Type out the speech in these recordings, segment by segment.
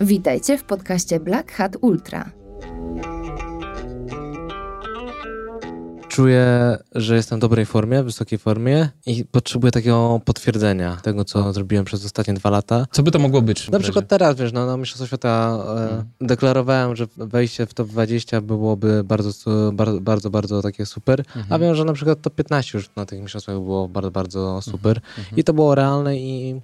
Witajcie w podcaście Black Hat Ultra. Czuję, że jestem w dobrej formie, w wysokiej formie i potrzebuję takiego potwierdzenia tego, co zrobiłem przez ostatnie dwa lata. Co by to mogło być? Na przykład teraz, wiesz, no, na Mistrzostwo Świata e, deklarowałem, że wejście w top 20 byłoby bardzo, bardzo, bardzo, bardzo takie super, a wiem, że na przykład top 15 już na tych mistrzostwach było bardzo, bardzo super i to było realne i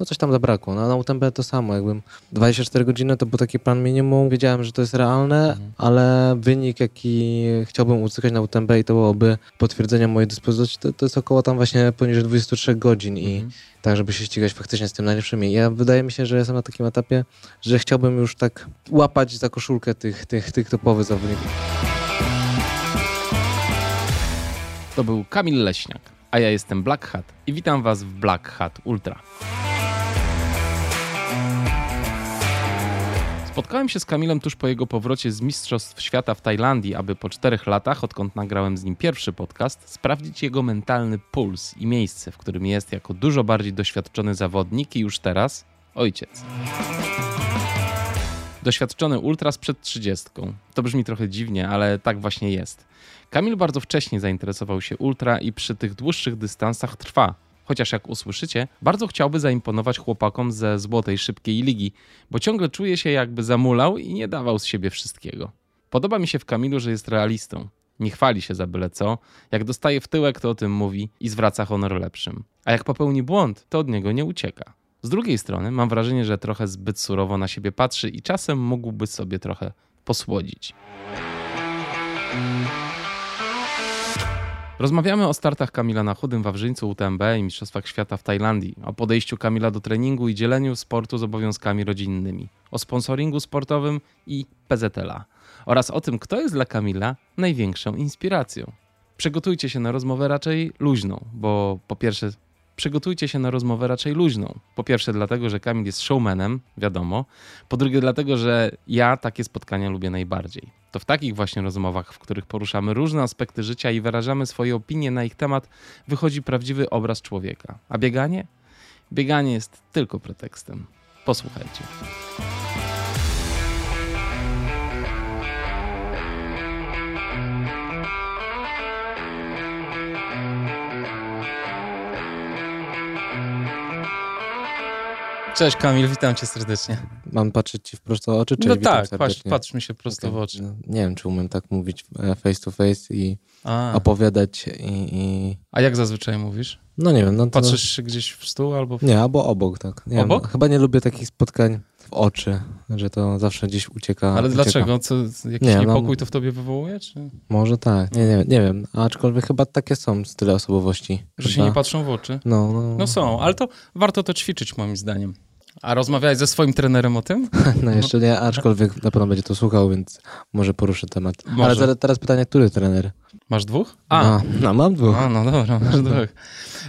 no coś tam zabrakło. No, na UTMB to samo, jakbym 24 godziny to był taki plan minimum, wiedziałem, że to jest realne, ale wynik, jaki chciałbym uzyskać na UTMB i to byłoby potwierdzenie mojej dyspozycji, to, to jest około tam właśnie poniżej 23 godzin i tak, żeby się ścigać faktycznie z tym najlepszymi. Ja wydaje mi się, że jestem na takim etapie, że chciałbym już tak łapać za koszulkę tych, tych, tych topowych zawodników. To był Kamil Leśniak, a ja jestem Black Hat i witam Was w Black Hat Ultra. Spotkałem się z Kamilem tuż po jego powrocie z Mistrzostw Świata w Tajlandii, aby po czterech latach, odkąd nagrałem z nim pierwszy podcast, sprawdzić jego mentalny puls i miejsce, w którym jest jako dużo bardziej doświadczony zawodnik i już teraz ojciec. Doświadczony ultras przed trzydziestką. To brzmi trochę dziwnie, ale tak właśnie jest. Kamil bardzo wcześnie zainteresował się ultra i przy tych dłuższych dystansach trwa. Chociaż jak usłyszycie, bardzo chciałby zaimponować chłopakom ze złotej szybkiej ligi, bo ciągle czuje się jakby zamulał i nie dawał z siebie wszystkiego. Podoba mi się w Kamilu, że jest realistą. Nie chwali się za byle co. Jak dostaje w tyłek, to o tym mówi i zwraca honor lepszym. A jak popełni błąd, to od niego nie ucieka. Z drugiej strony mam wrażenie, że trochę zbyt surowo na siebie patrzy i czasem mógłby sobie trochę posłodzić. Rozmawiamy o startach Kamila na Chudym Wawrzyńcu UTMB i Mistrzostwach Świata w Tajlandii, o podejściu Kamila do treningu i dzieleniu sportu z obowiązkami rodzinnymi, o sponsoringu sportowym i PZLA oraz o tym, kto jest dla Kamila największą inspiracją. Przygotujcie się na rozmowę raczej luźną, bo po pierwsze przygotujcie się na rozmowę raczej luźną. Po pierwsze dlatego, że Kamil jest showmanem, wiadomo. Po drugie dlatego, że ja takie spotkania lubię najbardziej. To w takich właśnie rozmowach, w których poruszamy różne aspekty życia i wyrażamy swoje opinie na ich temat, wychodzi prawdziwy obraz człowieka. A bieganie? Bieganie jest tylko pretekstem. Posłuchajcie. Cześć Kamil, witam cię serdecznie. Mam patrzeć ci wprost w oczy, czy No tak, patrz, patrz mi się prosto w Okej. oczy. No, nie wiem, czy umiem tak mówić e, face to face i A, opowiadać i, i... a jak zazwyczaj mówisz? No nie wiem, no to... Patrzysz się gdzieś w stół albo w... Nie, albo obok, tak. Nie Obok? Wiem, chyba nie lubię takich spotkań w oczy, że to zawsze gdzieś ucieka. Ale ucieka. dlaczego? Co, jakiś Nie, no- niepokój to w tobie wywołuje? Czy... Może tak, nie, nie, nie wiem. Aczkolwiek chyba takie są style osobowości. Że się nie patrzą w oczy? No, no, No są, ale to warto to ćwiczyć moim zdaniem. A rozmawiałeś ze swoim trenerem o tym? no jeszcze nie, aczkolwiek na pewno będzie to słuchał, więc może poruszę temat. Może. Ale teraz pytanie, który trener? Masz dwóch? A, No, no mam dwóch. a no dobra, masz dwóch.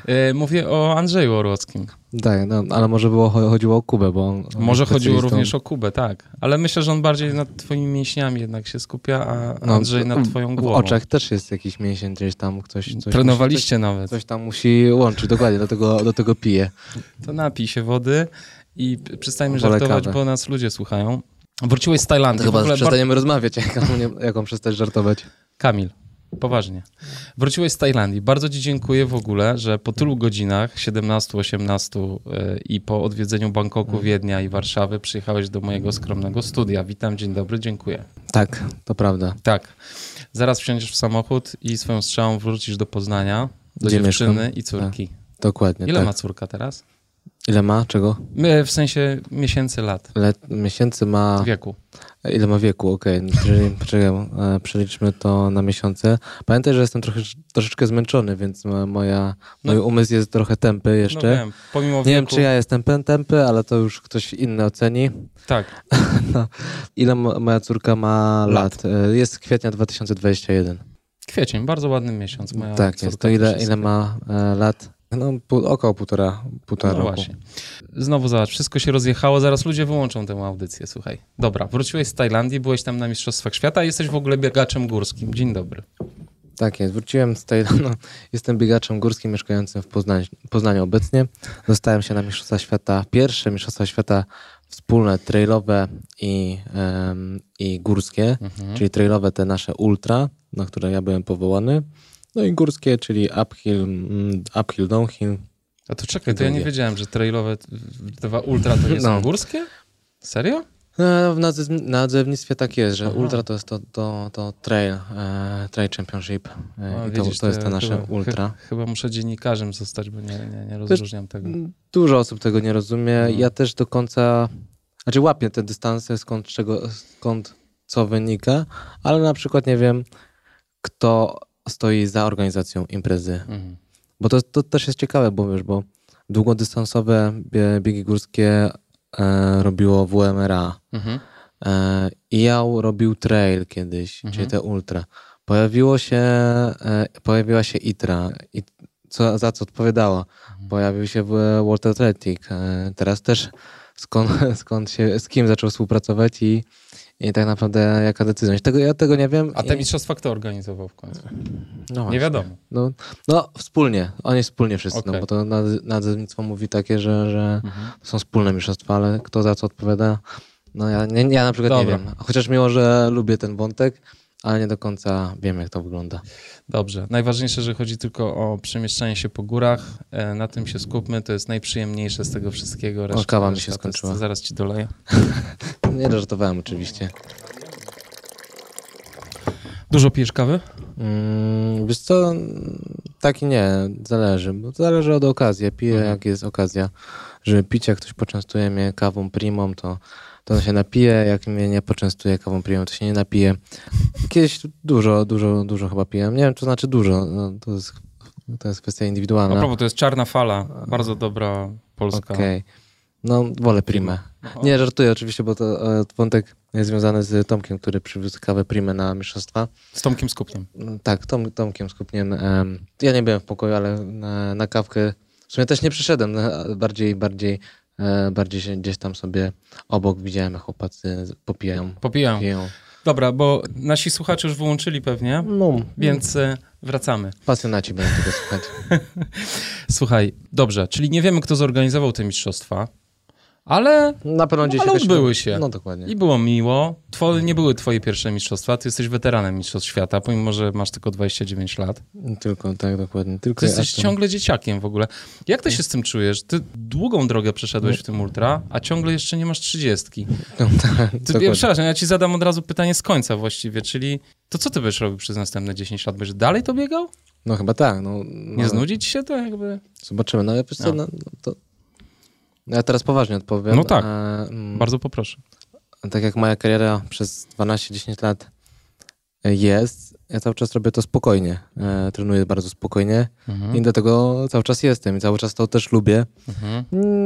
E, mówię o Andrzeju Orłockim. Tak, no, ale może było, chodziło o Kubę, bo... on- on Może chodziło również o Kubę, tak. Ale myślę, że on bardziej nad twoimi mięśniami jednak się skupia, a No, Andrzej nad w- twoją W głową. oczach też jest jakiś mięsień, gdzieś tam ktoś... Coś Trenowaliście Musi, nawet. coś, coś tam musi łączyć, dokładnie, do tego, do tego piję. To napij się wody i przestańmy żartować, kawę. bo nas ludzie słuchają. Wróciłeś z Tajlandii. To w chyba przestaniemy rozmawiać, jak on, nie- jak on przestać żartować. Kamil, poważnie. Wróciłeś z Tajlandii. Bardzo Ci dziękuję w ogóle, że po tylu godzinach, 17, 18 yy, i po odwiedzeniu Bangkoku, Wiednia i Warszawy przyjechałeś do mojego skromnego studia. Witam, dzień dobry, dziękuję. Tak, to prawda. Tak, zaraz wsiądziesz w samochód i swoją strzałą wrócisz do Poznania, do Gdzie dziewczyny mieszkam? i córki. Dokładnie, Ile tak. ma córka teraz? Ile ma? Czego? W sensie miesięcy, lat, Let, miesięcy ma... wieku. Ile ma wieku? Okej, jeżeli poczekaj, e, przeliczmy to na miesiące. Pamiętaj, że jestem trochę, troszeczkę zmęczony, więc mo- moja, No. mój umysł jest trochę tępy No jeszcze. wiem, pomimo Nie wieku, wiem, czy ja jestem tępy, ale to już ktoś inny oceni. Tak, No. Ile mo- moja córka ma Lat. lat? E, Jest kwietnia 2021. kwiecień, bardzo ładny miesiąc. Moja tak, jest. To ile, ile ma e, lat? No, około półtora, półtora No roku. właśnie. Znowu zobacz, wszystko się rozjechało, zaraz ludzie wyłączą tę audycję, słuchaj. Dobra, wróciłeś z Tajlandii, byłeś tam na Mistrzostwach Świata, jesteś w ogóle biegaczem górskim. Dzień dobry. Tak jest, wróciłem z Tajlandii. No, jestem biegaczem górskim mieszkającym w Poznaniu, Poznaniu obecnie. Dostałem się na Mistrzostwa Świata, pierwsze Mistrzostwa Świata wspólne trailowe i, em, i górskie, Mhm. czyli trailowe te nasze ultra, na które ja byłem powołany, no i górskie, czyli uphill, mm, uphill downhill. A to czekaj, to ja nie wiedziałem, że trailowe, dwa ultra to są No. górskie? Serio? E, W nazw- nadzewnictwie tak jest, że Aha. ultra to jest to, to, to trail, e, trail championship e, O, i to, widzisz, to jest to nasze chyba, ultra. Chy, chyba muszę dziennikarzem zostać, bo nie, nie, nie rozróżniam tego. Dużo osób tego nie rozumie. Mhm. Ja też do końca, znaczy łapię te dystanse, skąd, czego, skąd co wynika, ale na przykład nie wiem, kto stoi za organizacją imprezy. Mhm. Bo to, to też jest ciekawe, bo wiesz, bo długodystansowe bie- biegi górskie e, robiło WMRA. Mhm. E, IAU robił trail kiedyś, Mhm. czyli te ultra. Pojawiło się, e, pojawiła się ITRA, i co, za co odpowiadała. Mhm. Pojawił się World Athletic. E, teraz też skąd, skąd się, z kim zaczął współpracować i, i tak naprawdę jaka decyzja. Tego, ja tego nie wiem. A te mistrzostwa kto organizował w końcu? no Nie wiadomo. No, no wspólnie, oni wspólnie wszyscy, Okej. no bo to nad- nadzornictwo mówi takie, że, że Mhm. są wspólne mistrzostwa, ale kto za co odpowiada, no ja, nie, ja na przykład Dobra. nie wiem. Chociaż mimo, że lubię ten wątek, ale nie do końca wiem, jak to wygląda. Dobrze. Najważniejsze, że chodzi tylko o przemieszczanie się po górach. E, Na tym się skupmy. To jest najprzyjemniejsze z tego wszystkiego. Reszta, kawa mi się to jest- skończyła. Zaraz ci doleję. Nie żartowałem oczywiście. Dużo pijesz kawy? Mm, wiesz co, tak i nie, zależy, bo to zależy od okazji. Piję, Mhm. jak jest okazja, żeby pić, jak ktoś poczęstuje mnie kawą primą, to, to się napije, jak mnie nie poczęstuje kawą primą, to się nie napije. Kiedyś dużo, dużo, dużo chyba piłem. Nie wiem, czy to znaczy dużo, no, to, jest, to jest kwestia A indywidualna. propos, to jest Czarna Fala. Bardzo dobra polska. Okej. No, wolę primę. No, Nie, żartuję oczywiście, bo to e, wątek jest związany z Tomkiem, który przywiózł kawę primę na mistrzostwa. Z Tomkiem Skupniem. Mm, Tak, Tom, Tomkiem Skupniem. em, ja nie byłem w pokoju, ale na, na kawkę w sumie też nie przyszedłem. e, Bardziej, bardziej, e, bardziej się gdzieś tam sobie obok widziałem, chłopacy popijają. Popijam. Piją. Dobra, bo nasi słuchacze już wyłączyli pewnie, No, więc e, wracamy. pasjonaci będą tego słuchać. Słuchaj, dobrze, czyli nie wiemy, kto zorganizował te mistrzostwa, ale Na pewno gdzieś ale odbyły się. No dokładnie. i było miło. Two, nie były twoje pierwsze mistrzostwa, ty jesteś weteranem mistrzostw świata, pomimo, że masz tylko 29 lat. Tylko, tak, dokładnie. Tylko Ty jesteś ja ciągle dzieciakiem w ogóle. Jak ty się z tym czujesz? Ty długą drogę przeszedłeś w tym ultra, a ciągle jeszcze nie masz trzydziestki. No, tak, Ty, ja, przepraszam, ja ci zadam od razu pytanie z końca właściwie, czyli to co ty będziesz robił przez następne 10 lat? Będziesz dalej to biegał? No chyba tak. No, Nie no, znudzi ci się to jakby? Zobaczymy. No, wiesz co, No. no. No, to... Ja teraz poważnie odpowiem. No tak. E, mm, Bardzo poproszę. tak jak moja kariera przez 12-10 lat jest, ja cały czas robię to spokojnie. E, trenuję bardzo spokojnie Mhm. i do tego cały czas jestem i cały czas to też lubię. Mhm.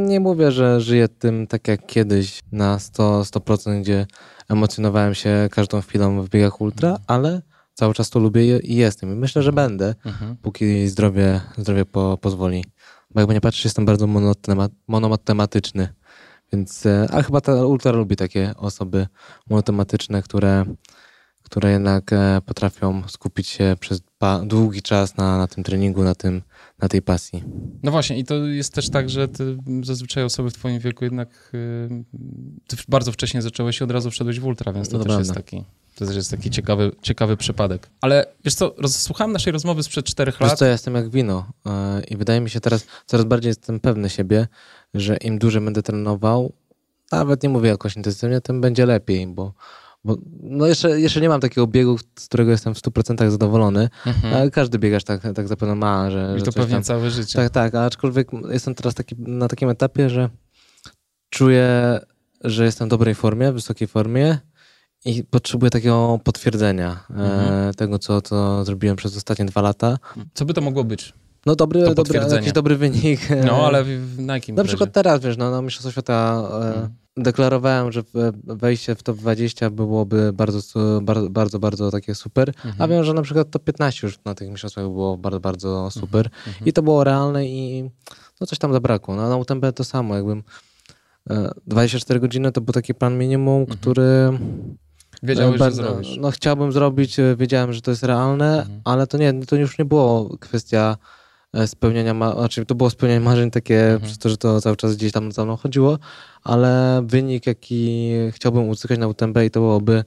Nie mówię, że żyję tym tak jak kiedyś na 100%, 100% gdzie emocjonowałem się każdą chwilą w biegach ultra, ale cały czas to lubię i jestem. I myślę, że będę, Mhm. póki zdrowie, zdrowie po, pozwoli. Bo jakby nie patrzeć, jestem bardzo monotema, monotematyczny. Więc, ale chyba ta ultra lubi takie osoby monotematyczne, które, które jednak e, potrafią skupić się przez długi czas na, na tym treningu, na, tym, na tej pasji. No właśnie, i to jest też tak, że ty zazwyczaj osoby w twoim wieku jednak y, ty bardzo wcześnie zacząłeś i od razu wszedłeś w ultra, więc to No też jest taki, to też jest taki ciekawy, ciekawy przypadek. Ale wiesz co, słuchałem naszej rozmowy sprzed czterech Wiesz lat. co, ja jestem jak wino e, i wydaje mi się teraz, coraz bardziej jestem pewny siebie, że im dłużej będę trenował, nawet nie mówię jakoś intensywnie, tym będzie lepiej, bo, bo no jeszcze, jeszcze nie mam takiego biegu, z którego jestem w 100% zadowolony, Mhm. ale każdy biegacz tak, tak zapewne ma, że, I to pewnie tam, całe życie. Tak, tak, aczkolwiek jestem teraz taki, na takim etapie, że czuję, że jestem w dobrej formie, w wysokiej formie i potrzebuję takiego potwierdzenia Mhm. e, tego, co, co zrobiłem przez ostatnie dwa lata. Co by to mogło być? No dobry, dobry jakiś dobry wynik. No, ale na jakim Na przykład teraz, wiesz, no, na Mistrzostwa Świata e, Mhm. Deklarowałem, że wejście w top 20 byłoby bardzo, bardzo, bardzo, bardzo takie super, Mhm. a wiem, że na przykład top 15 już na tych mistrzostwach było bardzo, bardzo super Mhm. i to było realne i no coś tam zabrakło. No, na UTMB to samo, jakbym e, 24 godziny to był taki plan minimum, Mhm. który Wiedziałeś, no, że zrobisz. No chciałbym zrobić, e, wiedziałem, że to jest realne, Mhm. ale to nie, to już nie było kwestia e, spełnienia, ma- znaczy to było spełnienie marzeń takie, Mhm. przez to, że to cały czas gdzieś tam za mną chodziło, ale wynik, jaki chciałbym uzyskać na UTMB i to byłoby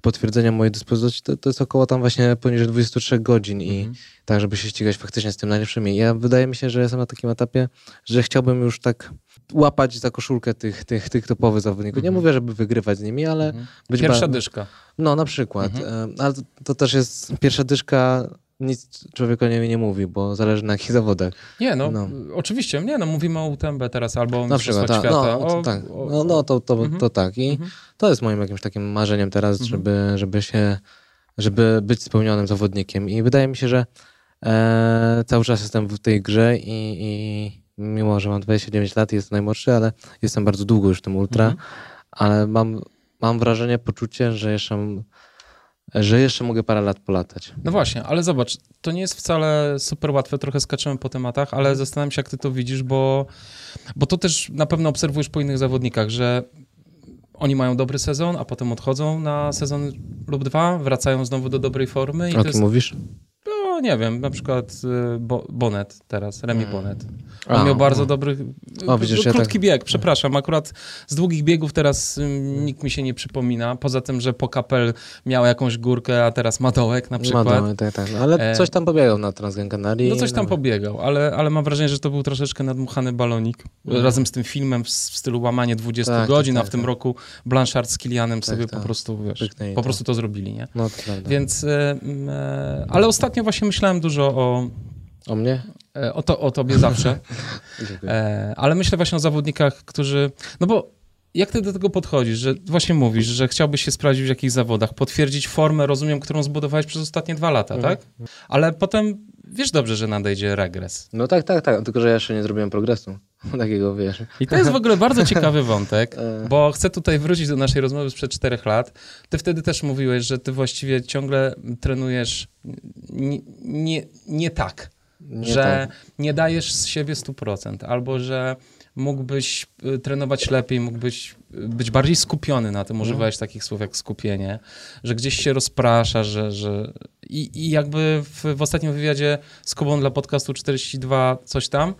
potwierdzenie mojej dyspozycji, to, to jest około tam właśnie poniżej 23 godzin i Mhm. tak, żeby się ścigać faktycznie z tym najlepszymi. Ja wydaje mi się, że jestem na takim etapie, że chciałbym już tak łapać za koszulkę tych, tych, tych topowych zawodników. Nie Mhm. mówię, żeby wygrywać z nimi, ale Mhm. Pierwsza ba- dyszka. No, na przykład. Mhm. E, Ale to, to też jest pierwsza dyszka, nic człowiekowi nie mówi, bo zależy na jakich zawodach. Nie, no, No. oczywiście, nie, no mówimy o UTMB teraz albo Na przykład, tak. Świata. No, o, tak. o- no, no to, to, Mhm. to tak. I Mhm. to jest moim jakimś takim marzeniem teraz, Mhm. żeby, żeby się, żeby być spełnionym zawodnikiem. I wydaje mi się, że e, cały czas jestem w tej grze i, i mimo, że mam 29 lat i jestem najmłodszy, ale jestem bardzo długo już w tym ultra, Mhm. ale mam, mam wrażenie, poczucie, że jeszcze, że jeszcze mogę parę lat polatać. No właśnie, ale zobacz, to nie jest wcale super łatwe, trochę skaczemy po tematach, ale zastanawiam się, jak ty to widzisz, bo, bo to też na pewno obserwujesz po innych zawodnikach, że oni mają dobry sezon, a potem odchodzą na sezon lub dwa, wracają znowu do dobrej formy i O kim jest, mówisz? no nie wiem, na przykład y, Bo, Bonet teraz, Remi Mm. Bonet. On A, miał bardzo o. dobry, O, widzisz, ja krótki tak- bieg, przepraszam, akurat z długich biegów teraz nikt mi się nie przypomina, poza tym, że po kapel miał jakąś górkę, a teraz ma dołek na przykład. No, no, tak, tak. No, ale E, coś tam pobiegał na Transgen Canaria. No coś tam pobiegał, ale, ale mam wrażenie, że to był troszeczkę nadmuchany balonik. Mhm. Razem z tym filmem w, w stylu łamanie 20 Tak, godzin, tak, a w tym tak. roku Blanchard z Kilianem Tak, sobie tak. po prostu, wiesz, Pyknęli po prostu to zrobili, nie? No to. Więc, e, ale ostatnio właśnie myślałem dużo o, O mnie? E, o, to, o tobie zawsze, e, ale myślę właśnie o zawodnikach, którzy, no bo jak ty do tego podchodzisz, że właśnie mówisz, że chciałbyś się sprawdzić w jakichś zawodach, potwierdzić formę, rozumiem, którą zbudowałeś przez ostatnie dwa lata, Mhm. tak? Ale potem wiesz dobrze, że nadejdzie regres. No tak, tak, tak. Tylko, że ja jeszcze nie zrobiłem progresu. Takiego, wiesz. I to jest w ogóle bardzo ciekawy wątek, E. bo chcę tutaj wrócić do naszej rozmowy sprzed czterech lat. Ty wtedy też mówiłeś, że ty właściwie ciągle trenujesz nie, nie, nie tak, Nie że tak. nie dajesz z siebie 100%, albo że mógłbyś y, trenować lepiej, mógłbyś y, być bardziej skupiony na tym, Mhm. używałeś takich słów jak skupienie, że gdzieś się rozprasza, że... że... I, I jakby w, w ostatnim wywiadzie z Kubą dla podcastu 42 coś tam,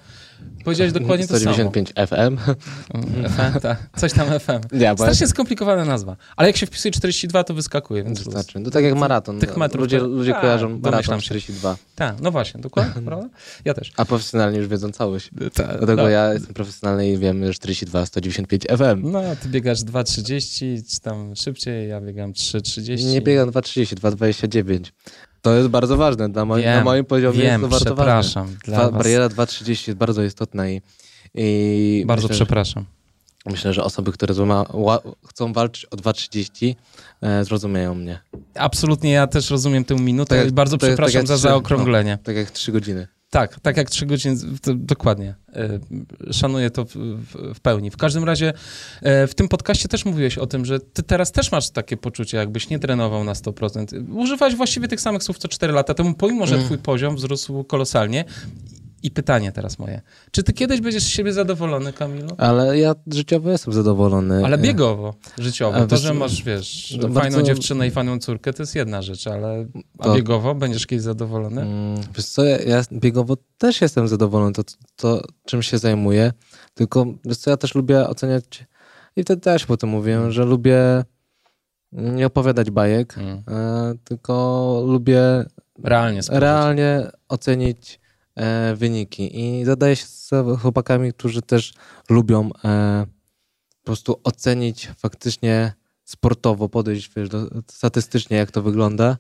powiedziałeś dokładnie to samo. 195 FM. FM, tak. Coś tam FM. Bo Strasznie skomplikowana nazwa. Ale jak się wpisuje 42, to wyskakuje, więc wystarczy. To tak jak maraton. Tych metrów Ludzie, ludzie Tak, kojarzą maraton się. 42. Tak, no właśnie, dokładnie, prawda? Ja też. A profesjonalnie już wiedzą całość. Tak, Dlatego no. ja jestem profesjonalny i wiem, że 42, 195 FM. No, ty biegasz 2,30, czy tam szybciej, ja biegam 3,30. Nie biegam 2,30, 2,29. To jest bardzo ważne. Dla moi, Wiem, na moim poziomie Wiem, jest to bardzo ważne. przepraszam. Dla Dwa, was bariera 2,30 jest bardzo istotna i, i bardzo myślę, że- przepraszam. Myślę, że osoby, które złama, ła, chcą walczyć o 2,30 e, zrozumieją mnie. Absolutnie, ja też rozumiem tę minutę Tak i bardzo tak przepraszam tak za trzy- zaokrąglenie. Tak jak 3 godziny. Tak, tak jak trzy godziny, to, dokładnie. Y, Szanuję to w, w, w pełni. W każdym razie e, w tym podcaście też mówiłeś o tym, że ty teraz też masz takie poczucie, jakbyś nie trenował na 100%. Używałeś właściwie tych samych słów co 4 lata temu, pomimo, że Mm. twój poziom wzrósł kolosalnie. I pytanie teraz moje. Czy ty kiedyś będziesz z siebie zadowolony, Kamilu? Ale ja życiowo jestem zadowolony. Ale E, biegowo, życiowo. A To, wiesz że masz, wiesz, no fajną bardzo- dziewczynę i fajną córkę, to jest jedna rzecz, ale a To- biegowo będziesz kiedyś zadowolony? Mm, Wiesz co, ja, ja biegowo też jestem zadowolony to, to, czym się zajmuję, tylko wiesz co, ja też lubię oceniać i wtedy też po tym mówiłem, że lubię nie opowiadać bajek, Mm. e, tylko lubię Realnie spojrzeć. realnie ocenić e, wyniki i zadaję się z chłopakami, którzy też lubią e, po prostu ocenić faktycznie sportowo, podejść wiesz, do, statystycznie, jak to wygląda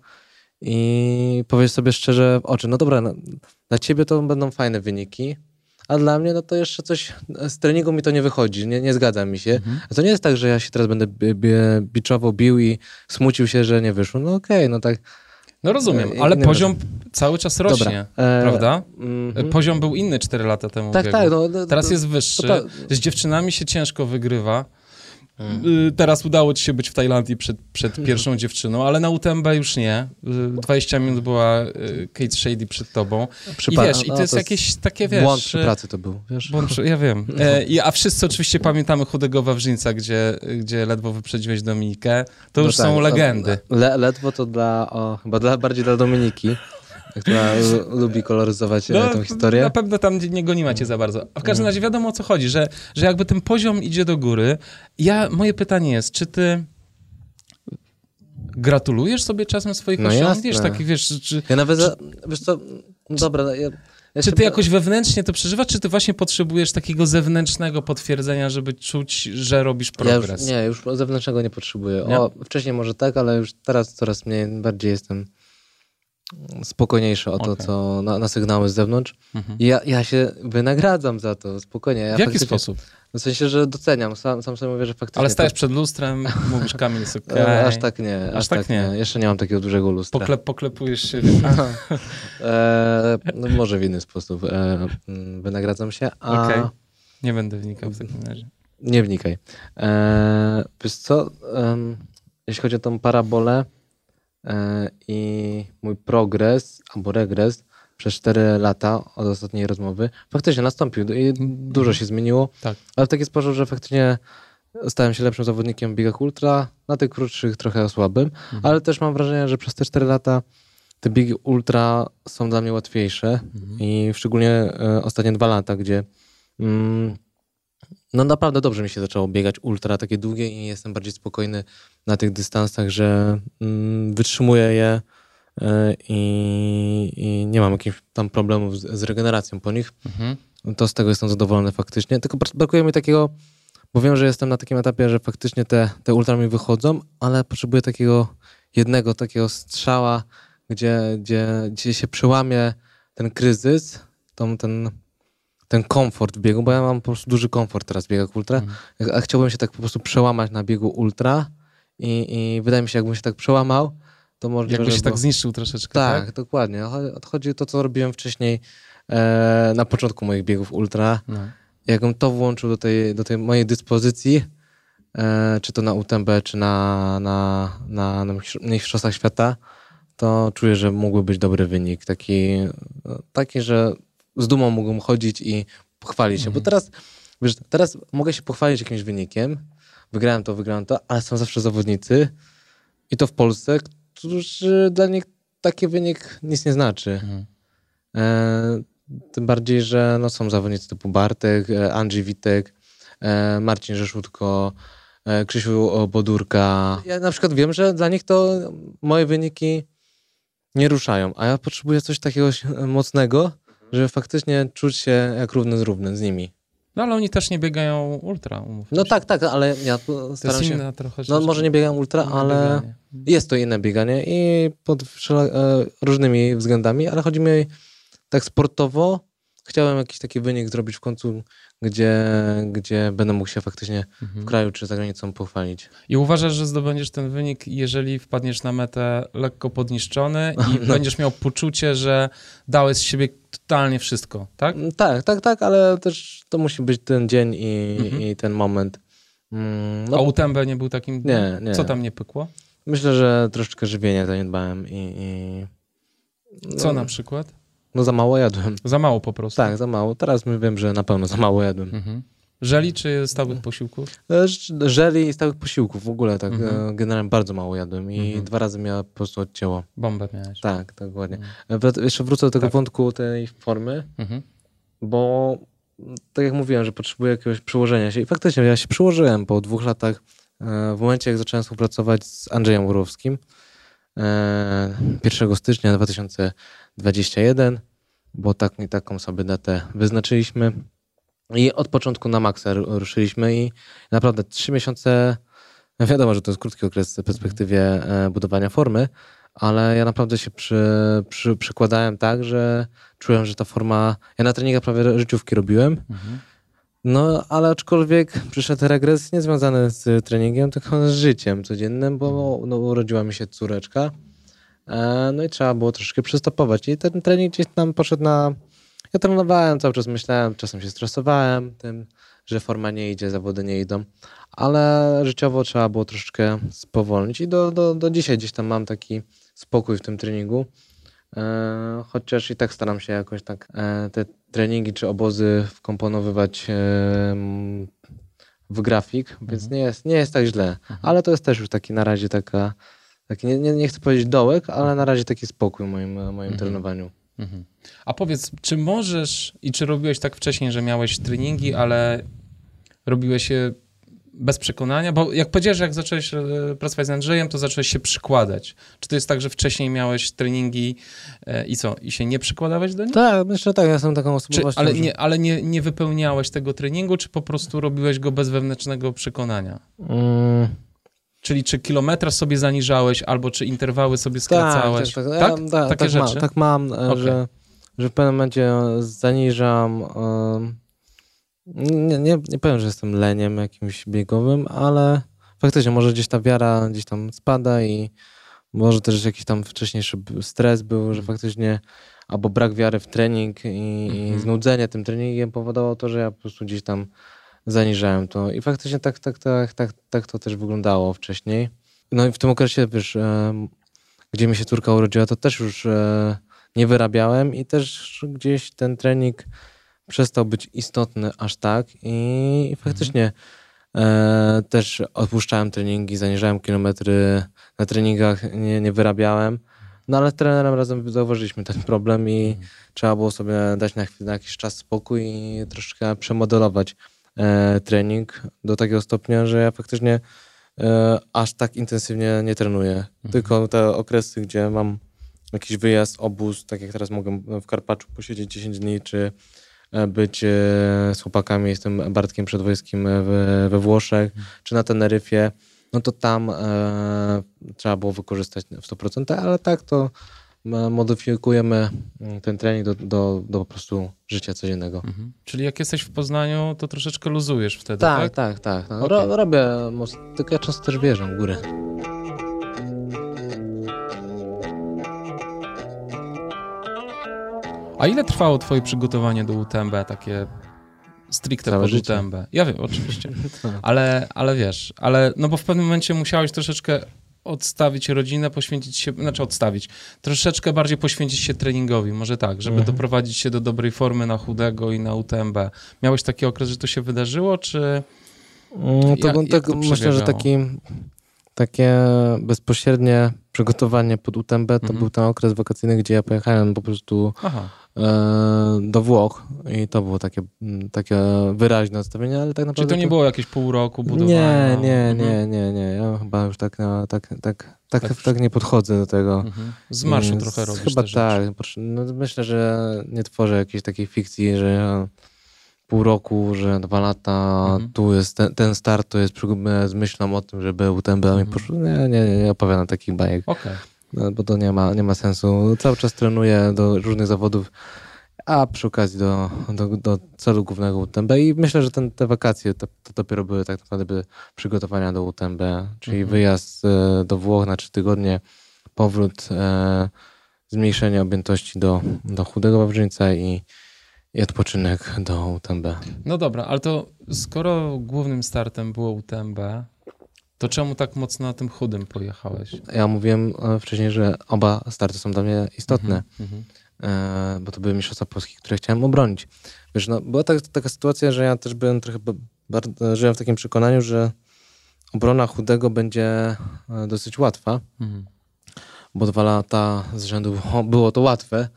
i powiedzieć sobie szczerze w oczy, no dobra, no, dla ciebie to będą fajne wyniki, a dla mnie no to jeszcze coś z treningu mi to nie wychodzi, nie, nie zgadza mi się. Mhm. A to nie jest tak, że ja się teraz będę bi- bi- biczował, bił i smucił się, że nie wyszło. No okej, no tak. No rozumiem, E, ale poziom cały czas rośnie, E, prawda? mhm. Poziom był inny 4 lata temu. Tak, tak. No, no, Teraz jest wyższy. to Z dziewczynami się ciężko wygrywa. Y, Teraz udało ci się być w Tajlandii przed, przed pierwszą dziewczyną, ale na UTMB już nie. Y, 20 minut była y, Kate Shady przed tobą. I Przypa- wiesz, i no, to jest jakieś takie, wiesz... Błąd przy y, pracy to był, wiesz? Błąd przy, ja wiem. E, i, a wszyscy oczywiście pamiętamy chudego Wawrzyńca, gdzie, gdzie ledwo wyprzedziłeś Dominikę. To No już tak, są no, legendy. Le, ledwo to dla, o, chyba dla, bardziej dla Dominiki. Która lu- lubi koloryzować no, tą historię. Na pewno tam nie goni macie za bardzo. A w każdym razie wiadomo o co chodzi, że, że jakby ten poziom idzie do góry. Ja, moje pytanie jest, czy ty gratulujesz sobie czasem swoich No osiągnięć? Takich, wiesz, czy, Ja nawet, za, wiesz co, no dobra, ja, ja czy ty jakoś wewnętrznie to przeżywasz, czy ty właśnie potrzebujesz takiego zewnętrznego potwierdzenia, żeby czuć, że robisz Ja już, progres? nie, już zewnętrznego nie potrzebuję. Nie? O, wcześniej może tak, ale już teraz coraz mniej, bardziej jestem spokojniejszy o to, Okej. co na, na sygnały z zewnątrz. Mhm. I ja, ja się wynagradzam za to, spokojnie. Ja w jaki sposób? W sensie, że doceniam, sam, sam sobie mówię, że faktycznie... Ale to- stajesz przed lustrem, mówisz Kamil, jest okej. E, Aż tak nie, aż, Aż tak, tak nie. nie. Jeszcze nie mam takiego dużego lustra. Pokle, poklepujesz się. E, no może w inny sposób e, mm, wynagradzam się, a Okej. Nie będę wnikał w takim razie. nie wnikaj. E, wiesz co, em, jeśli chodzi o tą parabolę e, i mój progres albo regres przez 4 lata od ostatniej rozmowy, faktycznie nastąpił i dużo się zmieniło, Tak. ale w taki sposób, że faktycznie stałem się lepszym zawodnikiem w biegach ultra, na tych krótszych trochę słabym, ale też mam wrażenie, że przez te 4 lata te biegi ultra są dla mnie łatwiejsze i szczególnie e, ostatnie dwa lata, gdzie mm, no naprawdę dobrze mi się zaczęło biegać ultra takie długie i jestem bardziej spokojny na tych dystansach, że mm, wytrzymuję je e, i, i nie mam jakichś tam problemów z, z regeneracją po nich. Mhm. To z tego jestem zadowolony faktycznie. Tylko brak- brakuje mi takiego, bo wiem, że jestem na takim etapie, że faktycznie te, te ultra mi wychodzą, ale potrzebuję takiego jednego takiego strzała, gdzie, gdzie, gdzie się przełamie ten kryzys, tą, ten, ten komfort w biegu, bo ja mam po prostu duży komfort teraz w biegach ultra, a chciałbym się tak po prostu przełamać na biegu ultra i, i wydaje mi się, jakbym się tak przełamał, to możliwe, Jakbyś się że tak zniszczył troszeczkę, tak, tak? dokładnie. Cho- Chodzi o to, co robiłem wcześniej e, na początku moich biegów ultra. No. Jakbym to włączył do tej, do tej mojej dyspozycji, e, czy to na UTMB, czy na, na, na, na Mistrzostwach Świata, to czuję, że mógłby być dobry wynik. Taki, no, taki że z dumą mógłbym chodzić i pochwalić się. Bo teraz, wiesz, teraz mogę się pochwalić jakimś wynikiem. Wygrałem to, wygrałem to, ale są zawsze zawodnicy i to w Polsce, którzy dla nich taki wynik nic nie znaczy. Mhm. E, tym bardziej, że no, są zawodnicy typu Bartek, e, Andrzej Witek, e, Marcin Rzeszutko, e, Krzysiu Bodurka. Ja na przykład wiem, że dla nich to moje wyniki nie ruszają, a ja potrzebuję coś takiego mocnego, żeby faktycznie czuć się jak równy z równym z nimi. No ale oni też nie biegają ultra, umówmy No się. tak, tak, ale ja staram się... inna trochę No może nie biegam ultra, ale bieganie. jest to inne bieganie i pod e, różnymi względami, ale chodzi mi tak sportowo. Chciałem jakiś taki wynik zrobić w końcu, gdzie, gdzie będę mógł się faktycznie Mhm. w kraju czy za granicą pochwalić. I uważasz, że zdobędziesz ten wynik, jeżeli wpadniesz na metę lekko podniszczony i No. będziesz miał poczucie, że dałeś z siebie totalnie wszystko, tak? Mm, Tak, tak, tak, ale też to musi być ten dzień i, Mhm. i ten moment. Mm, A No, UTMB nie był takim... Nie, nie. Co tam nie pykło? myślę, że troszeczkę żywienia zaniedbałem i... i Co no, na przykład? No za mało jadłem. Za mało po prostu. Tak, za mało. Teraz my wiem, że na pewno za mało jadłem. Mhm. Żeli czy stałych posiłków? E, Żeli i stałych posiłków w ogóle, tak Mhm. e, generalnie bardzo mało jadłem i Mhm. dwa razy mnie po prostu odcięło. Bombę miałeś. Tak, tak ładnie. Mhm. E, Jeszcze wrócę do tego Tak. wątku tej formy, Mhm. bo tak jak mówiłem, że potrzebuję jakiegoś przyłożenia się i faktycznie ja się przyłożyłem po dwóch latach, w momencie jak zacząłem współpracować z Andrzejem Urowskim, e, 1 stycznia 2021, bo tak, taką sobie datę wyznaczyliśmy i od początku na maksa ru- ruszyliśmy i naprawdę trzy miesiące, no wiadomo, że to jest krótki okres w perspektywie e, budowania formy, ale ja naprawdę się przy, przy, przykładałem tak, że czułem, że ta forma, ja na treningach prawie życiówki robiłem, Mhm. no, ale aczkolwiek przyszedł regres nie związany z treningiem, tylko z życiem codziennym, bo no, urodziła mi się córeczka. E, no i trzeba było troszeczkę przystopować. I ten trening gdzieś tam poszedł na. Ja trenowałem, cały czas myślałem, czasem się stresowałem tym, że forma nie idzie, zawody nie idą, ale życiowo trzeba było troszeczkę spowolnić i do, do, do dzisiaj gdzieś tam mam taki spokój w tym treningu. E, chociaż i tak staram się jakoś tak e, te treningi czy obozy wkomponowywać e, w grafik, więc nie, jest, nie jest tak źle. Ale to jest też już taki na razie taka taki nie, nie, nie chcę powiedzieć dołek, ale na razie taki spokój w moim, moim Mhm. trenowaniu. Mhm. A powiedz, czy możesz i czy robiłeś tak wcześniej, że miałeś treningi, ale robiłeś je bez przekonania? Bo jak powiedziałeś, że jak zacząłeś e, pracować z Andrzejem, to zacząłeś się przykładać. Czy to jest tak, że wcześniej miałeś treningi e, i co? I się nie przykładałeś do nich? Tak, myślę, że tak, ja jestem taką osobowością. ale nie, ale nie, nie wypełniałeś tego treningu, czy po prostu robiłeś go bez wewnętrznego przekonania? Mm, Czyli czy kilometraż sobie zaniżałeś, albo czy interwały sobie tak, skracałeś? tak, Tak, tak, ja- tak, Takie tak, rzeczy? Ma, tak mam, e, Okej. że, że w pewnym momencie zaniżam. em, nie, nie, nie powiem, że jestem leniem jakimś biegowym, ale faktycznie może gdzieś ta wiara gdzieś tam spada i może też jakiś tam wcześniejszy stres był, że faktycznie albo brak wiary w trening i, i Mhm. znudzenie tym treningiem powodowało to, że ja po prostu gdzieś tam zaniżałem to. I faktycznie tak, tak, tak, tak, tak to też wyglądało wcześniej. No i w tym okresie, wiesz, em, gdzie mi się córka urodziła, to też już e, nie wyrabiałem i też gdzieś ten trening przestał być istotny aż tak i faktycznie e, też odpuszczałem treningi, zaniżałem kilometry na treningach, nie, nie wyrabiałem. No ale z trenerem razem zauważyliśmy ten problem i trzeba było sobie dać na, chwilę, na jakiś czas spokój i troszkę przemodelować e, trening do takiego stopnia, że ja faktycznie e, aż tak intensywnie nie trenuję. Tylko te okresy, gdzie mam jakiś wyjazd, obóz, tak jak teraz mogę w Karpaczu posiedzieć 10 dni, czy e, być e, z chłopakami, jestem Bartkiem Przedwojskim we, Włoszech, czy na Teneryfie, no to tam e, trzeba było wykorzystać w 100%, ale tak to e, modyfikujemy mm, ten trening do, do, do po prostu życia codziennego. Mhm. Czyli jak jesteś w Poznaniu, to troszeczkę luzujesz wtedy, tak? Tak, tak, tak. No, Okej. ro, robię, tylko ja często też wjeżdżam w górę. A ile trwało twoje przygotowanie do UTMB, takie stricte Całe pod życie. UTMB? Ja wiem, oczywiście. Tak. Ale, ale wiesz, ale no bo w pewnym momencie musiałeś troszeczkę odstawić rodzinę, poświęcić się, znaczy odstawić, troszeczkę bardziej poświęcić się treningowi, może tak, żeby Mhm. doprowadzić się do dobrej formy na chudego i na UTMB. Miałeś taki okres, że to się wydarzyło, czy... Mm, To, to, jak to myślę, że taki, takie bezpośrednie przygotowanie pod UTMB to Mhm. był ten okres wakacyjny, gdzie ja pojechałem po prostu e, do Włoch i to było takie, mm, takie wyraźne odstawienie, ale tak czyli naprawdę... to nie było jakieś pół roku budowania? Nie, nie, Mhm. nie, nie, nie. Ja chyba już tak, na, tak, tak, tak, tak, Tak. nie podchodzę do tego. Mhm. Z marszu Mm, trochę robisz Chyba tak. No, myślę, że nie tworzę jakiejś takiej fikcji, że ja pół roku, że dwa lata, Mhm. tu jest ten, ten start, to jest myślą o tym, żeby UTMB mi Mhm. poszło. Nie, nie, nie, opowiadam takich bajek, Okej. no, bo to nie ma, nie ma sensu. Cały czas trenuję do różnych zawodów, a przy okazji do, do, do celu głównego UTMB i myślę, że ten, te wakacje to, to dopiero były tak naprawdę przygotowania do UTMB, czyli Mhm. wyjazd e, do Włoch na trzy tygodnie, powrót, e, zmniejszenie objętości do, do chudego wawrzyńca i, i odpoczynek do UTMB. No dobra, ale to skoro głównym startem było UTMB, to czemu tak mocno na tym chudym pojechałeś? Ja mówiłem e, wcześniej, że oba starty są dla mnie istotne. Mhm. e, bo to były Mistrzostwa Polski, które chciałem obronić. Wiesz, no, była tak, taka sytuacja, że ja też byłem trochę, żyłem w takim przekonaniu, że obrona chudego będzie e, dosyć łatwa, Mhm. bo dwa lata z rzędu było to łatwe,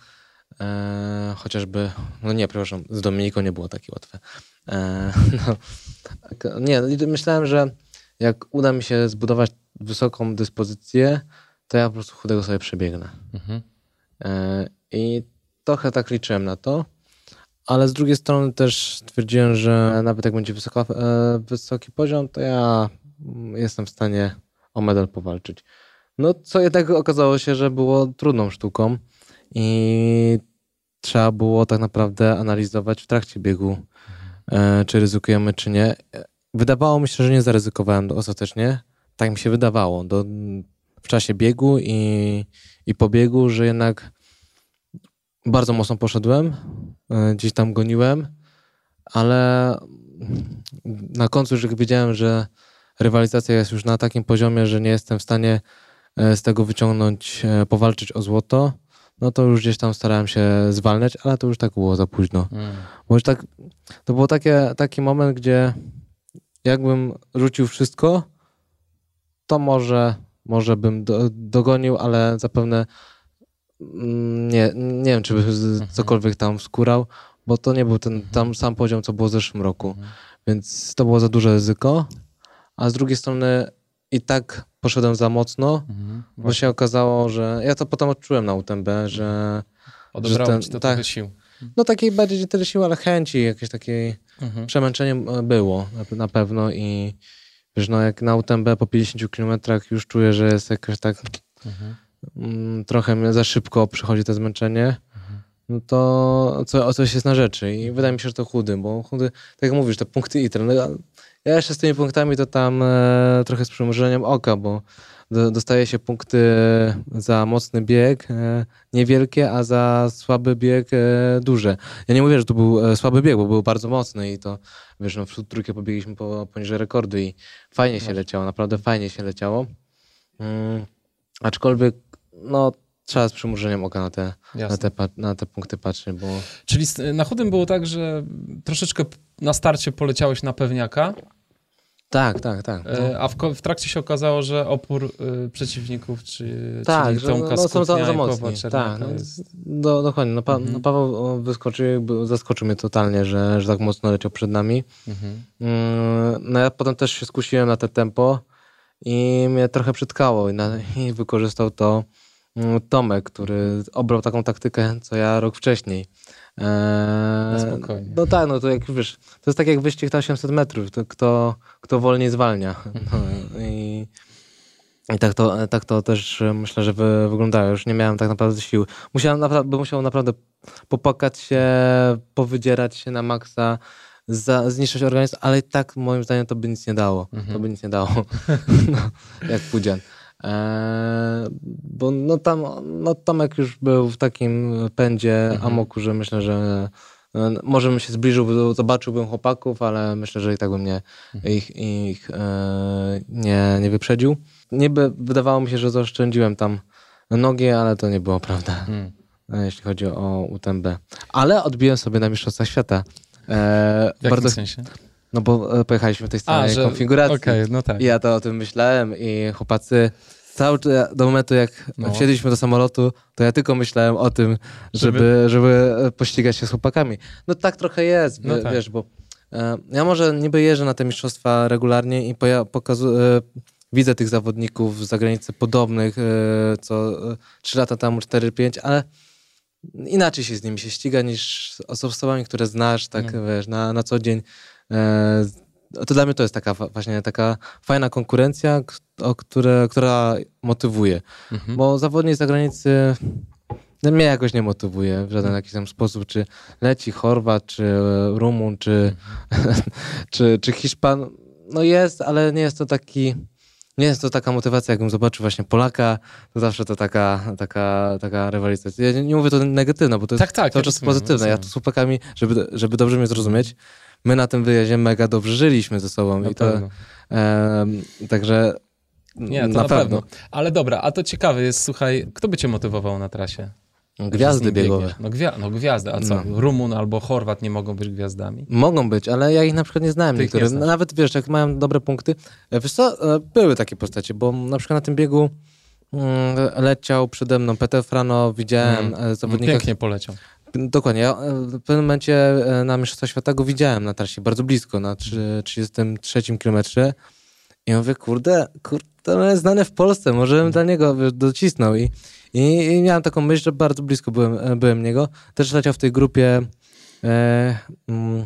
e, chociażby, no nie, przepraszam, z Dominiką nie było takie łatwe. E, no, tak, nie, i myślałem, że jak uda mi się zbudować wysoką dyspozycję, to ja po prostu chudego sobie przebiegnę. Mhm. E, I trochę tak liczyłem na to, ale z drugiej strony też stwierdziłem, że nawet jak będzie wysoko, e, wysoki poziom, to ja jestem w stanie o medal powalczyć. No, co jednak okazało się, że było trudną sztuką i trzeba było tak naprawdę analizować w trakcie biegu, e, czy ryzykujemy, czy nie. Wydawało mi się, że nie zaryzykowałem ostatecznie. Tak mi się wydawało. Do, w czasie biegu i, i po biegu, że jednak bardzo mocno poszedłem, e, gdzieś tam goniłem, ale na końcu już wiedziałem, że rywalizacja jest już na takim poziomie, że nie jestem w stanie e, z tego wyciągnąć, powalczyć o złoto, no to już gdzieś tam starałem się zwalniać, ale to już tak było za późno. Mhm. Bo już tak, to był takie, taki moment, gdzie jakbym rzucił wszystko, to może może bym do, dogonił, ale zapewne mm, nie, nie wiem, czy by z- cokolwiek tam skórał, bo to nie był ten tam sam poziom, co było w zeszłym roku. Więc to było za duże ryzyko. A z drugiej strony i tak poszedłem za mocno, Mhm. bo się okazało, że ja to potem odczułem na UTMB, że Odebrało ten- ci to tak. sił. no takiej bardziej tyle siły, ale chęci, jakieś takiej Mhm. przemęczenie e, było na, pewno i wiesz, no jak na UTMB po 50 kilometrach już czuję, że jest jakoś tak Mhm. mm, trochę za szybko przychodzi to zmęczenie, no to co, o coś jest na rzeczy i wydaje mi się, że to chudy, bo chudy, tak jak mówisz, te punkty ITRE, no ja, jeszcze z tymi punktami to tam e, trochę z przymrużeniem oka, bo do, dostaje się punkty za mocny bieg e, niewielkie, a za słaby bieg e, duże. Ja nie mówię, że to był e, słaby bieg, bo był bardzo mocny i to, wiesz, no w trójkę pobiegliśmy po, poniżej rekordu i fajnie się leciało, naprawdę fajnie się leciało. Mm, aczkolwiek, no, trzeba z przymrużeniem oka na te, na te, na te punkty patrzeć, bo Czyli na chudym było tak, że troszeczkę na starcie poleciałeś na pewniaka, tak, tak, tak. No. a w, w trakcie się okazało, że opór e, przeciwników, czy, Tak, czyli że Tomka no, są za, za mocni. Tak, no, jest... do, dokładnie. No, pa, Mhm. no Paweł wyskoczył, zaskoczył mnie totalnie, że, że tak mocno leciał przed nami. Mhm. Mm, No ja potem też się skusiłem na te tempo i mnie trochę przytkało i, na, i wykorzystał to Tomek, który obrał taką taktykę, co ja rok wcześniej. Eee, Na spokojnie. No tak, no to jak wiesz, to jest tak jak wyścig na 800 metrów, to kto, kto wolniej zwalnia. No, I, i tak, to, tak to też e, myślę, że wy, wyglądało. Już nie miałem tak naprawdę sił. Musiałem naprawdę, musiał naprawdę popłakać się, powydzierać się na maksa, za, zniszczyć organizm, ale i tak moim zdaniem to by nic nie dało. To by nic nie dało. no, jak Pudzian. Eee, bo no tam, no Tomek już był w takim pędzie amoku, że myślę, że e, może bym się zbliżył, zobaczyłbym chłopaków, ale myślę, że i tak bym nie, ich, ich e, nie, nie wyprzedził. Niby wydawało mi się, że zaoszczędziłem tam nogi, ale to nie było prawda, Mm. e, jeśli chodzi o UTMB. Ale odbiłem sobie na Mistrzostwach Świata. E, W jakim bardzo, sensie? No bo e, pojechaliśmy w tej samej że- konfiguracji. Okej, no tak. I ja to o tym myślałem i chłopacy cały czas, do momentu jak No. wsiedliśmy do samolotu, to ja tylko myślałem o tym, Żeby- żeby, żeby pościgać się z chłopakami. No tak trochę jest, No tak. wiesz, bo e, ja może niby jeżdżę na te mistrzostwa regularnie i poja- pokazu- e, widzę tych zawodników z zagranicy podobnych, e, co e, 3 lata temu, 4-5, ale inaczej się z nimi się ściga niż z osobami, które znasz, tak No. wiesz, na, na co dzień. E, to dla mnie to jest taka właśnie taka fajna konkurencja, o które, która motywuje. Mhm. Bo zawodnik z zagranicy no, mnie jakoś nie motywuje w żaden jakiś tam sposób, czy leci Chorwat, czy e, Rumun, czy, czy, czy Hiszpan. No jest, ale nie jest to taki... Nie jest to taka motywacja, jakbym zobaczył właśnie Polaka, to zawsze to taka, taka, taka rywalizacja. Ja nie, nie mówię to negatywno, bo to Tak, jest tak, cały ja czas rozumiem, pozytywne. Ja tu z chłopakami, żeby, żeby dobrze mnie zrozumieć, my na tym wyjeździe mega dobrze żyliśmy ze sobą. Na i to, pewno. em, także Nie, to na, pewno. Ale dobra, a to ciekawe jest, słuchaj, kto by cię motywował na trasie? Gwiazdy biegowe. No, gwia- no gwiazdy, a co? No. Rumun albo Chorwat nie mogą być gwiazdami? Mogą być, ale ja ich na przykład nie znałem Ty nie znasz. Nawet wiesz, jak mają dobre punkty. E, Wiesz co, e, były takie postacie, bo na przykład na tym biegu mm, leciał przede mną Peter Frano, widziałem Mm. mm. zawodnika. Pięknie poleciał. Dokładnie. Ja e, w pewnym momencie e, na Mistrzostwa Świata go widziałem na trasie, bardzo blisko, na trzy- 33 kilometrze. I mówię, kurde, kurde, on jest znany w Polsce, może bym dla niego docisnął. I, i, I miałem taką myśl, że bardzo blisko byłem, e, byłem niego. Też leciał w tej grupie e, mm,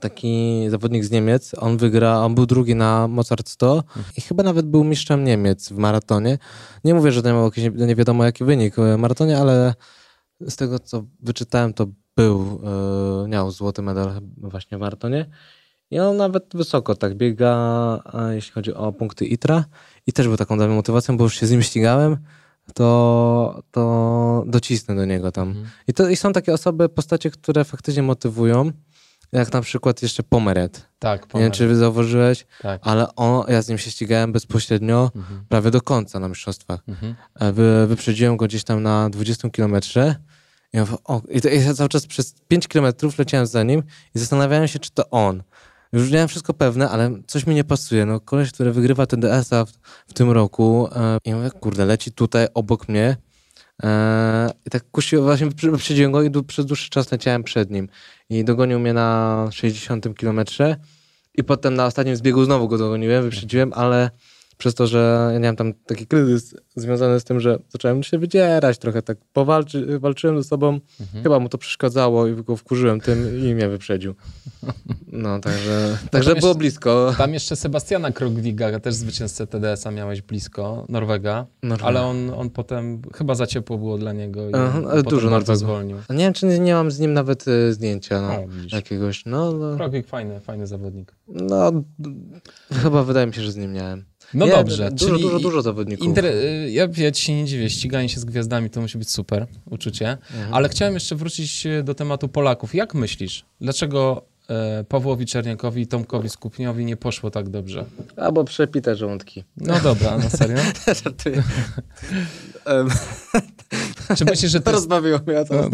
taki zawodnik z Niemiec. On wygra, on był drugi na Mozart 100 i chyba nawet był mistrzem Niemiec w maratonie. Nie mówię, że to miał jakiś nie wiadomo jaki wynik w maratonie, ale z tego co wyczytałem, to był, e, miał złoty medal właśnie w maratonie. I on nawet wysoko tak biega, jeśli chodzi o punkty ITRA. I też był taką dla mnie motywacją, bo już się z nim ścigałem, to, to docisnę do niego tam. Mhm. I, to, I są takie osoby, postacie, które faktycznie motywują, jak na przykład jeszcze Pomeret. Tak, Nie wiem, czy zauważyłeś, Tak. ale on, ja z nim się ścigałem bezpośrednio Mhm. prawie do końca na mistrzostwach. Mhm. E, Wy, wyprzedziłem go gdzieś tam na 20 kilometrze. I, ja i, ja cały czas przez 5 kilometrów leciałem za nim i zastanawiałem się, czy to on. Już miałem wszystko pewne, ale coś mi nie pasuje. No, koleś, który wygrywa TDS-a w, w tym roku e, i mówię, kurde, leci tutaj obok mnie i tak kusiłem, właśnie wyprzedziłem go i przez dłuższy czas leciałem przed nim. I dogonił mnie na 60 kilometrze i potem na ostatnim zbiegu znowu go dogoniłem, wyprzedziłem, ale przez to, że ja miałem tam taki kryzys związany z tym, że zacząłem się wydzierać trochę, tak powalczy, walczyłem ze sobą, chyba mu to przeszkadzało i go wkurzyłem tym i mnie wyprzedził. No, także, także jeszcze- było blisko. Tam jeszcze Sebastiana Krogwiga, też zwycięzcę TDS-a miałeś blisko, Norwega, Norwega. ale on, on potem, chyba za ciepło było dla niego i Aha, on dużo Norwegów. zwolnił. A Nie wiem, czy nie, nie mam z nim nawet e, zdjęcia no, O, jakiegoś. No, no, Krogwig fajny, fajny zawodnik. no, chyba wydaje mi się, że z nim miałem. No Nie, dobrze, Dużo, czyli dużo, dużo zawodników. Inter... y, Ja, ja ci się nie dziwię, ściganie się z gwiazdami to musi być super uczucie, Mhm. ale chciałem jeszcze wrócić e, do tematu Polaków. Jak myślisz, dlaczego Pawłowi Czerniakowi i Tomkowi Skupniowi nie poszło tak dobrze? Albo przepite żołądki. No dobra, na serio? Żartuję. Em, Czy myślisz, że to jest, Rozbawiło mnie to.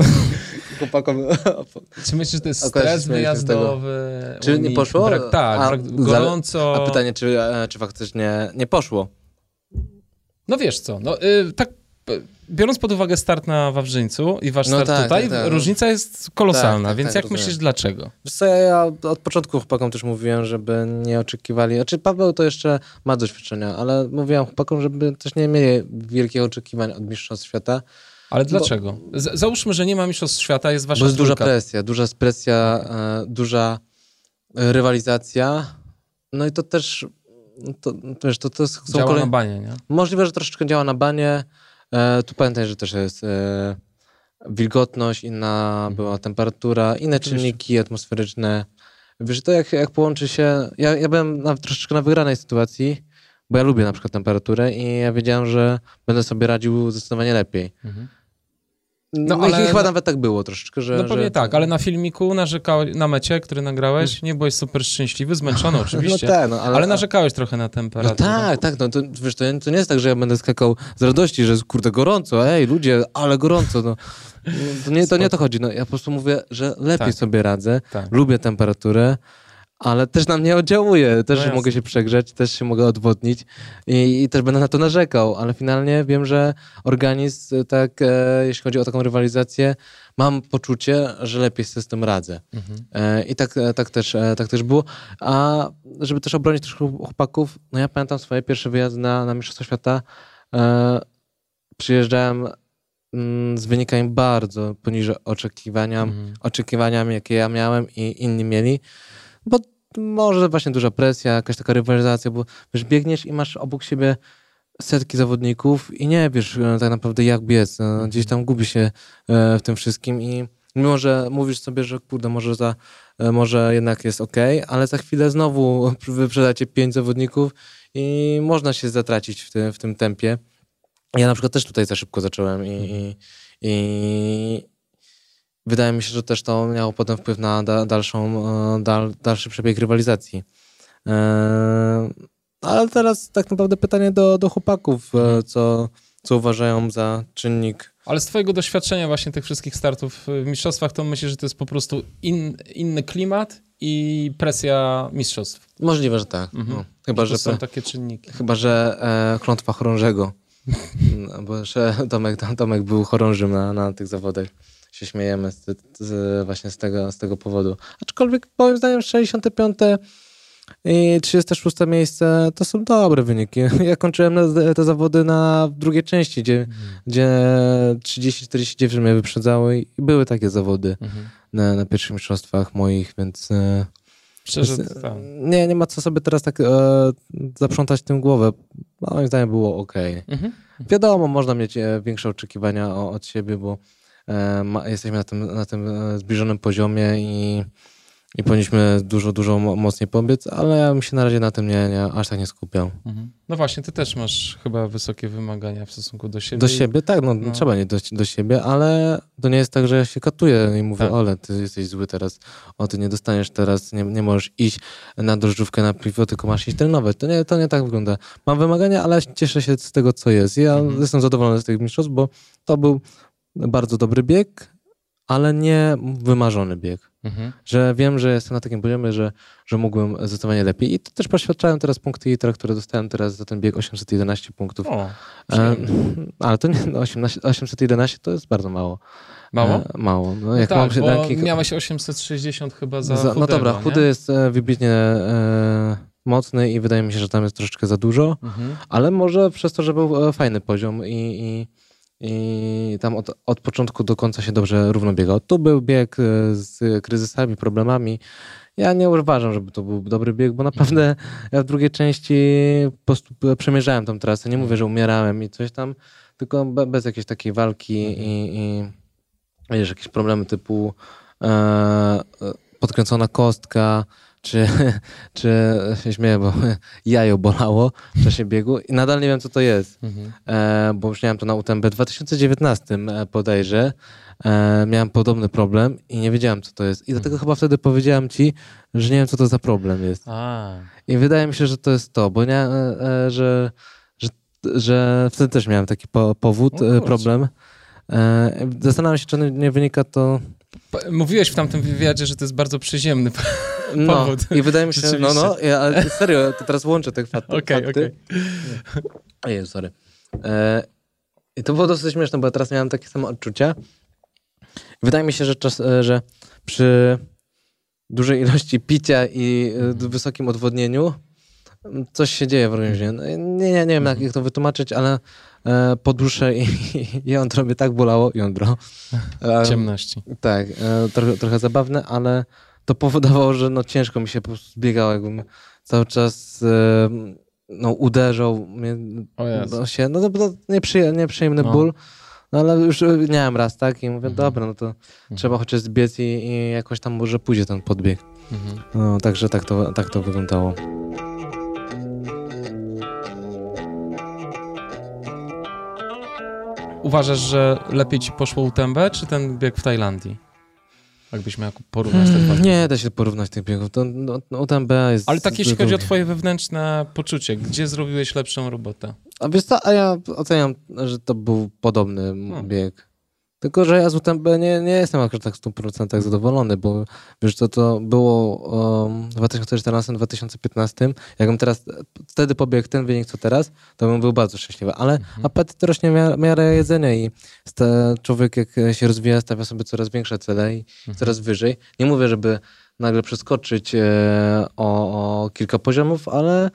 Chłopakom. czy myślisz, że to jest stres wyjazdowy? Czy nie poszło? Brak, tak, A, brak, gorąco. A pytanie, czy, e, czy faktycznie nie poszło? No wiesz co, no y, tak biorąc pod uwagę start na Wawrzyńcu i wasz No start tak, tutaj, tak, tak. różnica jest kolosalna, Tak, tak, więc tak, jak rozumiem. myślisz dlaczego? Wiesz co, ja, od początku chłopakom też mówiłem, żeby nie oczekiwali. Znaczy Paweł to jeszcze ma doświadczenia, ale mówiłem chłopakom, żeby też nie mieli wielkich oczekiwań od Mistrzostw Świata, Ale dlaczego? Z, załóżmy, że nie ma mistrzostw świata, jest wasza bo jest duża presja, duża presja, e, duża rywalizacja. No i to też, to, to, wiesz, to, to są Działa kolej... na banie, nie? Możliwe, że troszeczkę działa na banie. E, tu pamiętaj, że też jest e, wilgotność, inna była temperatura, inne czynniki atmosferyczne. Wiesz, to jak, jak połączy się... Ja, ja byłem na, troszeczkę na wygranej sytuacji, bo ja lubię na przykład temperaturę i ja wiedziałem, że będę sobie radził zdecydowanie lepiej. Mhm. No, No, ale ale- chyba nawet tak było troszeczkę, że... No pewnie że... tak, ale na filmiku narzekałeś, na mecie, który nagrałeś, nie byłeś super szczęśliwy, zmęczony oczywiście, No tak, no, ale, ale narzekałeś trochę na No temperaturę. tak, tak, no to, wiesz, to, to nie jest tak, że ja będę skakał z radości, że jest kurde gorąco, ej ludzie, ale gorąco, no. No, To nie, to nie to chodzi, no ja po prostu mówię, że lepiej Tak. sobie radzę, Tak. lubię temperaturę, ale też na mnie oddziałuje, też No mogę się przegrzeć, też się mogę odwodnić i, i też będę na to narzekał, ale finalnie wiem, że organizm, tak, e, jeśli chodzi o taką rywalizację, mam poczucie, że lepiej sobie z tym radzę. Mhm. E, I tak, e, tak, też, e, tak też było. A żeby też obronić troszkę chłopaków, no ja pamiętam swoje pierwsze wyjazdy na, na Mistrzostwa Świata. E, przyjeżdżałem mm, z wynikami bardzo poniżej oczekiwania, Mhm. oczekiwaniami, jakie ja miałem i inni mieli. Bo może właśnie duża presja, jakaś taka rywalizacja, bo wiesz, biegniesz i masz obok siebie setki zawodników i nie wiesz e, tak naprawdę jak biec. E, Gdzieś tam gubi się e, w tym wszystkim i mimo, że mówisz sobie, że kurde, może, za, e, może jednak jest ok, ale za chwilę znowu wyprzedacie pięć zawodników i można się zatracić w, tym w tym tempie. Ja na przykład też tutaj za szybko zacząłem i, i, i wydaje mi się, że też to miało potem wpływ na da, dalszą, e, dal, dalszy przebieg rywalizacji. E, ale teraz tak naprawdę pytanie do, do chłopaków, e, co, co uważają za czynnik. Ale z twojego doświadczenia właśnie tych wszystkich startów w mistrzostwach, to myślę, że to jest po prostu in, inny klimat i presja mistrzostw. Możliwe, że tak. Mhm. No, chyba, to że, są takie czynniki. chyba, że e, klątwa chorążego. No, bo że Tomek, Tomek był chorążym na, na tych zawodach. Się śmiejemy z, z, właśnie z tego, z tego powodu. Aczkolwiek moim zdaniem 65 i 36 miejsce to są dobre wyniki. Ja kończyłem te zawody na drugiej części, gdzie, gdzie 30-40 mnie wyprzedzały i były takie zawody Mhm. na, na pierwszych mistrzostwach moich, więc e, Szczerze, Więc, tak. nie, nie ma co sobie teraz tak e, zaprzątać tym głowę. Moim zdaniem było ok. Mhm. Wiadomo, można mieć e, większe oczekiwania od siebie, bo e, jesteśmy na tym, na tym e, zbliżonym poziomie i, i powinniśmy dużo, dużo mo- mocniej pobiec, ale ja bym się na razie na tym nie, nie, aż tak nie skupiał. Mhm. No właśnie, ty też masz chyba wysokie wymagania w stosunku do siebie. Do siebie, tak, no, no. trzeba nie do, do siebie, ale to nie jest tak, że ja się katuję i mówię, Tak. ole, ty jesteś zły teraz, o, ty nie dostaniesz teraz, nie, nie możesz iść na drożdżówkę na piwo, tylko masz iść trenować. To nie, to nie tak wygląda. Mam wymagania, ale cieszę się z tego, co jest. Ja Mhm. jestem zadowolony z tych mistrzostw, bo to był bardzo dobry bieg, ale nie wymarzony bieg. Mhm. Że wiem, że jestem na takim poziomie, że, że mógłbym zdecydowanie lepiej. I to też poświadczają teraz punkty ITRA, które dostałem teraz za ten bieg 811 punktów. O, E, ale to nie, no 18, 811 to jest bardzo mało. Mało? E, mało. No, jak tak, mam bo miałeś 860 chyba za, za, No chudego, dobra, nie? chudy jest e, wybitnie e, mocny i wydaje mi się, że tam jest troszeczkę za dużo, Mhm. ale może przez to, że był e, fajny poziom i, i, i tam od, od początku do końca się dobrze równo biegał. Tu był bieg e, z kryzysami, problemami. Ja nie uważam, żeby to był dobry bieg, bo naprawdę ja w drugiej części po prostu przemierzałem tą trasę. Nie mówię, że umierałem i coś tam, tylko be, bez jakiejś takiej walki i, i wiesz, jakieś problemy typu e, e, podkręcona kostka, czy, czy się śmieję, bo jajo bolało w czasie biegu i nadal nie wiem, co to jest, Mhm. e, bo już miałem to na UTMB w 2019 e, podejrzę. E, miałem podobny problem i nie wiedziałem, co to jest. I dlatego chyba wtedy powiedziałem ci, że nie wiem, co to za problem jest. A, I wydaje mi się, że to jest to, bo nie, e, e, że, że, że wtedy też miałem taki po, powód, O e, problem. E, Zastanawiam się, czy nie wynika to. Mówiłeś w tamtym wywiadzie, że to jest bardzo przyziemny. No, Powód. I wydaje mi się, no, no, ja, ale serio, to teraz łączę te fakty. Okej, fakty. Ojej, sorry. E, I to było dosyć śmieszne, bo ja teraz miałem takie samo odczucia. Wydaje mi się, że, czas, e, że przy dużej ilości picia i e, wysokim odwodnieniu coś się dzieje w organizmie. No, Nie, nie, nie wiem, jak to wytłumaczyć, ale e, dłuższej i jądro mnie tak bolało, jądro. E, Ciemności. tak, e, trochę, trochę zabawne, ale to powodowało, że no ciężko mi się po prostu zbiegało, jakbym cały czas e, no, uderzał mnie, O no, się, no to był nieprzyjemny, nieprzyjemny No. ból, no ale już miałem raz, tak, i mówię, Mhm. dobra, no to trzeba chociaż zbiec i, i jakoś tam może pójdzie ten podbieg. Mhm. No, także tak to, tak to wyglądało. Uważasz, że lepiej ci poszło UTMB, czy ten bieg w Tajlandii? Jakbyś miał porównać. Hmm, nie da się porównać tych biegów, to no, no, UTMB jest... Ale tak jeśli chodzi o twoje wewnętrzne poczucie, gdzie zrobiłeś lepszą robotę? A wiesz co, a ja oceniam, że to był podobny No. bieg. Tylko, że ja z UTMB nie, nie jestem akurat tak w 100% zadowolony, bo wiesz co, to było um, w 2014-2015. Jakbym teraz wtedy pobiegł ten wynik, co teraz, to bym był bardzo szczęśliwy. Ale apetyt rośnie w mia- miarę jedzenia i sta- człowiek jak się rozwija, stawia sobie coraz większe cele i coraz wyżej. Nie mówię, żeby nagle przeskoczyć e, o, o kilka poziomów, ale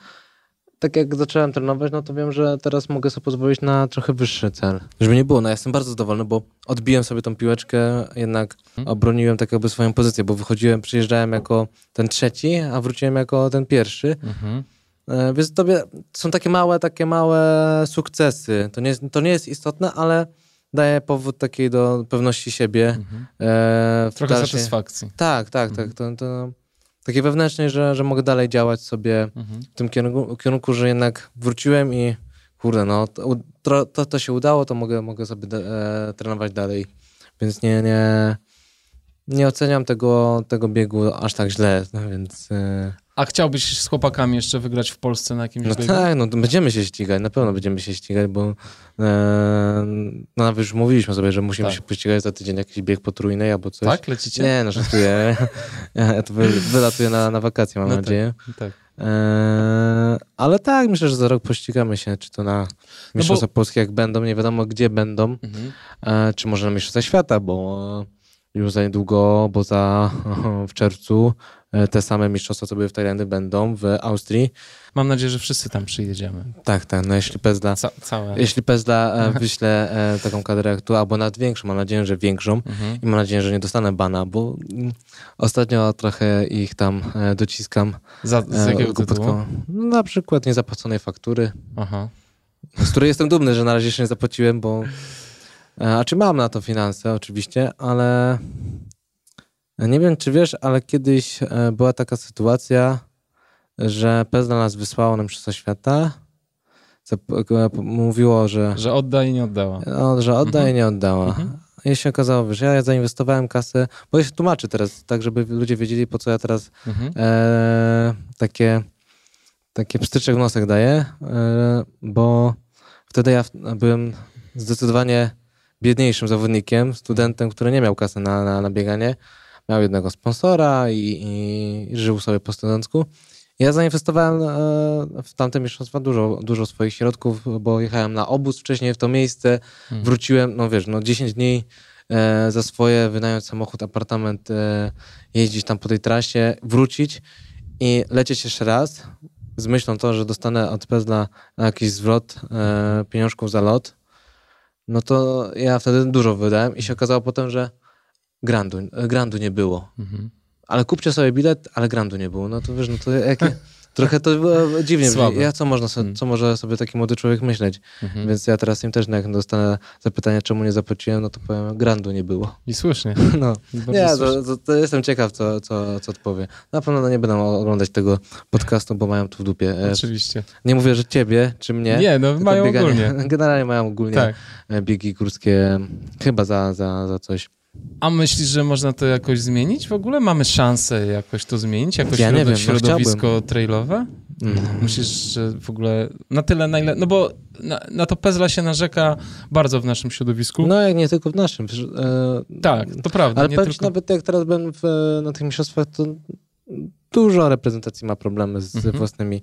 tak jak zacząłem trenować, no to wiem, że teraz mogę sobie pozwolić na trochę wyższy cel. Żeby nie było, no ja jestem bardzo zadowolony, bo odbiłem sobie tą piłeczkę, jednak obroniłem tak jakby swoją pozycję, bo wychodziłem, przyjeżdżałem jako ten trzeci, a wróciłem jako ten pierwszy. Mhm. E, Więc tobie są takie małe, takie małe sukcesy. To nie jest, to nie jest istotne, ale daje powód takiej do pewności siebie. Mhm. e, w Trochę dalszej- satysfakcji. Tak, tak, tak. To, to takie wewnętrznej, że, że mogę dalej działać sobie Mhm. w tym kierunku, kierunku że jednak wróciłem i kurde, no to, to, to, to się udało, to mogę, mogę sobie de, e, trenować dalej. Więc nie, nie, nie oceniam tego, tego biegu aż tak źle, no więc... E, A chciałbyś z chłopakami jeszcze wygrać w Polsce na jakimś no biegu? tak, no będziemy się ścigać, na pewno będziemy się ścigać, bo e, no nawet już mówiliśmy sobie, że musimy Tak. się pościgać za tydzień jakiś bieg potrójny albo coś. Tak? Lecicie? Nie, no żartuję. Ja to wy, wylatuję na, na wakacje, mam No tak. nadzieję. Tak. Eee, ale tak, myślę, że za rok pościgamy się, czy to na Mistrzostwa Polskie jak będą, nie wiadomo gdzie będą, Mhm. e, czy może na Mistrzostwa Świata, bo już za niedługo, bo za w czerwcu e, te same mistrzostwa, co były w Tajlandii, będą w Austrii. Mam nadzieję, że wszyscy tam przyjedziemy. Tak, tak, no jeśli Pezda, Ca całe. jeśli Pezda e, wyśle e, taką kadrę jak tu, albo nawet większą, mam nadzieję, że większą, Mhm. i mam nadzieję, że nie dostanę bana, bo ostatnio trochę ich tam e, dociskam. Za, z e, jakiego tytułu? Na przykład niezapłaconej faktury, Aha. z której jestem dumny, że na razie jeszcze nie zapłaciłem, bo... e, A czy mam na to finanse oczywiście, ale nie wiem, czy wiesz, ale kiedyś e, była taka sytuacja, że PES dla nas wysłało nam Mistrzostwa Świata, zap- e, mówiło, że, Że odda i nie oddała. no, że odda i nie oddała. Mhm. I się okazało, że ja zainwestowałem kasę, bo ja się tłumaczę teraz, tak żeby ludzie wiedzieli, po co ja teraz Mhm. e, takie, takie pstryczek w nosek daję, e, bo wtedy ja byłem zdecydowanie biedniejszym zawodnikiem, studentem, który nie miał kasy na, na, na bieganie. Miał jednego sponsora i, i, i żył sobie po studencku. Ja zainwestowałem e, w tamte mistrzostwa dużo, dużo swoich środków, bo jechałem na obóz wcześniej w to miejsce, Mhm. wróciłem, no wiesz, no 10 dni e, za swoje, wynająć samochód, apartament, e, jeździć tam po tej trasie, wrócić i lecieć jeszcze raz z myślą to, że dostanę od Pezla jakiś zwrot pieniążków za lot, no to ja wtedy dużo wydałem i się okazało potem, że grandu, grandu nie było. Mhm. Ale kupcie sobie bilet, ale grandu nie było. No to wiesz, no to jakie... Trochę to było dziwnie. Słabe. Ja co można sobie, Mm. co może sobie taki młody człowiek myśleć? Mhm. Więc ja teraz im też, no jak dostanę zapytanie, czemu nie zapłaciłem, no to powiem, grandu nie było. I słusznie. No. Nie, słusznie. to, to, to jestem ciekaw, co, co, co odpowie. Na pewno no, nie będę oglądać tego podcastu, bo mają tu w dupie. E, Oczywiście. Nie mówię, że ciebie, czy mnie. Nie, no mają bieganie. ogólnie. Generalnie mają ogólnie Tak. e, biegi górskie, chyba za, za, za coś. A myślisz, że można to jakoś zmienić w ogóle? Mamy szansę jakoś to zmienić? Jakoś Ja wiem, no środowisko trailowe? Mm. Myślisz, że w ogóle na tyle, na ile... No bo na, na to Pezla się narzeka bardzo w naszym środowisku. No jak nie tylko w naszym. E, tak, to prawda. Ale nie powiem tylko... nawet jak teraz byłem w, na tych mistrzostwach, to dużo reprezentacji ma problemy z Mhm. własnymi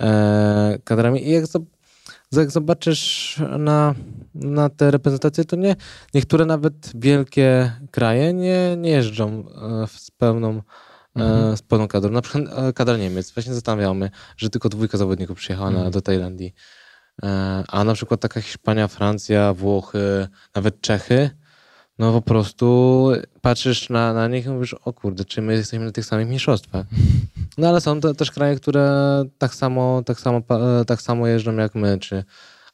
e, kadrami. I jak, zob- jak zobaczysz na, na te reprezentacje, to nie, niektóre nawet wielkie kraje nie, nie jeżdżą e, z pełną Mhm. e, z pełną kadrą. Na przykład e, kadra Niemiec. Właśnie zastanawiamy, że tylko dwójka zawodników przyjechała Mhm. do Tajlandii. A na przykład taka Hiszpania, Francja, Włochy, nawet Czechy, no po prostu patrzysz na, na nich i mówisz, o kurde, czy my jesteśmy na tych samych mistrzostwach. No ale są też kraje, które tak samo, tak samo, e, tak samo jeżdżą jak my, czy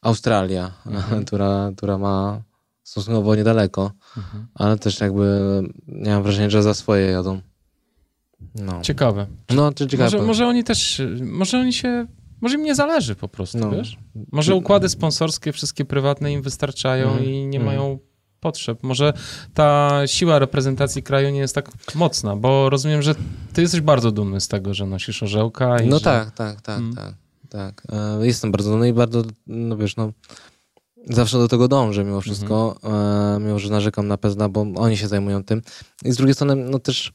Australia, Mhm. która, która ma stosunkowo niedaleko, Mhm. ale też jakby nie mam wrażenia, że za swoje jadą. No, Ciekawe. no ciekawe. Może, może oni też, może oni się, może im nie zależy po prostu, No. wiesz? Może układy sponsorskie, wszystkie prywatne im wystarczają Mhm. i nie Mhm. mają potrzeb. Może ta siła reprezentacji kraju nie jest tak mocna, bo rozumiem, że ty jesteś bardzo dumny z tego, że nosisz orzełka i No że... tak, tak, tak, Mm. tak, tak. E, Jestem bardzo dumny i bardzo, no wiesz, no zawsze do tego dążę mimo wszystko, e, mimo że narzekam na Pezna, bo oni się zajmują tym. I z drugiej strony, no też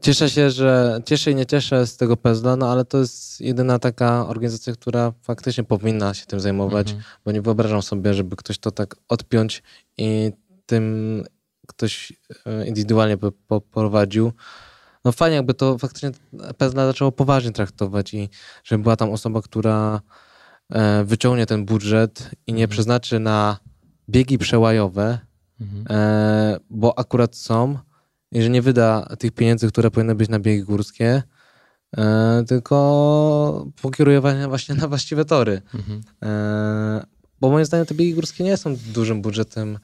cieszę się, że cieszę i nie cieszę z tego Pezla, no ale to jest jedyna taka organizacja, która faktycznie powinna się tym zajmować, Mhm. bo nie wyobrażam sobie, żeby ktoś to tak odpiąć i tym ktoś e, indywidualnie by poprowadził. No fajnie, jakby to faktycznie Pezla zaczęło poważnie traktować i żeby była tam osoba, która e, wyciągnie ten budżet i nie Mhm. przeznaczy na biegi przełajowe, Mhm. e, bo akurat są, i że nie wyda tych pieniędzy, które powinny być na biegi górskie, e, tylko pokieruje wa- właśnie na właściwe tory. Mhm. E, bo moim zdaniem te biegi górskie nie są dużym budżetem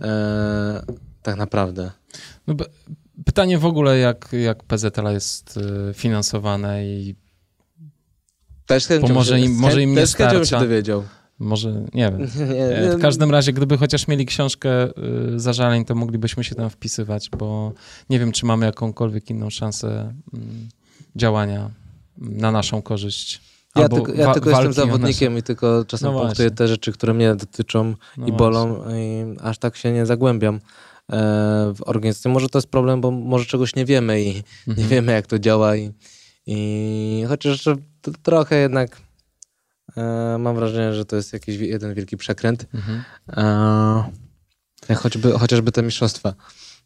e, tak naprawdę. No, pytanie w ogóle, jak, jak PZL jest finansowane i Też chęcią Bo może się- im- może im nie też chęcią bym się starcza. dowiedział. Może, nie wiem. Nie, nie, W każdym razie, gdyby chociaż mieli książkę y, zażaleń, to moglibyśmy się tam wpisywać, bo nie wiem, czy mamy jakąkolwiek inną szansę mm, działania na naszą korzyść. Ja tylko, ja tylko jestem zawodnikiem i tylko czasem No punktuję właśnie. te rzeczy, które mnie dotyczą no i bolą i aż tak się nie zagłębiam e, w organizacji. Może to jest problem, bo może czegoś nie wiemy i nie Mhm. wiemy, jak to działa i, i chociaż trochę jednak mam wrażenie, że to jest jakiś jeden wielki przekręt. Mhm. E, choćby, chociażby te mistrzostwa.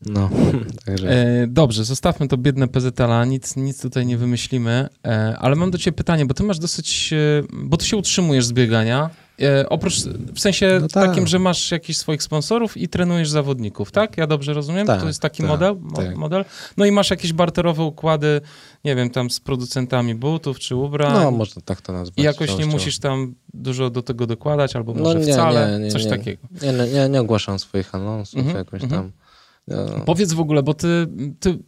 No, także. E, dobrze, zostawmy to biedne PZL-a, nic, nic tutaj nie wymyślimy, e, ale mam do ciebie pytanie, bo ty masz dosyć, e, bo ty się utrzymujesz z biegania, e, oprócz, w sensie No tak. takim, że masz jakichś swoich sponsorów i trenujesz zawodników, tak? Ja dobrze rozumiem? Tak, to jest taki tak, model, mo, tak. model? No i masz jakieś barterowe układy, nie wiem, tam z producentami butów czy ubrań No, można tak to nazwać. i jakoś nie musisz tam dużo do tego dokładać, albo No może nie, wcale, nie, nie, coś nie. takiego. Nie, nie, nie, nie ogłaszam swoich anonsów Mhm, jakoś mhm. tam. No, Powiedz w ogóle, bo ty, ty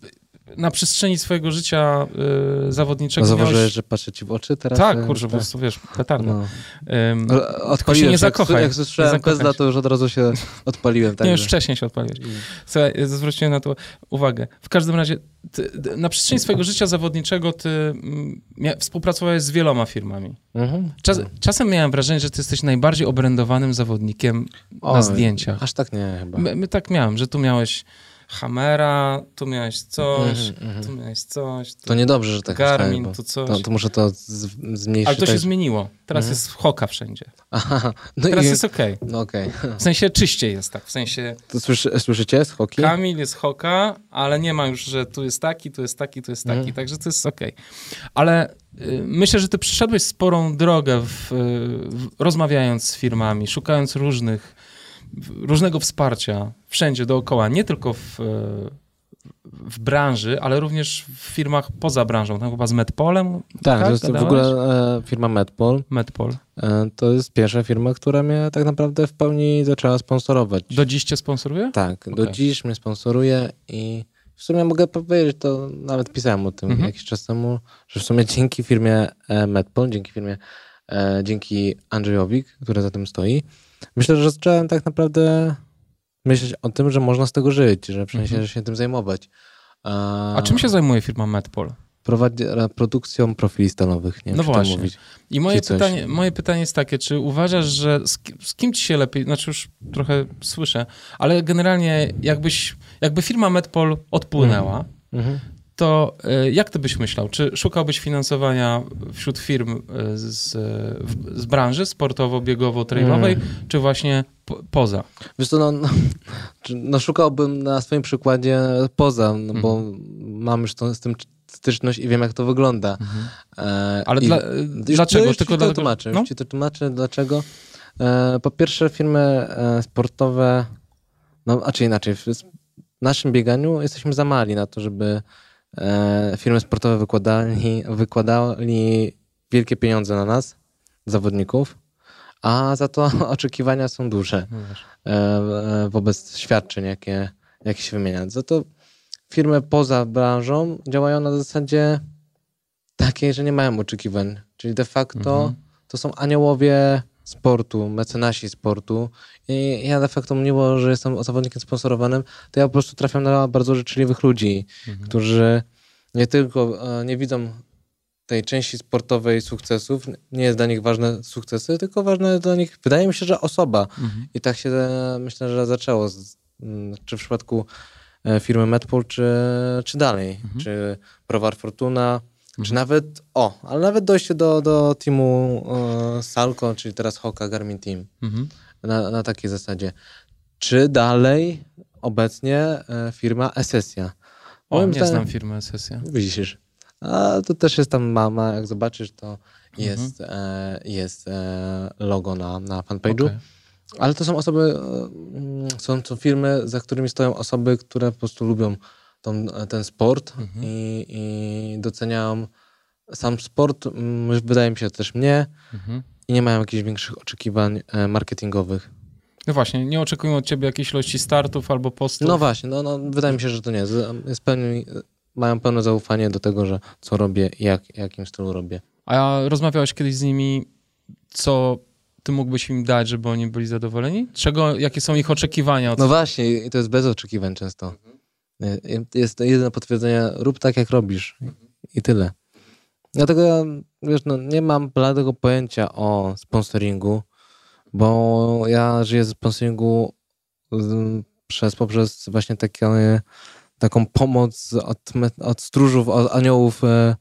na przestrzeni swojego życia y, zawodniczego Zauważyłeś, miałeś... że patrzę ci w oczy teraz? Tak, e, kurczę, po prostu, wiesz, petarda. No. Ym, Odpaliłem nie się, jak- zakochaj. Jak słyszałem Nie się. to już od razu się odpaliłem. nie, już wcześniej się odpaliłeś. Słuchaj, zwróciłem na to uwagę. W każdym razie, ty, na przestrzeni swojego życia zawodniczego ty mm, mia- współpracowałeś z wieloma firmami. Mhm. Czas, czasem miałem wrażenie, że ty jesteś najbardziej obrędowanym zawodnikiem na Oj, zdjęciach. Aż tak nie chyba. My, my tak miałem, że tu miałeś Hammera, tu miałeś coś, Mhm, mhm. tu miałeś coś, tu To niedobrze, że tak Garmin, bo tu coś. to, to muszę to z, zmniejszyć. Ale to się tak- zmieniło. Teraz Mhm. jest hoka wszędzie. Aha, no Teraz i... jest okej. No okej. W sensie czyściej jest tak. W sensie To słyszy, słyszycie z hoki? Kamil jest hoka, ale nie ma już, że tu jest taki, tu jest taki, tu jest taki, Mhm. także to jest okej. Ale y, myślę, że ty przeszedłeś sporą drogę w, y, w, rozmawiając z firmami, szukając różnych, różnego wsparcia wszędzie dookoła, nie tylko w, y, w branży, ale również w firmach poza branżą. Tam chyba z Medpolem? Tak, to jest w ogóle e, firma Medpol. Medpol. E, to jest pierwsza firma, która mnie tak naprawdę w pełni zaczęła sponsorować. Do dziś cię sponsoruje? Tak, do Okej. dziś mnie sponsoruje i w sumie mogę powiedzieć, to nawet pisałem o tym Mhm. jakiś czas temu, że w sumie dzięki firmie e, Medpol, dzięki firmie, e, dzięki Andrzejowi, który za tym stoi, myślę, że zacząłem tak naprawdę myśleć o tym, że można z tego żyć, że w sensie, Mhm. że się tym zajmować. A czym się zajmuje firma Medpol? Prowadzi produkcją profili stanowych, nie wiem, No właśnie. mówić. I moje pytanie, moje pytanie jest takie, czy uważasz, że z, z kim ci się lepiej, znaczy już trochę słyszę, ale generalnie jakbyś, jakby firma Medpol odpłynęła, Mhm. To y, jak ty byś myślał? Czy szukałbyś finansowania wśród firm y, z, z branży sportowo-biegowo-trailowej, Mm. czy właśnie po, poza? Wiesz co, no, no, no szukałbym na swoim przykładzie poza, no bo Mhm. mam już to, z tym styczność i wiem, jak to wygląda. E, Ale dla, już- dlaczego? Już Tylko ci to dlatego, tłumaczę, no? już ci to tłumaczę, dlaczego. E, po pierwsze, firmy e, sportowe, no, a czy inaczej, w naszym bieganiu jesteśmy za mali na to, żeby firmy sportowe wykładali, wykładali wielkie pieniądze na nas, zawodników, a za to oczekiwania są duże No e, e, wobec świadczeń, jakie, jakie się wymienia. Za to firmy poza branżą działają na zasadzie takiej, że nie mają oczekiwań. Czyli de facto Mhm. to są aniołowie sportu, mecenasi sportu. I ja de facto, mimo że jestem zawodnikiem sponsorowanym, to ja po prostu trafiam na bardzo życzliwych ludzi, Mhm. którzy nie tylko e, nie widzą tej części sportowej sukcesów, nie jest dla nich ważne sukcesy, tylko ważne jest dla nich, wydaje mi się, że osoba. Mhm. I tak się e, myślę, że zaczęło, z, m, czy w przypadku e, firmy Medpol, czy, czy dalej, Mhm. czy Prowar Fortuna, czy Mhm. nawet, o, ale nawet dojście do, do teamu e, Salco, czyli teraz Hoka Garmin Team, Mhm. na, na takiej zasadzie. Czy dalej obecnie e, firma Esesja? O, Moim nie zdaniem- znam firmy Sesja. Widzisz. A to też jest tam mama, jak zobaczysz, to Mhm. jest, e, jest e, logo na, na fanpage'u. Okej. Ale to są osoby, e, mm, są to firmy, za którymi stoją osoby, które po prostu lubią tą, ten sport Mhm. i, i doceniają sam sport, mm, wydaje mi się też mnie, Mhm. i nie mają jakichś większych oczekiwań e, marketingowych. No właśnie, nie oczekują od ciebie jakiejś ilości startów albo postów. No właśnie, no, no, wydaje mi się, że to nie. Z- Jest pełni, mają pełne zaufanie do tego, że co robię i jak, jakim stylu robię. A rozmawiałeś kiedyś z nimi, co ty mógłbyś im dać, żeby oni byli zadowoleni? Czego, jakie są ich oczekiwania? Od... No właśnie, to jest bez oczekiwań często. Nie, Jest to jedyne potwierdzenie, rób tak, jak robisz. I tyle. Dlatego, wiesz, no, nie mam bladego pojęcia o sponsoringu, bo ja żyję ze sponsoringu z, przez, poprzez właśnie takie, taką pomoc od, od stróżów, od aniołów e,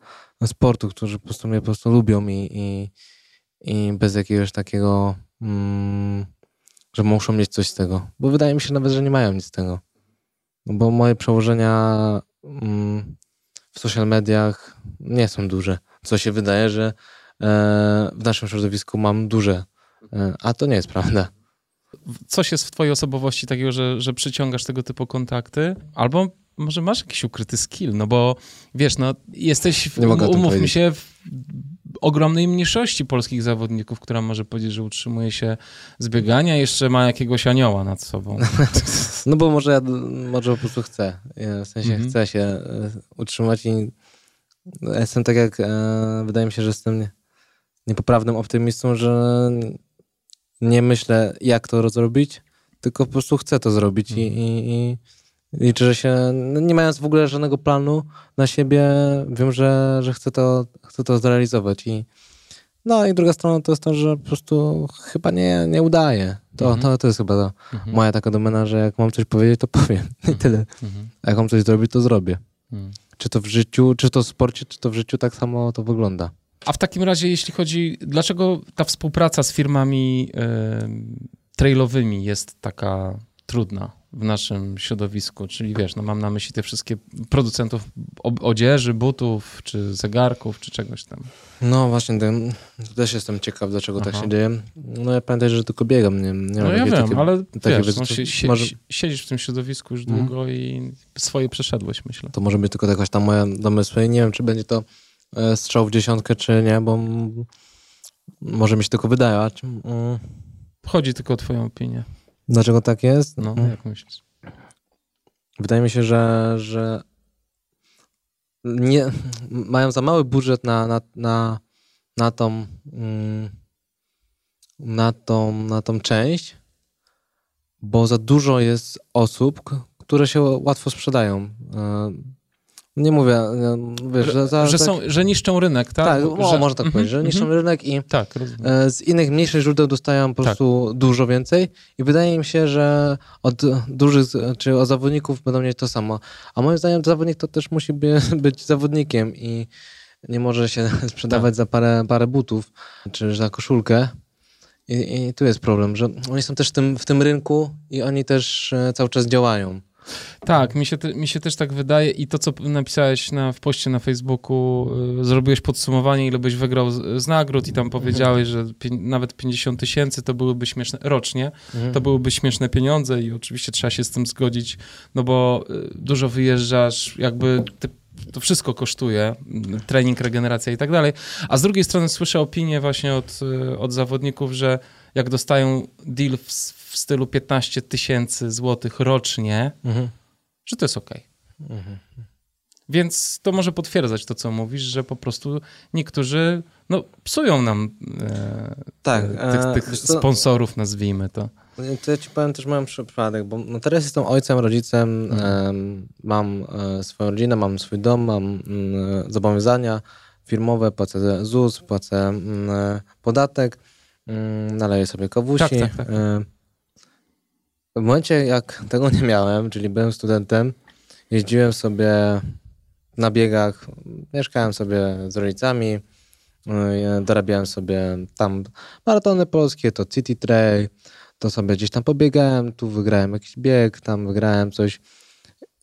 sportu, którzy po prostu mnie po prostu lubią i, i, i bez jakiegoś takiego, mm, że muszą mieć coś z tego. Bo wydaje mi się nawet, że nie mają nic z tego. No bo moje przełożenia mm, w social mediach nie są duże. Co się wydaje, że e, w naszym środowisku mam duże, e, a to nie jest prawda. Coś jest w twojej osobowości takiego, że, że przyciągasz tego typu kontakty? Albo może masz jakiś ukryty skill, no bo wiesz, no jesteś, Nie umówmy się, w ogromnej mniejszości polskich zawodników, która może powiedzieć, że utrzymuje się z biegania, jeszcze ma jakiegoś anioła nad sobą. No bo może ja może po prostu chcę. W sensie Mhm. chcę się e, utrzymać i jestem tak jak, e, wydaje mi się, że jestem nie- niepoprawnym optymistą, że nie myślę jak to zrobić, tylko po prostu chcę to zrobić i, i, i liczę, że się, no nie mając w ogóle żadnego planu na siebie, wiem, że, że chcę, to, chcę to zrealizować i no i druga strona to jest to, że po prostu chyba nie, nie udaje. To, Mhm. to, to jest chyba to Mhm. moja taka domena, że jak mam coś powiedzieć, to powiem. I tyle. Mhm. A jak mam coś zrobić, to zrobię. Mhm. Czy to w życiu, czy to w sporcie, czy to w życiu, tak samo to wygląda. A w takim razie, jeśli chodzi, dlaczego ta współpraca z firmami trailowymi jest taka trudna w naszym środowisku? Czyli wiesz, no mam na myśli te wszystkie producentów odzieży, butów, czy zegarków, czy czegoś tam. No właśnie, ten, też jestem ciekaw, dlaczego tak Aha. się dzieje. No ja pamiętaj, że tylko biegam, nie, nie No ja wiem, takiej- ale takie wiesz, no, sie, sie, może- siedzisz w tym środowisku już Mhm. długo i swoje przeszedłeś, myślę. To może być tylko jakaś tam moja domysły. Nie wiem, czy będzie to e, strzał w dziesiątkę, czy nie, bo może mi się tylko wydaje. Mm, Chodzi tylko o twoją opinię. Dlaczego tak jest? No, Mm. jak myślisz? Wydaje mi się, że, że nie, mają za mały budżet na, na, na, na, tą, mm, na, tą, na tą część, bo za dużo jest osób, które się łatwo sprzedają. Nie mówię, wiesz, że, za, że, tak- są, że niszczą rynek, tak? tak, o, można tak Mhm, powiedzieć, że niszczą mhm. rynek i Tak. E, Z innych mniejszych źródeł dostają po Tak. prostu dużo więcej i wydaje mi się, że od dużych, czy od zawodników będą mieć to samo. A moim zdaniem zawodnik to też musi by, być zawodnikiem i nie może się sprzedawać za parę, parę butów czy za koszulkę. I, I tu jest problem, że oni są też w tym, w tym rynku i oni też e, cały czas działają. Tak, mi się, te, mi się też tak wydaje i to, co napisałeś na, w poście na Facebooku, y, zrobiłeś podsumowanie, ile byś wygrał z, z nagród i tam powiedziałeś, że pi- nawet 50 tysięcy to byłyby śmieszne, rocznie, Mhm. to byłyby śmieszne pieniądze i oczywiście trzeba się z tym zgodzić, no bo y, dużo wyjeżdżasz, jakby ty, to wszystko kosztuje, y, trening, regeneracja i tak dalej, a z drugiej strony słyszę opinię właśnie od, y, od zawodników, że jak dostają deal w, w stylu 15 tysięcy złotych rocznie, Mhm. że to jest okej. Mhm. Więc to może potwierdzać to, co mówisz, że po prostu niektórzy no, psują nam e, Tak, e, tych, e, tych co? sponsorów, nazwijmy to. To ja ci powiem też moją przypadek, bo no teraz jestem ojcem, rodzicem, Mhm. em, mam e, swoją rodzinę, mam swój dom, mam mm, zobowiązania firmowe, płacę ZUS, płacę mm, e, podatek, mm, naleję sobie kawusi. Tak, tak, tak. W momencie, jak tego nie miałem, czyli byłem studentem, jeździłem sobie na biegach, mieszkałem sobie z rodzicami, e, dorabiałem sobie tam maratony polskie, to City Trail, to sobie gdzieś tam pobiegałem, tu wygrałem jakiś bieg, tam wygrałem coś.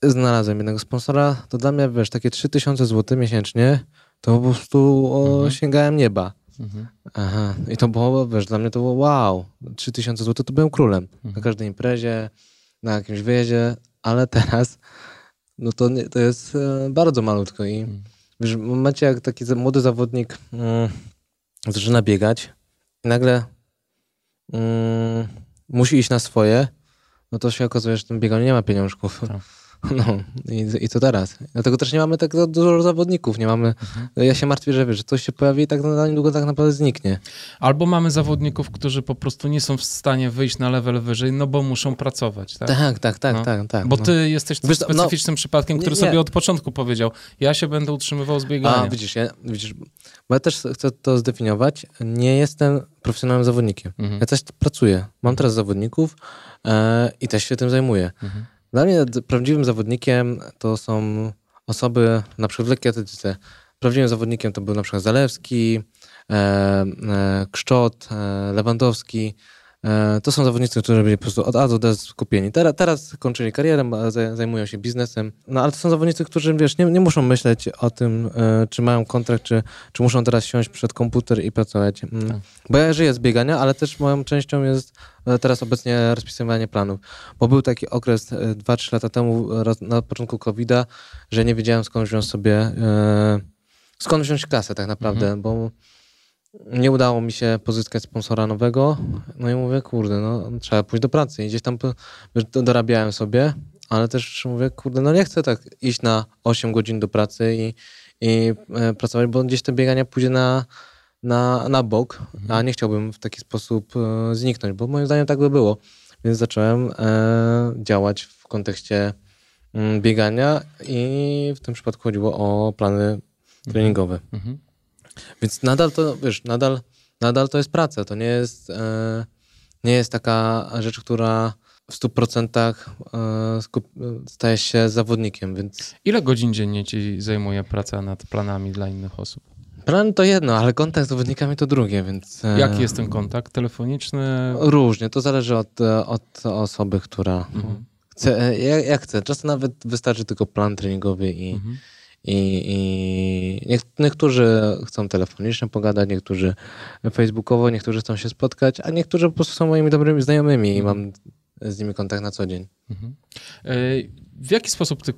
Znalazłem jednego sponsora, to dla mnie, wiesz, takie 3000 zł miesięcznie, to po prostu Mhm. sięgałem nieba. Mhm. Aha. I to było, wiesz, dla mnie to było wow, 3000 zł to byłem królem. Na Mhm. każdej imprezie, na jakimś wyjeździe, ale teraz no to, nie, to jest e, bardzo malutko i Mhm. wiesz, w momencie jak taki młody zawodnik mm, zaczyna biegać i nagle mm, musi iść na swoje, no to się okazuje, że w tym bieganiu nie ma pieniążków. Tak. No i, i co teraz? Dlatego też nie mamy tak dużo zawodników, nie mamy, Mhm. ja się martwię, że wiesz, że coś się pojawi i tak na niedługo tak naprawdę zniknie. Albo mamy zawodników, którzy po prostu nie są w stanie wyjść na level wyżej, no bo muszą pracować, tak? Tak, tak, tak, No. tak, tak. Bo no. ty jesteś Wiesz no, specyficznym przypadkiem, który nie, nie. sobie od początku powiedział, ja się będę utrzymywał z biegania. A, widzisz, ja, widzisz, bo ja też chcę to zdefiniować. Nie jestem profesjonalnym zawodnikiem. Mhm. Ja też pracuję. Mam teraz zawodników e, i też się tym zajmuję. Mhm. Dla mnie d- prawdziwym zawodnikiem to są osoby, na przykład w lekkiej atletyce. Prawdziwym zawodnikiem to był na przykład Zalewski, e, e, Kszczot, e, Lewandowski. E, to są zawodnicy, którzy byli po prostu od A do D skupieni. Teraz, teraz kończyli karierę, zajmują się biznesem. No ale to są zawodnicy, którzy wiesz, nie, nie muszą myśleć o tym, e, czy mają kontrakt, czy, czy muszą teraz siąść przed komputer i pracować. Mm. Tak. Bo ja żyję z biegania, ale też moją częścią jest e, teraz obecnie rozpisywanie planów. Bo był taki okres e, 2-3 lata temu, na początku COVID-a, że nie wiedziałem skąd wziąć sobie, skąd wziąć kasę tak naprawdę, bo nie udało mi się pozyskać sponsora nowego. No i mówię, kurde, no trzeba pójść do pracy. I gdzieś tam dorabiałem sobie, ale też mówię, kurde, no nie chcę tak iść na 8 godzin do pracy i, i e, pracować, bo gdzieś te biegania pójdzie na, na, na bok, a nie chciałbym w taki sposób e, zniknąć, bo moim zdaniem tak by było. Więc zacząłem e, działać w kontekście mm, biegania i w tym przypadku chodziło o plany treningowe. Mhm. Więc nadal to, wiesz, nadal, nadal to jest praca. To nie jest, e, nie jest taka rzecz, która w 100% e, staje się zawodnikiem, więc Ile godzin dziennie ci zajmuje praca nad planami dla innych osób? plan to jedno, ale kontakt z zawodnikami to drugie, więc... e, Jaki jest ten kontakt? Telefoniczny? Różnie, to zależy od, e, od osoby, która Mhm. chce, jak, jak chce. Czasem nawet wystarczy tylko plan treningowy i, Mhm. I, i niek- niektórzy chcą telefonicznie pogadać, niektórzy facebookowo, niektórzy chcą się spotkać, a niektórzy po prostu są moimi dobrymi znajomymi i mam z nimi kontakt na co dzień. Mhm. E, W jaki sposób ty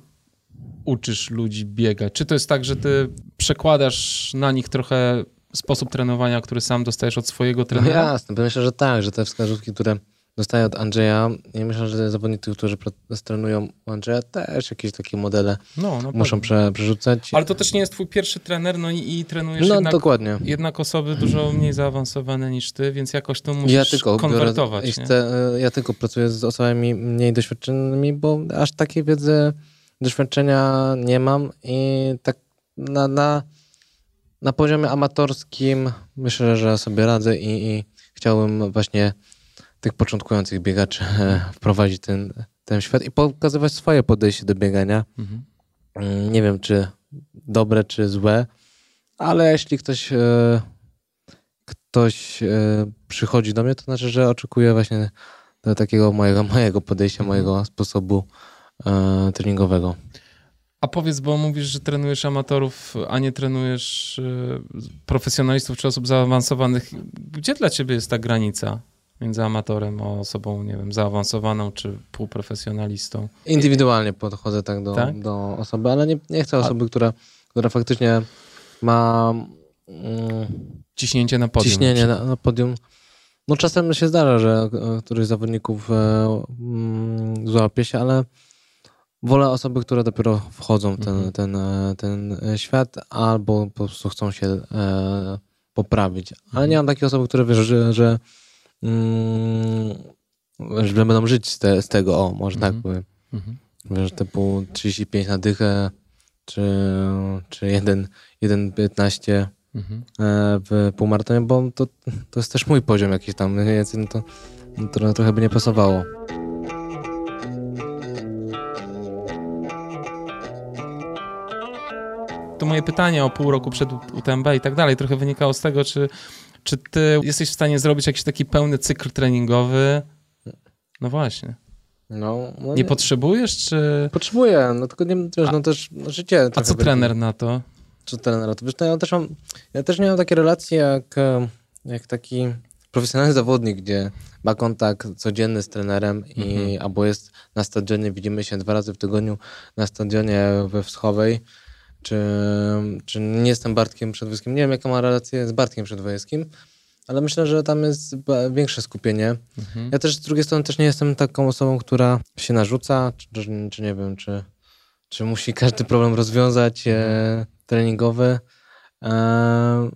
uczysz ludzi biegać? Czy to jest tak, że ty przekładasz na nich trochę sposób trenowania, który sam dostajesz od swojego No trenera? jasne, bo myślę, że tak, że te wskazówki, które dostaję od Andrzeja i myślę, że zawodnicy, którzy trenują u Andrzeja też jakieś takie modele No, no muszą pewnie. prze, przerzucać. Ale to też nie jest twój pierwszy trener, no i, i trenujesz No jednak, dokładnie. jednak osoby dużo mniej zaawansowane niż ty, więc jakoś to musisz Ja tylko, biorę, konwertować. chcę, e, ja tylko pracuję z osobami mniej doświadczonymi, bo aż takiej wiedzy, doświadczenia nie mam i tak na, na, na poziomie amatorskim myślę, że sobie radzę i, i chciałbym właśnie tych początkujących biegaczy e, wprowadzić ten, ten świat i pokazywać swoje podejście do biegania. Mhm. Mm, Nie wiem, czy dobre, czy złe, ale jeśli ktoś, e, ktoś e, przychodzi do mnie, to znaczy, że oczekuje właśnie takiego mojego, mojego podejścia, mojego sposobu treningowego. A powiedz, bo mówisz, że trenujesz amatorów, a nie trenujesz profesjonalistów czy osób zaawansowanych. Gdzie dla ciebie jest ta granica między amatorem a osobą, nie wiem, zaawansowaną czy półprofesjonalistą? Indywidualnie podchodzę tak do, Tak? do osoby, ale nie, nie chcę osoby, która, która faktycznie ma mm, Ciśnięcie na podium. ciśnienie na, na podium. No czasem się zdarza, że e, któryś z zawodników e, mm, złapie się, ale wolę osoby, które dopiero wchodzą w ten, Mhm. ten, e, ten e, świat albo po prostu chcą się e, poprawić. Ale nie mam takiej osoby, które wiesz, że, że, mm, że będą żyć z, te, z tego, o, może tak Mhm. powiem. Mhm. Wiesz, typu 35 na dychę, czy, czy 1, 1,15 Mhm. e, w półmaratonie, bo to, to jest też mój poziom jakiś tam, więc no to, no to trochę by nie pasowało. To moje pytanie o pół roku przed UTMB i tak dalej trochę wynikało z tego, czy, czy ty jesteś w stanie zrobić jakiś taki pełny cykl treningowy? No właśnie. No, no Nie potrzebujesz, czy... Potrzebuję, no tylko nie wiesz, no też no, życie A co trener na to? Co trener? To wiesz, no ja też mam, ja też nie mam takie relacje jak, e, jak taki profesjonalny zawodnik, gdzie ma kontakt codzienny z trenerem i Mhm. albo jest na stadionie, widzimy się dwa razy w tygodniu na stadionie we Wschowej, czy, czy nie jestem Bartkiem Przedwojskim. Nie wiem, jaka ma relację z Bartkiem Przedwojskim, ale myślę, że tam jest większe skupienie. Mhm. Ja też z drugiej strony też nie jestem taką osobą, która się narzuca, czy, czy, czy nie wiem, czy, czy musi każdy problem rozwiązać e, treningowy. E,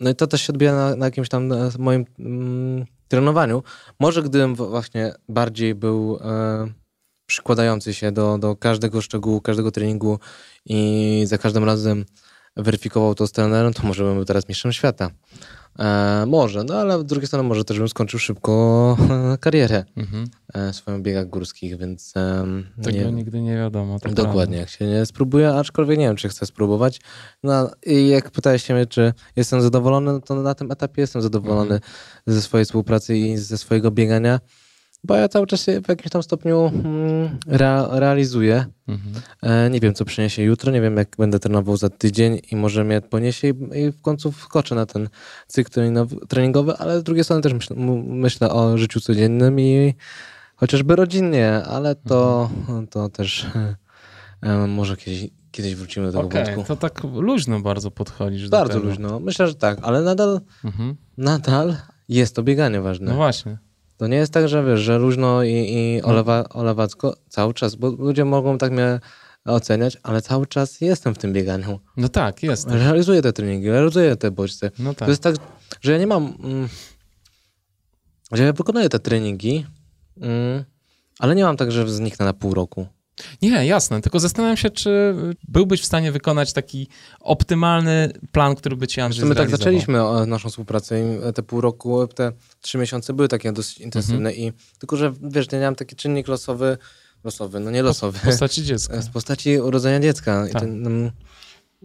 no i to też się odbija na, na jakimś tam moim mm, trenowaniu. Może gdybym właśnie bardziej był e, przykładający się do, do każdego szczegółu, każdego treningu i za każdym razem weryfikował to z trenerem, to może bym był teraz mistrzem świata. E, może, no ale z drugiej strony może też bym skończył szybko e, karierę Mhm. e, swoją biegach górskich, więc em, Tego nie, nigdy nie wiadomo. to dokładnie, jak się nie spróbuję, aczkolwiek nie wiem, czy chcę spróbować. No i jak pytałeś się mnie, czy jestem zadowolony, no to na tym etapie jestem zadowolony Mhm. ze swojej współpracy i ze swojego biegania, bo ja cały czas się w jakimś tam stopniu mm, rea, realizuję. Mhm. E, nie wiem, co przyniesie jutro, nie wiem, jak będę trenował za tydzień i może mnie poniesie i, w końcu wskoczę na ten cykl treningowy, ale z drugiej strony też myślę, myślę o życiu codziennym i chociażby rodzinnie, ale to, to też e, może kiedyś, kiedyś wrócimy do tego Okej, wątku. to tak luźno bardzo podchodzisz do Bardzo tego. luźno. Myślę, że tak, ale nadal, Mhm. nadal jest to bieganie ważne. No właśnie. To nie jest tak, że wiesz, że luźno i, i olewa, olewacko cały czas, bo ludzie mogą tak mnie oceniać, ale cały czas jestem w tym bieganiu. No tak, jest. Realizuję te treningi, realizuję te bodźce. No tak. To jest tak, że ja nie mam. Mm, że ja wykonuję te treningi, mm, ale nie mam tak, że zniknę na pół roku. Nie, jasne. Tylko zastanawiam się, czy byłbyś w stanie wykonać taki optymalny plan, który by ci Andrzej My tak zaczęliśmy naszą współpracę i te pół roku, te trzy miesiące były takie dosyć intensywne i tylko, że wiesz, nie miałem taki czynnik losowy, losowy, no nie losowy, W postaci dziecka. z postaci urodzenia dziecka. I Tak. ten, mm,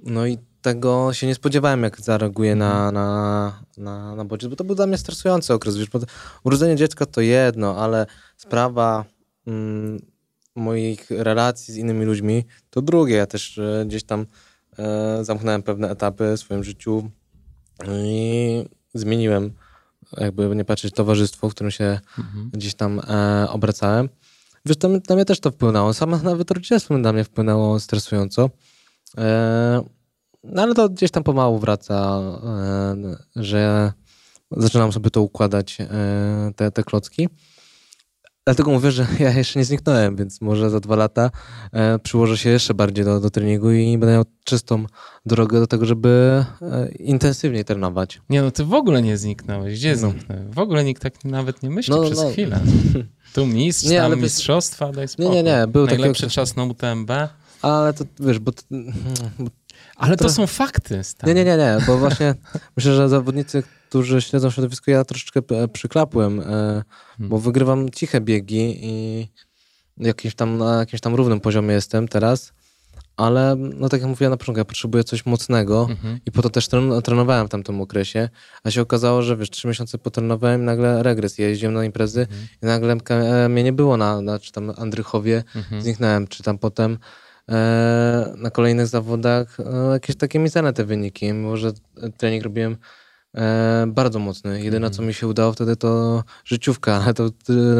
no i tego się nie spodziewałem, jak zareaguje Mhm. na, na, na, na bodziec, bo to był dla mnie stresujący okres. Wiesz, urodzenie dziecka to jedno, ale sprawa mm, moich relacji z innymi ludźmi to drugie. Ja też e, gdzieś tam e, zamknąłem pewne etapy w swoim życiu i zmieniłem, jakby nie patrzeć, towarzystwo, w którym się Mhm. gdzieś tam e, obracałem. Wiesz, to, na mnie też to wpłynęło. Samo nawet rodzicielstwo na mnie wpłynęło stresująco. No ale to gdzieś tam pomału wraca, że zaczynam sobie to układać, te, te klocki. Dlatego mówię, że ja jeszcze nie zniknąłem, więc może za dwa lata e, przyłożę się jeszcze bardziej do, do treningu i będę miał czystą drogę do tego, żeby e, intensywniej trenować. Nie no, ty w ogóle nie zniknąłeś. Gdzie No. zniknąłeś? W ogóle nikt tak nawet nie myśli No, przez no. chwilę. Tu mistrz, Nie, nie, tam mistrzostwa, daj spokój. nie, nie, był taki Najlepszy okres- czas na UTMB. Ale to wiesz, bo, bo Ale to To- są fakty, stary. Nie, nie, nie, nie, bo właśnie myślę, że zawodnicy, którzy śledzą środowisko, ja troszeczkę e, przyklapłem, e, bo wygrywam ciche biegi i jakimś tam, na jakimś tam równym poziomie jestem teraz, ale no tak jak mówiłem na początku, ja potrzebuję coś mocnego Mhm. i po to też tren trenowałem w tamtym okresie, a się okazało, że wiesz, trzy miesiące potrenowałem i nagle regres, ja jeździłem na imprezy i nagle e, mnie nie było na, na czy tam Andrychowie, Mhm. zniknąłem, czy tam potem e, na kolejnych zawodach e, jakieś takie mizerne te wyniki, mimo że trening robiłem e, bardzo mocny. Jedyne, co mi się udało wtedy, to życiówka, to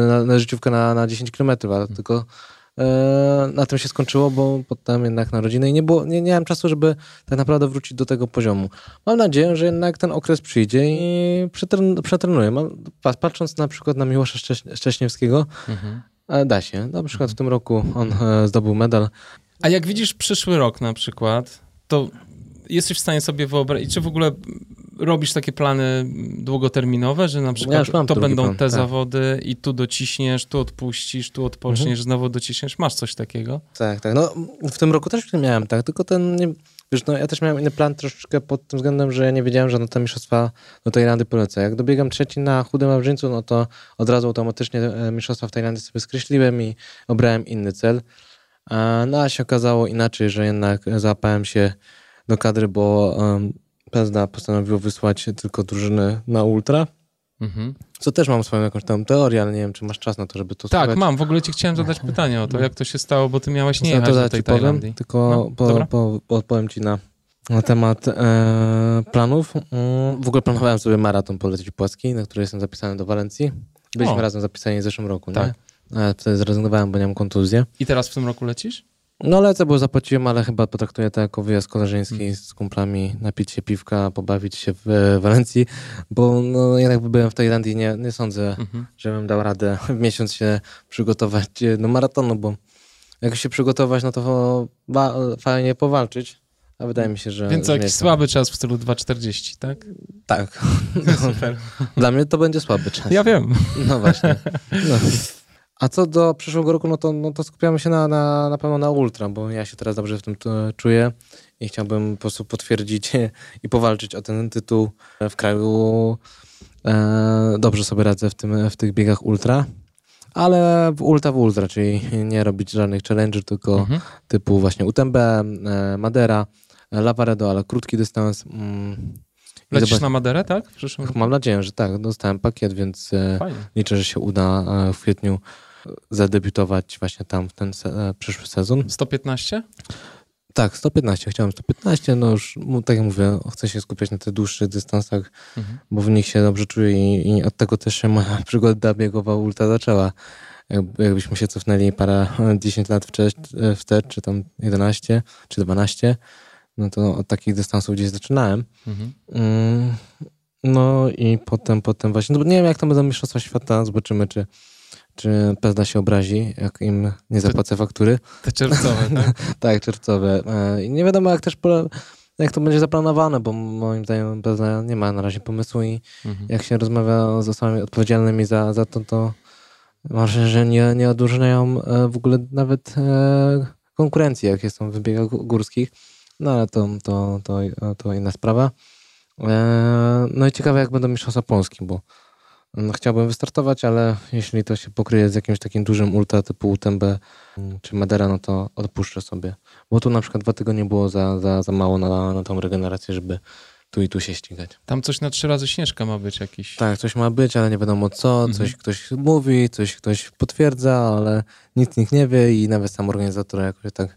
na, na życiówka na, na 10 km, ale tylko e, na tym się skończyło, bo potem jednak na rodzinę i nie, było, nie, nie miałem czasu, żeby tak naprawdę wrócić do tego poziomu. Mam nadzieję, że jednak ten okres przyjdzie i przetren, przetrenuję. Mam, patrząc na przykład na Miłosza Szcześ- Szcześniewskiego, Mhm. e, da się. Na przykład w tym roku on e, zdobył medal A jak widzisz przyszły rok na przykład, to jesteś w stanie sobie wyobrazić, czy w ogóle robisz takie plany długoterminowe, że na przykład mam to będą plan, te tak. zawody i tu dociśniesz, tu odpuścisz, tu odpoczniesz, Mhm. znowu dociśniesz. Masz coś takiego? Tak, tak. No, w tym roku też nie miałem tak, tylko ten, nie, wiesz, no, ja też miałem inny plan troszeczkę pod tym względem, że ja nie wiedziałem, że na te mistrzostwa do Tajlandii polecę. Jak dobiegam trzeci na chudym Wawrzyńcu, no to od razu automatycznie e, mistrzostwa w Tajlandii sobie skreśliłem i obrałem inny cel. No a się okazało inaczej, że jednak załapałem się do kadry, bo um, Pezda postanowił wysłać tylko drużyny na ultra, Mhm. co też mam swoją jakąś tam teorię, ale nie wiem, czy masz czas na to, żeby to Tak, słuchać. mam. W ogóle ci chciałem zadać pytanie o to, jak to się stało, bo ty miałeś nie jechać to do tej ci powiem, Tajlandii. tylko No, po, po, po, odpowiem ci na, na temat e, planów. Mm, w ogóle planowałem sobie maraton polecić płaski, na który jestem zapisany do Walencji. Byliśmy O. razem zapisani w zeszłym roku, Tak. nie? Ale wtedy zrezygnowałem, bo miałem kontuzję. I teraz w tym roku lecisz? No lecę, bo zapłaciłem, ale chyba potraktuję to jako wyjazd koleżeński Hmm. z kumplami, napić się piwka, pobawić się w e, Walencji, bo no, jednak byłem w Tajlandii, nie, nie sądzę, Mhm. żebym dał radę w miesiąc się przygotować e, do maratonu, bo jak się przygotować, no to fajnie powalczyć, a wydaje mi się, że... Więc jakiś słaby czas w stylu 2,40, tak? Tak. Super. Dla mnie to będzie słaby czas. Ja wiem. No właśnie. No. A co do przyszłego roku, no to, no to skupiamy się na, na, na pewno na ultra, bo ja się teraz dobrze w tym czuję i chciałbym po prostu potwierdzić i powalczyć o ten tytuł w kraju. E, dobrze sobie radzę w, tym, w tych biegach ultra, ale w ultra w ultra, czyli nie robić żadnych challenge'ów, tylko Mhm. typu właśnie UTMB, e, Madera, e, Lavaredo, ale krótki dystans. Mm, Lecisz zobacz- na Maderę, tak? Przyszłym? Mam nadzieję, że tak. Dostałem pakiet, więc e, Fajnie. liczę, że się uda e, w kwietniu zadebiutować właśnie tam w ten se, e, przyszły sezon. 115? Tak, 115. Chciałem 115, no już tak jak mówię, chcę się skupiać na tych dłuższych dystansach, Mhm. bo w nich się dobrze czuję i, i od tego też się moja przygoda biegowa ultra zaczęła. jakby, jakbyśmy się cofnęli parę, 10 lat wcześniej, wstecz, czy tam 11, czy 12, no to od takich dystansów gdzieś zaczynałem. Mhm. Mm, No i potem, potem właśnie, no nie wiem jak to będą Mistrzostwa Świata, zobaczymy czy, czy Pezda się obrazi, jak im nie zapłacę faktury. Te czerwcowe, tak? Tak, czerwcowe. E, I nie wiadomo jak też jak to będzie zaplanowane, bo moim zdaniem Pezda nie ma na razie pomysłu i Mhm. jak się rozmawia z osobami odpowiedzialnymi za, za to, to może, że nie, nie odróżniają e, w ogóle nawet e, konkurencji, jak jest w wybiegach gó- górskich. No ale to, to, to, to inna sprawa. No i ciekawe, jak będą Mistrzostwa Polski, bo chciałbym wystartować, ale jeśli to się pokryje z jakimś takim dużym ultra typu UTMB mm, czy Madera, no to odpuszczę sobie. Bo tu na przykład dwa tygodnie było za, za, za mało na, na tą regenerację, żeby tu i tu się ścigać. Tam coś na trzy razy Śnieżka ma być jakiś. Tak, coś ma być, ale nie wiadomo co, Mhm. coś ktoś mówi, coś ktoś potwierdza, ale nic nikt nie wie i nawet sam organizator jakoś tak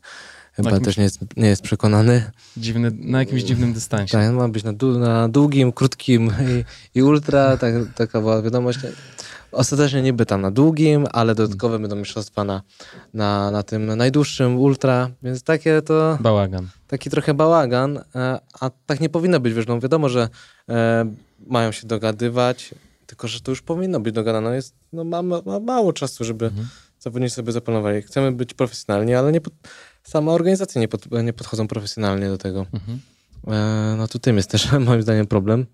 chyba jakimś- też nie jest, nie jest przekonany. Dziwny, na jakimś dziwnym dystansie. Tak, ma być na, dłu- na długim, krótkim i, i ultra, tak, taka była wiadomość. Ostatecznie niby tam na długim, ale dodatkowe będą mistrzostwa na, na, na tym najdłuższym ultra, więc takie to Bałagan. taki trochę bałagan, e, a tak nie powinno być, wiesz, no wiadomo, że e, mają się dogadywać, tylko że to już powinno być dogadane. Jest, no ma, ma, ma mało czasu, żeby Mhm. zawodnicy sobie zaplanowali. Chcemy być profesjonalni, ale nie sama organizacja nie, pod, nie podchodzą profesjonalnie do tego. Mhm. E, no tu tym jest też moim zdaniem problem.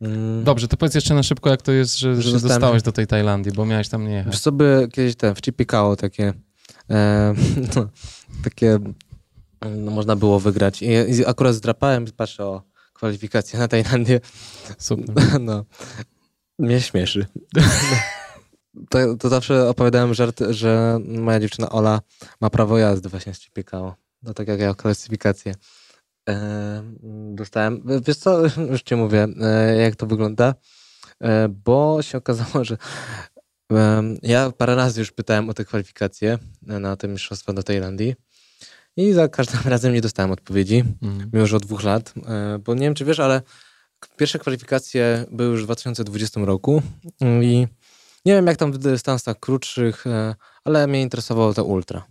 Mm, Dobrze, to powiedz jeszcze na szybko, jak to jest, że, Że dostałem- dostałeś do tej Tajlandii, bo miałeś tam nie jechać. Wiesz co by kiedyś ten, w Chipikao takie e, no, takie no, można było wygrać. I, I akurat zdrapałem, patrzę o kwalifikacje na Tajlandię. Super. No, mnie śmieszy. To, to zawsze opowiadałem żart, że moja dziewczyna Ola ma prawo jazdy właśnie z Chipikao. No tak jak ja klasyfikację. E, dostałem. Wiesz co, już ci mówię, e, jak to wygląda. E, bo się okazało, że ja parę razy już pytałem o te kwalifikacje na te mistrzostwa do Tajlandii. I za każdym razem nie dostałem odpowiedzi Mhm. już od dwóch lat, bo nie wiem, czy wiesz, ale pierwsze kwalifikacje były już w 2020 roku mm, i nie wiem, jak tam w dystansach krótszych, e, ale mnie interesowało to ultra.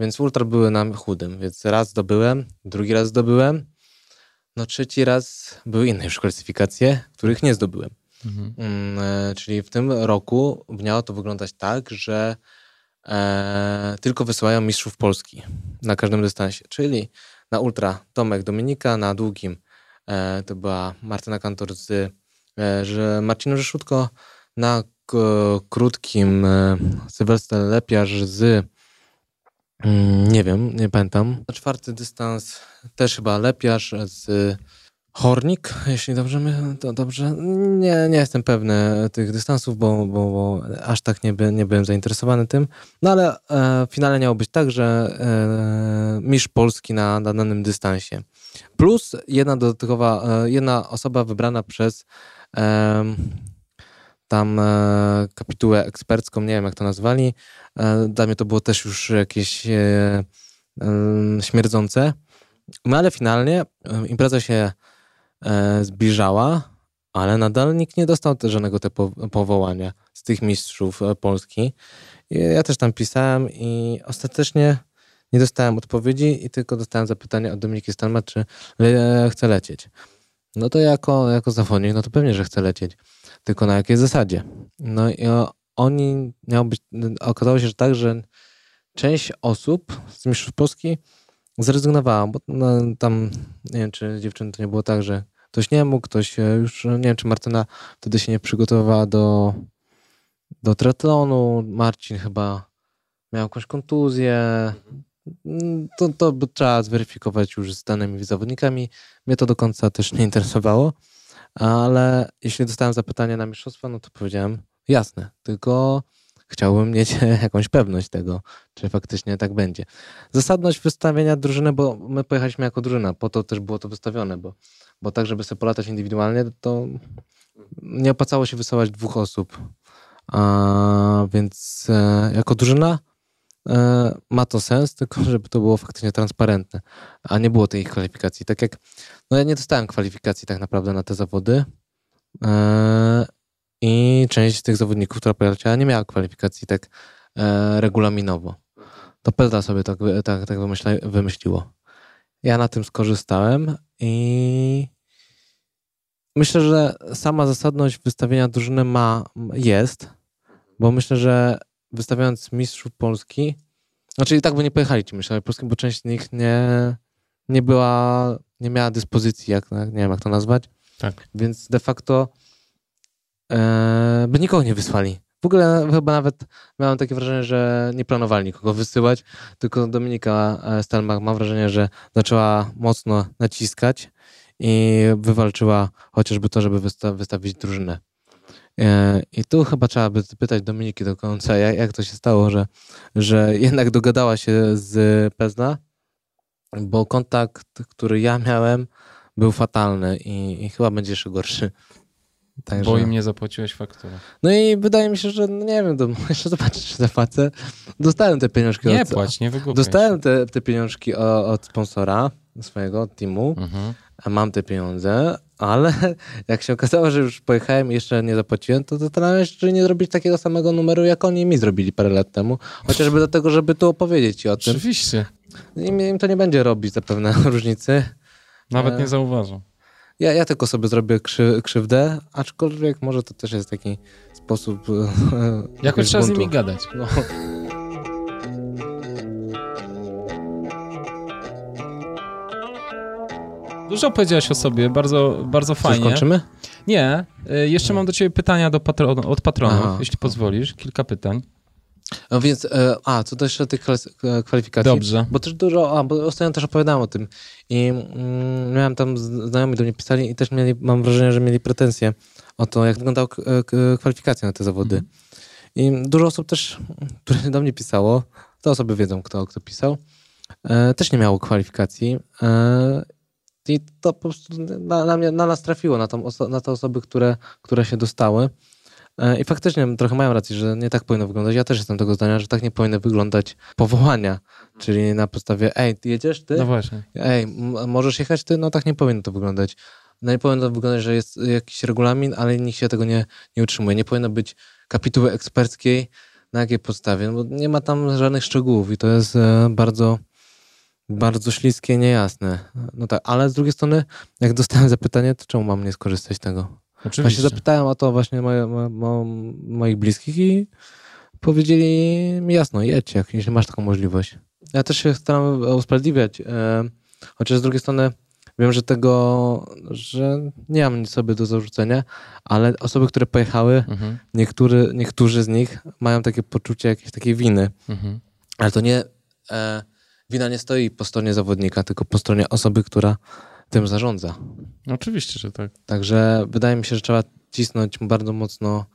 Więc ultra były na chudym, więc raz zdobyłem, drugi raz zdobyłem, no trzeci raz były inne już klasyfikacje, których nie zdobyłem. Mhm. Mm, e, czyli w tym roku miało to wyglądać tak, że e, tylko wysyłają mistrzów Polski na każdym dystansie. Czyli na ultra Tomek Dominika, na długim e, to była Martyna Kantor z e, że Marcin Rzeszutko, na krótkim e, Sylwester Lepiarz z mm, nie wiem, nie pamiętam. Czwarty dystans też chyba Lepiarz z Hornik, jeśli dobrze, my, to dobrze. Nie, nie jestem pewny tych dystansów, bo, bo, bo aż tak nie, by, nie byłem zainteresowany tym. No ale e, w finale miało być tak, że e, Polski na, na danym dystansie. Plus jedna dodatkowa, e, jedna osoba wybrana przez e, tam e, kapitułę ekspercką, nie wiem jak to nazwali. E, dla mnie to było też już jakieś e, śmierdzące. No ale finalnie impreza się zbliżała, ale nadal nikt nie dostał żadnego te po, powołania z tych mistrzów Polski. Ja też tam pisałem i ostatecznie nie dostałem odpowiedzi i tylko dostałem zapytanie od Dominiki Stelma, czy chce lecieć. No to jako, jako zawodnik, no to pewnie, że chce lecieć. Tylko na jakiej zasadzie? No i oni miało być, okazało się, że tak, że część osób z mistrzów Polski zrezygnowała, bo no, tam, nie wiem, czy dziewczyny to nie było tak, że ktoś nie mógł, ktoś e, już, nie wiem, czy Martyna wtedy się nie przygotowywała do, do triatlonu, Marcin chyba miał jakąś kontuzję, Mm, to, to trzeba zweryfikować już z danymi zawodnikami. Mnie to do końca też nie interesowało, ale jeśli dostałem zapytanie na mistrzostwa, no to powiedziałem jasne, tylko chciałbym mieć jakąś pewność tego, czy faktycznie tak będzie. Zasadność wystawienia drużyny, bo my pojechaliśmy jako drużyna, po to też było to wystawione, bo, bo tak, żeby sobie polatać indywidualnie, to nie opłacało się wysyłać dwóch osób. A, więc e, jako drużyna ma to sens, tylko żeby to było faktycznie transparentne, a nie było tej kwalifikacji. Tak jak, no ja nie dostałem kwalifikacji tak naprawdę na te zawody e, i część tych zawodników, która poleciała, nie miała kwalifikacji tak e, regulaminowo. To Pezda sobie tak, tak, tak wymyśliło. Ja na tym skorzystałem i myślę, że sama zasadność wystawienia drużyny ma, jest, bo myślę, że wystawiając mistrzów Polski, znaczy i tak by nie pojechali ci mistrzowie Polski, bo część z nich nie, nie była, nie miała dyspozycji, jak, nie wiem jak to nazwać, Tak. więc de facto e, by nikogo nie wysłali. W ogóle chyba nawet miałem takie wrażenie, że nie planowali nikogo wysyłać, tylko Dominika e, Stelmach mam wrażenie, że zaczęła mocno naciskać i wywalczyła chociażby to, żeby wysta- wystawić drużynę. E, I tu chyba trzeba by pytać Dominiki do końca, jak, jak to się stało, że, że jednak dogadała się z Pezna, bo kontakt, który ja miałem, był fatalny i, i chyba będzie jeszcze gorszy. Także... Bo im nie zapłaciłeś fakturę. No i wydaje mi się, że no nie wiem, to jeszcze zobaczyć, czy zapłacę. Dostałem te pieniążki Nie od, nie wygłupiaj. Dostałem te, te pieniążki od sponsora swojego od teamu. Mhm. Mam te pieniądze, ale jak się okazało, że już pojechałem i jeszcze nie zapłaciłem, to zastanawiam się, czy nie zrobić takiego samego numeru, jak oni mi zrobili parę lat temu. Chociażby dlatego, żeby tu opowiedzieć ci o tym. Oczywiście. Im, im to nie będzie robić zapewne różnicy. Nawet E, nie zauważą. Ja, ja tylko sobie zrobię krzy, krzywdę, aczkolwiek może to też jest taki sposób. e, Jakoś trzeba z nimi gadać. No. Dużo powiedziałeś o sobie, bardzo, bardzo fajnie. kończymy? Nie, y, jeszcze mam do ciebie pytania do patron od patronów, Aha. jeśli pozwolisz. Kilka pytań. No więc, e, a, co do jeszcze tych e, kwalifikacji. Dobrze. Bo też dużo, a, bo ostatnio też opowiadałem o tym i mm, miałem tam, znajomi do mnie pisali i też mieli, mam wrażenie, że mieli pretensje o to, jak wyglądały k- e, k- kwalifikacje na te zawody. Mhm. I dużo osób też, które do mnie pisało, te osoby wiedzą, kto, kto pisał, e, też nie miało kwalifikacji. E, I to po prostu na, na, mnie, na nas trafiło, na, oso- na te osoby, które, które się dostały. E, I faktycznie trochę mają rację, że nie tak powinno wyglądać. Ja też jestem tego zdania, że tak nie powinny wyglądać powołania. Czyli na podstawie, ej, ty jedziesz, ty? No właśnie. Ej, m- możesz jechać ty? No tak nie powinno to wyglądać. No nie powinno to wyglądać, że jest jakiś regulamin, ale nikt się tego nie, nie utrzymuje. Nie powinno być kapituły eksperckiej, na jakiej podstawie, no bo nie ma tam żadnych szczegółów i to jest e, bardzo, bardzo śliskie, niejasne. No tak, ale z drugiej strony, jak dostałem zapytanie, to czemu mam nie skorzystać z tego? Właśnie Oczywiście. zapytałem o to właśnie moje, mo, mo, moich bliskich i powiedzieli mi jasno, jedź, jak, jeśli masz taką możliwość. Ja też się staram usprawiedliwiać, e, chociaż z drugiej strony wiem, że tego, że nie mam nic sobie do zarzucenia, ale osoby, które pojechały, Mhm, niektóry, niektórzy z nich mają takie poczucie jakiejś takiej winy. mhm. Ale to nie, e, wina nie stoi po stronie zawodnika, tylko po stronie osoby, która tym zarządza. Oczywiście, że tak. Także wydaje mi się, że trzeba cisnąć bardzo mocno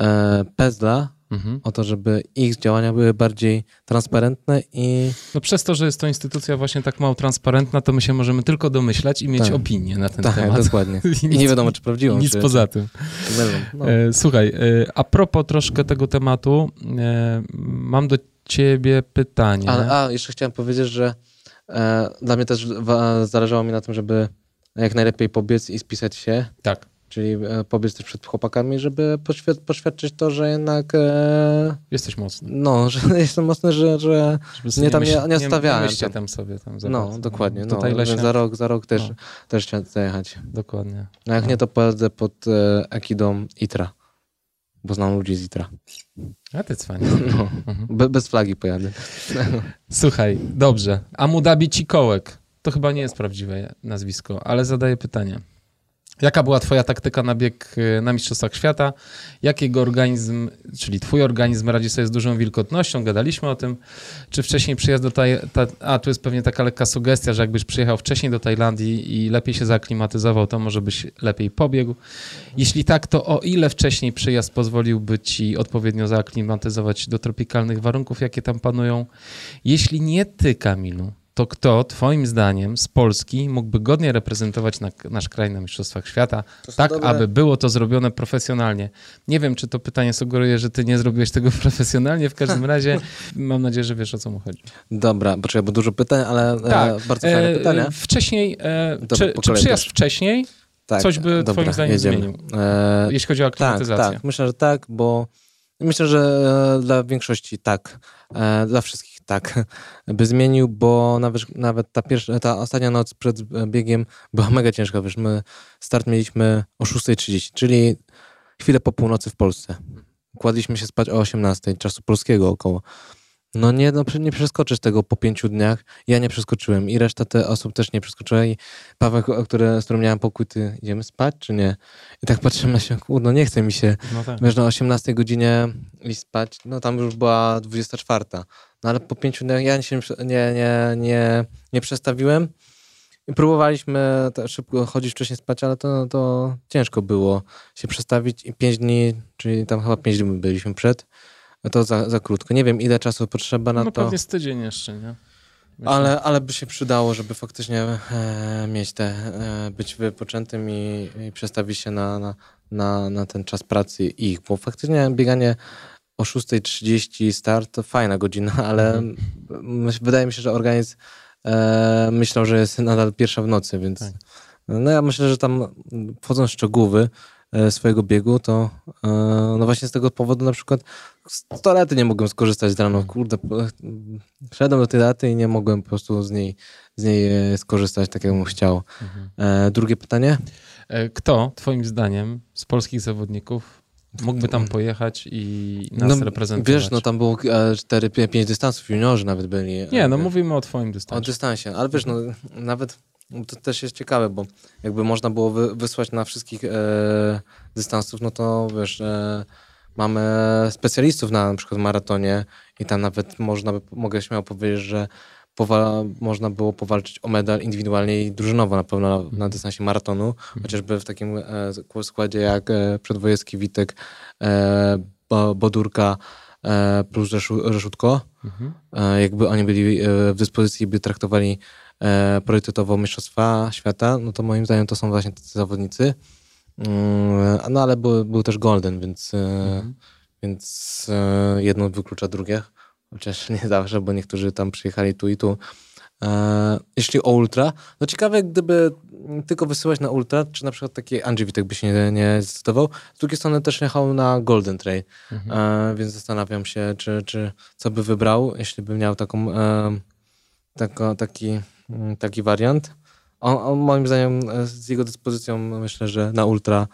e, Pezla Mhm. o to, żeby ich działania były bardziej transparentne i No przez to, że jest to instytucja właśnie tak mało transparentna, to my się możemy tylko domyślać i mieć Tak. opinię na ten tak, temat. dokładnie. I I nie wiadomo, czy prawdziwą, Nic czy, poza tym. czy. No. Słuchaj, e, a propos troszkę tego tematu, e, mam do ciebie pytanie. Ale, a, jeszcze chciałem powiedzieć, że e, dla mnie też wa, zależało mi na tym, żeby jak najlepiej pobiec i spisać się, Tak. czyli e, pobiec też przed chłopakami, żeby poświad, poświadczyć to, że jednak e, Jesteś mocny. no, że jestem mocny, że, że Nie, tam nie- nie stawiałem myślcie tam. sobie tam za no, dokładnie, no, Tutaj Lesia, za rok, za rok też, No. też chciałem zajechać. dokładnie. No jak No. nie, to pojadę pod e, ekidą ITRA, bo znam ludzi z ITRA. A ty cwanie. No, Mhm. be, bez flagi pojadę. Słuchaj, dobrze. Amu Dhabi Cikołek. To chyba nie jest prawdziwe nazwisko, ale zadaję pytanie. Jaka była twoja taktyka na bieg y, na Mistrzostwach Świata? Jak jego organizm, czyli twój organizm radzi sobie z dużą wilgotnością? Gadaliśmy o tym. Czy wcześniej przyjazd do Taj... Ta... A, tu jest pewnie taka lekka sugestia, że jakbyś przyjechał wcześniej do Tajlandii i lepiej się zaaklimatyzował, to może byś lepiej pobiegł. Jeśli tak, to o ile wcześniej przyjazd pozwoliłby ci odpowiednio zaaklimatyzować do tropikalnych warunków, jakie tam panują? Jeśli nie ty, Kamilu, to kto, twoim zdaniem, z Polski mógłby godnie reprezentować na, nasz kraj na Mistrzostwach Świata, tak dobre- aby było to zrobione profesjonalnie? Nie wiem, czy to pytanie sugeruje, że ty nie zrobiłeś tego profesjonalnie, w każdym razie mam nadzieję, że wiesz, o co mu chodzi. Dobra, poczekaj, bo dużo pytań, ale Tak, e, bardzo fajne E, pytania. Wcześniej, e, Dobra, czy, czy przyjazd też. wcześniej, Tak, coś by dobra, twoim zdaniem jedziemy. zmienił? E, jeśli chodzi o tak, aklimatyzację? tak, myślę, że tak, bo Myślę, że e, dla większości tak, e, dla wszystkich tak by zmienił, bo nawet, nawet ta, pierwsza, ta ostatnia noc przed biegiem była mega ciężka. Wiesz, my start mieliśmy o 6.30, czyli chwilę po północy w Polsce. Kładliśmy się spać o 18 czasu polskiego około. No nie, no nie przeskoczysz tego po pięciu dniach. Ja nie przeskoczyłem i reszta te osób też nie przeskoczyła i Paweł, który, z którym miałem pokój, ty idziemy spać czy nie? I tak patrzymy na się, no nie chce mi się, No tak. wiesz, na 18 godzinie iść spać, no tam już była 24. No ale po pięciu dniach ja się nie, nie, nie, nie przestawiłem i próbowaliśmy szybko chodzić wcześniej spać, ale to, to ciężko było się przestawić i pięć dni, czyli tam chyba pięć dni byliśmy przed, to za, za krótko. Nie wiem, ile czasu potrzeba na No to. pewnie z tydzień jeszcze, nie? Myślę. Ale, ale by się przydało, żeby faktycznie e, mieć te, e, być wypoczętym i, i przestawić się na, na, na, na ten czas pracy ich, bo faktycznie bieganie o 6.30 start to fajna godzina, ale Mhm. wydaje mi się, że organizm e, myślał, że jest nadal pierwsza w nocy, więc Tak. no ja myślę, że tam wchodząc w szczegóły e, swojego biegu, to e, no właśnie z tego powodu na przykład z toalety nie mogłem skorzystać z rano. Kurde, po- wszedłem do tej daty i nie mogłem po prostu z niej, z niej e, skorzystać tak, jak bym chciał. Mhm. E, drugie pytanie? E, Kto, twoim zdaniem, z polskich zawodników mógłby tam pojechać i nas reprezentować? Wiesz, no tam było 4-5 dystansów, juniorzy nawet byli. Nie, no E, mówimy o twoim O dystansie. dystansie, ale wiesz, no nawet to też jest ciekawe, bo jakby można było wy, wysłać na wszystkich e, dystansów, no to wiesz, e, mamy specjalistów na, na przykład maratonie i tam nawet można by, mogę śmiało powiedzieć, że powa- można było powalczyć o medal indywidualnie i drużynowo na pewno na, na dystansie maratonu, chociażby w takim e, składzie jak e, Przedwojewski, Witek, e, Bo- Bodurka e, plus Rzeszu, Rzeszutko. Mhm. E, jakby oni byli e, w dyspozycji, by traktowali e, priorytetowo Mistrzostwa Świata, no to moim zdaniem to są właśnie tacy zawodnicy. Mm, No ale był, był też Golden, więc, e, więc jedno wyklucza drugie. Chociaż nie zawsze, bo niektórzy tam przyjechali tu i tu. E, Jeśli o Ultra, no ciekawe, gdyby tylko wysyłać na Ultra, czy na przykład taki Andrzej Witek by się nie, nie zdecydował. Z drugiej strony też jechał na Golden Trail, e, więc zastanawiam się, czy, czy co by wybrał, jeśli by miał taką, e, tako, taki, taki wariant. On, on moim zdaniem e, z jego dyspozycją myślę, że na Ultra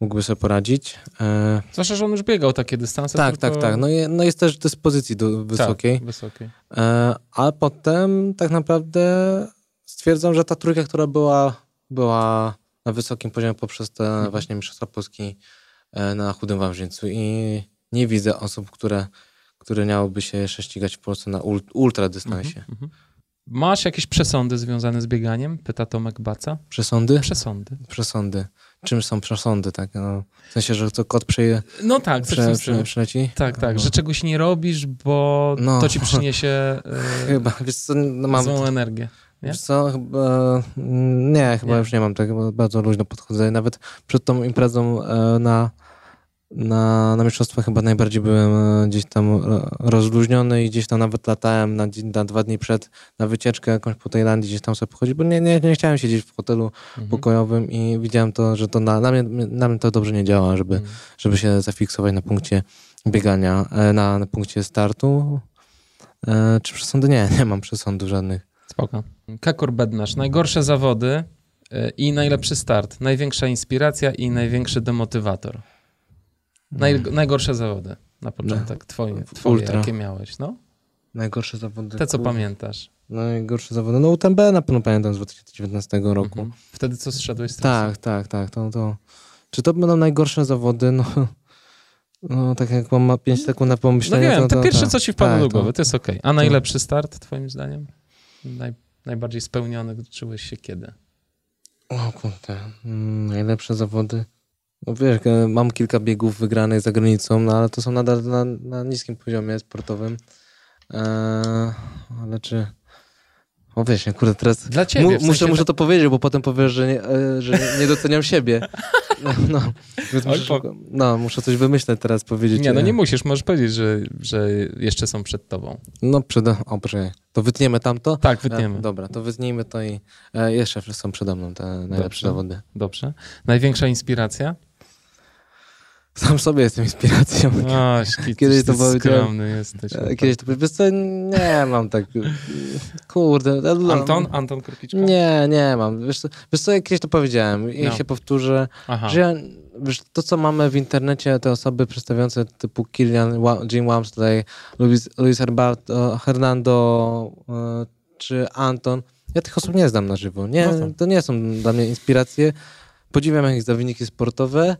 mógłby sobie poradzić. E, Zwłaszcza, że on już biegał takie dystanse. tak, tylko... tak, tak. No, je, no jest też dyspozycji do, wysokiej. Tak, wysokiej. E, a potem tak naprawdę stwierdzam, że ta trójka, która była, była na wysokim poziomie poprzez te Mhm. właśnie Mistrzostwa Polski e, na Chudym Wawrzyńcu i nie widzę osób, które, które miałyby się jeszcze ścigać w Polsce na ul, ultra dystansie. Mhm. Masz jakieś przesądy związane z bieganiem? Pyta Tomek Baca. Przesądy? Przesądy. Przesądy. Czym są przesądy? Tak? No, w sensie, że to kot przeje, No tak, prze, prze? Tak, tak, No. że czegoś nie robisz, bo No. to ci przyniesie e, Chyba, wiesz co, no mam... złą energię. Nie? Wiesz co, chyba, nie, chyba Nie. już nie mam tego, bo bardzo luźno podchodzę. Nawet przed tą imprezą e, na, na, na mistrzostwach chyba najbardziej byłem e, gdzieś tam e, rozluźniony i gdzieś tam nawet latałem na, na dwa dni przed na wycieczkę jakąś po Tajlandii, gdzieś tam sobie pochodzić, bo nie, nie, nie chciałem siedzieć w hotelu Mhm. pokojowym i widziałem to, że to na, na, mnie, na mnie to dobrze nie działa, żeby, Mhm. żeby się zafiksować na punkcie biegania, e, na, na punkcie startu. E, czy przesądy? Nie, nie mam przesądów żadnych. Spoko. Kakor Bednarz. Najgorsze zawody i najlepszy start. Największa inspiracja i największy demotywator. Naj, najgorsze zawody na początek. Twoje, twoje Ultra. jakie miałeś, no? Najgorsze zawody. Te, co pamiętasz. Najgorsze zawody. No UTMB na pewno pamiętam z 2019 roku. Mhm. Wtedy co zszedłeś z trasy? Tak, tak, tak. To, to. Czy to będą najgorsze zawody? No, no tak jak mam ma 5 sekund na No pomyślenie. wiem, to, te to, pierwsze, to, co ci wpadło tak, do to- głowy, to jest okej. A najlepszy start, twoim zdaniem? Naj, najbardziej spełniony czułeś się kiedy? O kurde. Mm, najlepsze zawody. No wiesz, e, mam kilka biegów wygranych za granicą, no ale to są nadal na, na niskim poziomie sportowym. Eee, ale czy... O wiesz, nie, kurde, teraz Dla ciebie. Mu, w sensie muszę, muszę to powiedzieć, bo potem powiesz, że nie, e, że nie doceniam siebie. No, no, więc muszę, szybko- no, muszę coś wymyśleć teraz, powiedzieć. Nie, no e, nie musisz, możesz powiedzieć, że, że jeszcze są przed tobą. No, przede... O, poczekaj. To wytniemy tamto? Tak, wytniemy. E, dobra, to wytnijmy to i e, jeszcze są przede mną te najlepsze Dobrze. zawody. Dobrze. Największa inspiracja? Sam sobie jestem inspiracją. O, szkit, Kiedyś Kiedyś to powiedziałem. jesteś. E, Kiedyś to wiesz co, nie mam tak, kurde. no, Anton? Anton Kropiczka? Nie, nie mam. Wiesz co, wiesz co, kiedyś to powiedziałem i No. się powtórzę, Aha. że ja, wiesz, to co mamy w internecie, te osoby przedstawiające typu Kilian, Jim Wamsley, Luis, Luis Herbato, Hernando e, czy Anton, ja tych osób nie znam na żywo. Nie, No. To nie są dla mnie inspiracje. Podziwiam ich za wyniki sportowe.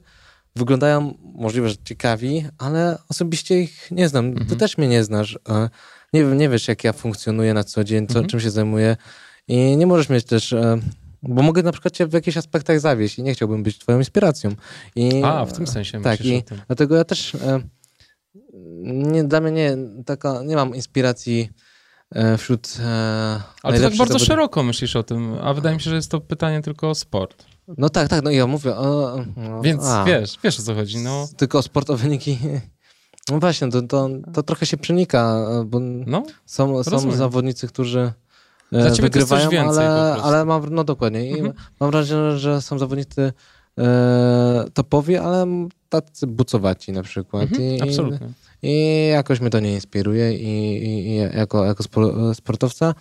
Wyglądają możliwe, że ciekawi, ale osobiście ich nie znam. Ty Mhm. też mnie nie znasz. Nie, nie wiesz, jak ja funkcjonuję na co dzień, co, Mhm. czym się zajmuję. I nie możesz mieć też. e, Bo mogę na przykład cię w jakichś aspektach zawieść i nie chciałbym być twoją inspiracją. I, A, w tym sensie tak, myślisz i dlatego ja też e, nie, dla mnie nie, taka, nie mam inspiracji e, wśród e, Ale ty tak bardzo zawodników. szeroko myślisz o tym, a wydaje mi się, że jest to pytanie tylko o sport. No tak, tak, no ja mówię o... No, Więc a, wiesz, wiesz o co chodzi. No, Tylko o sport, o wyniki. No właśnie, to, to, to trochę się przenika, bo no są, są zawodnicy, którzy e, Dla wygrywają, więcej ale, ale mam, no dokładnie. I Mhm. mam wrażenie, że są zawodnicy e, topowi, ale tacy bucowaci na przykład. mhm, I, absolutnie. I jakoś mnie to nie inspiruje i, i, i jako, jako spo- sportowca,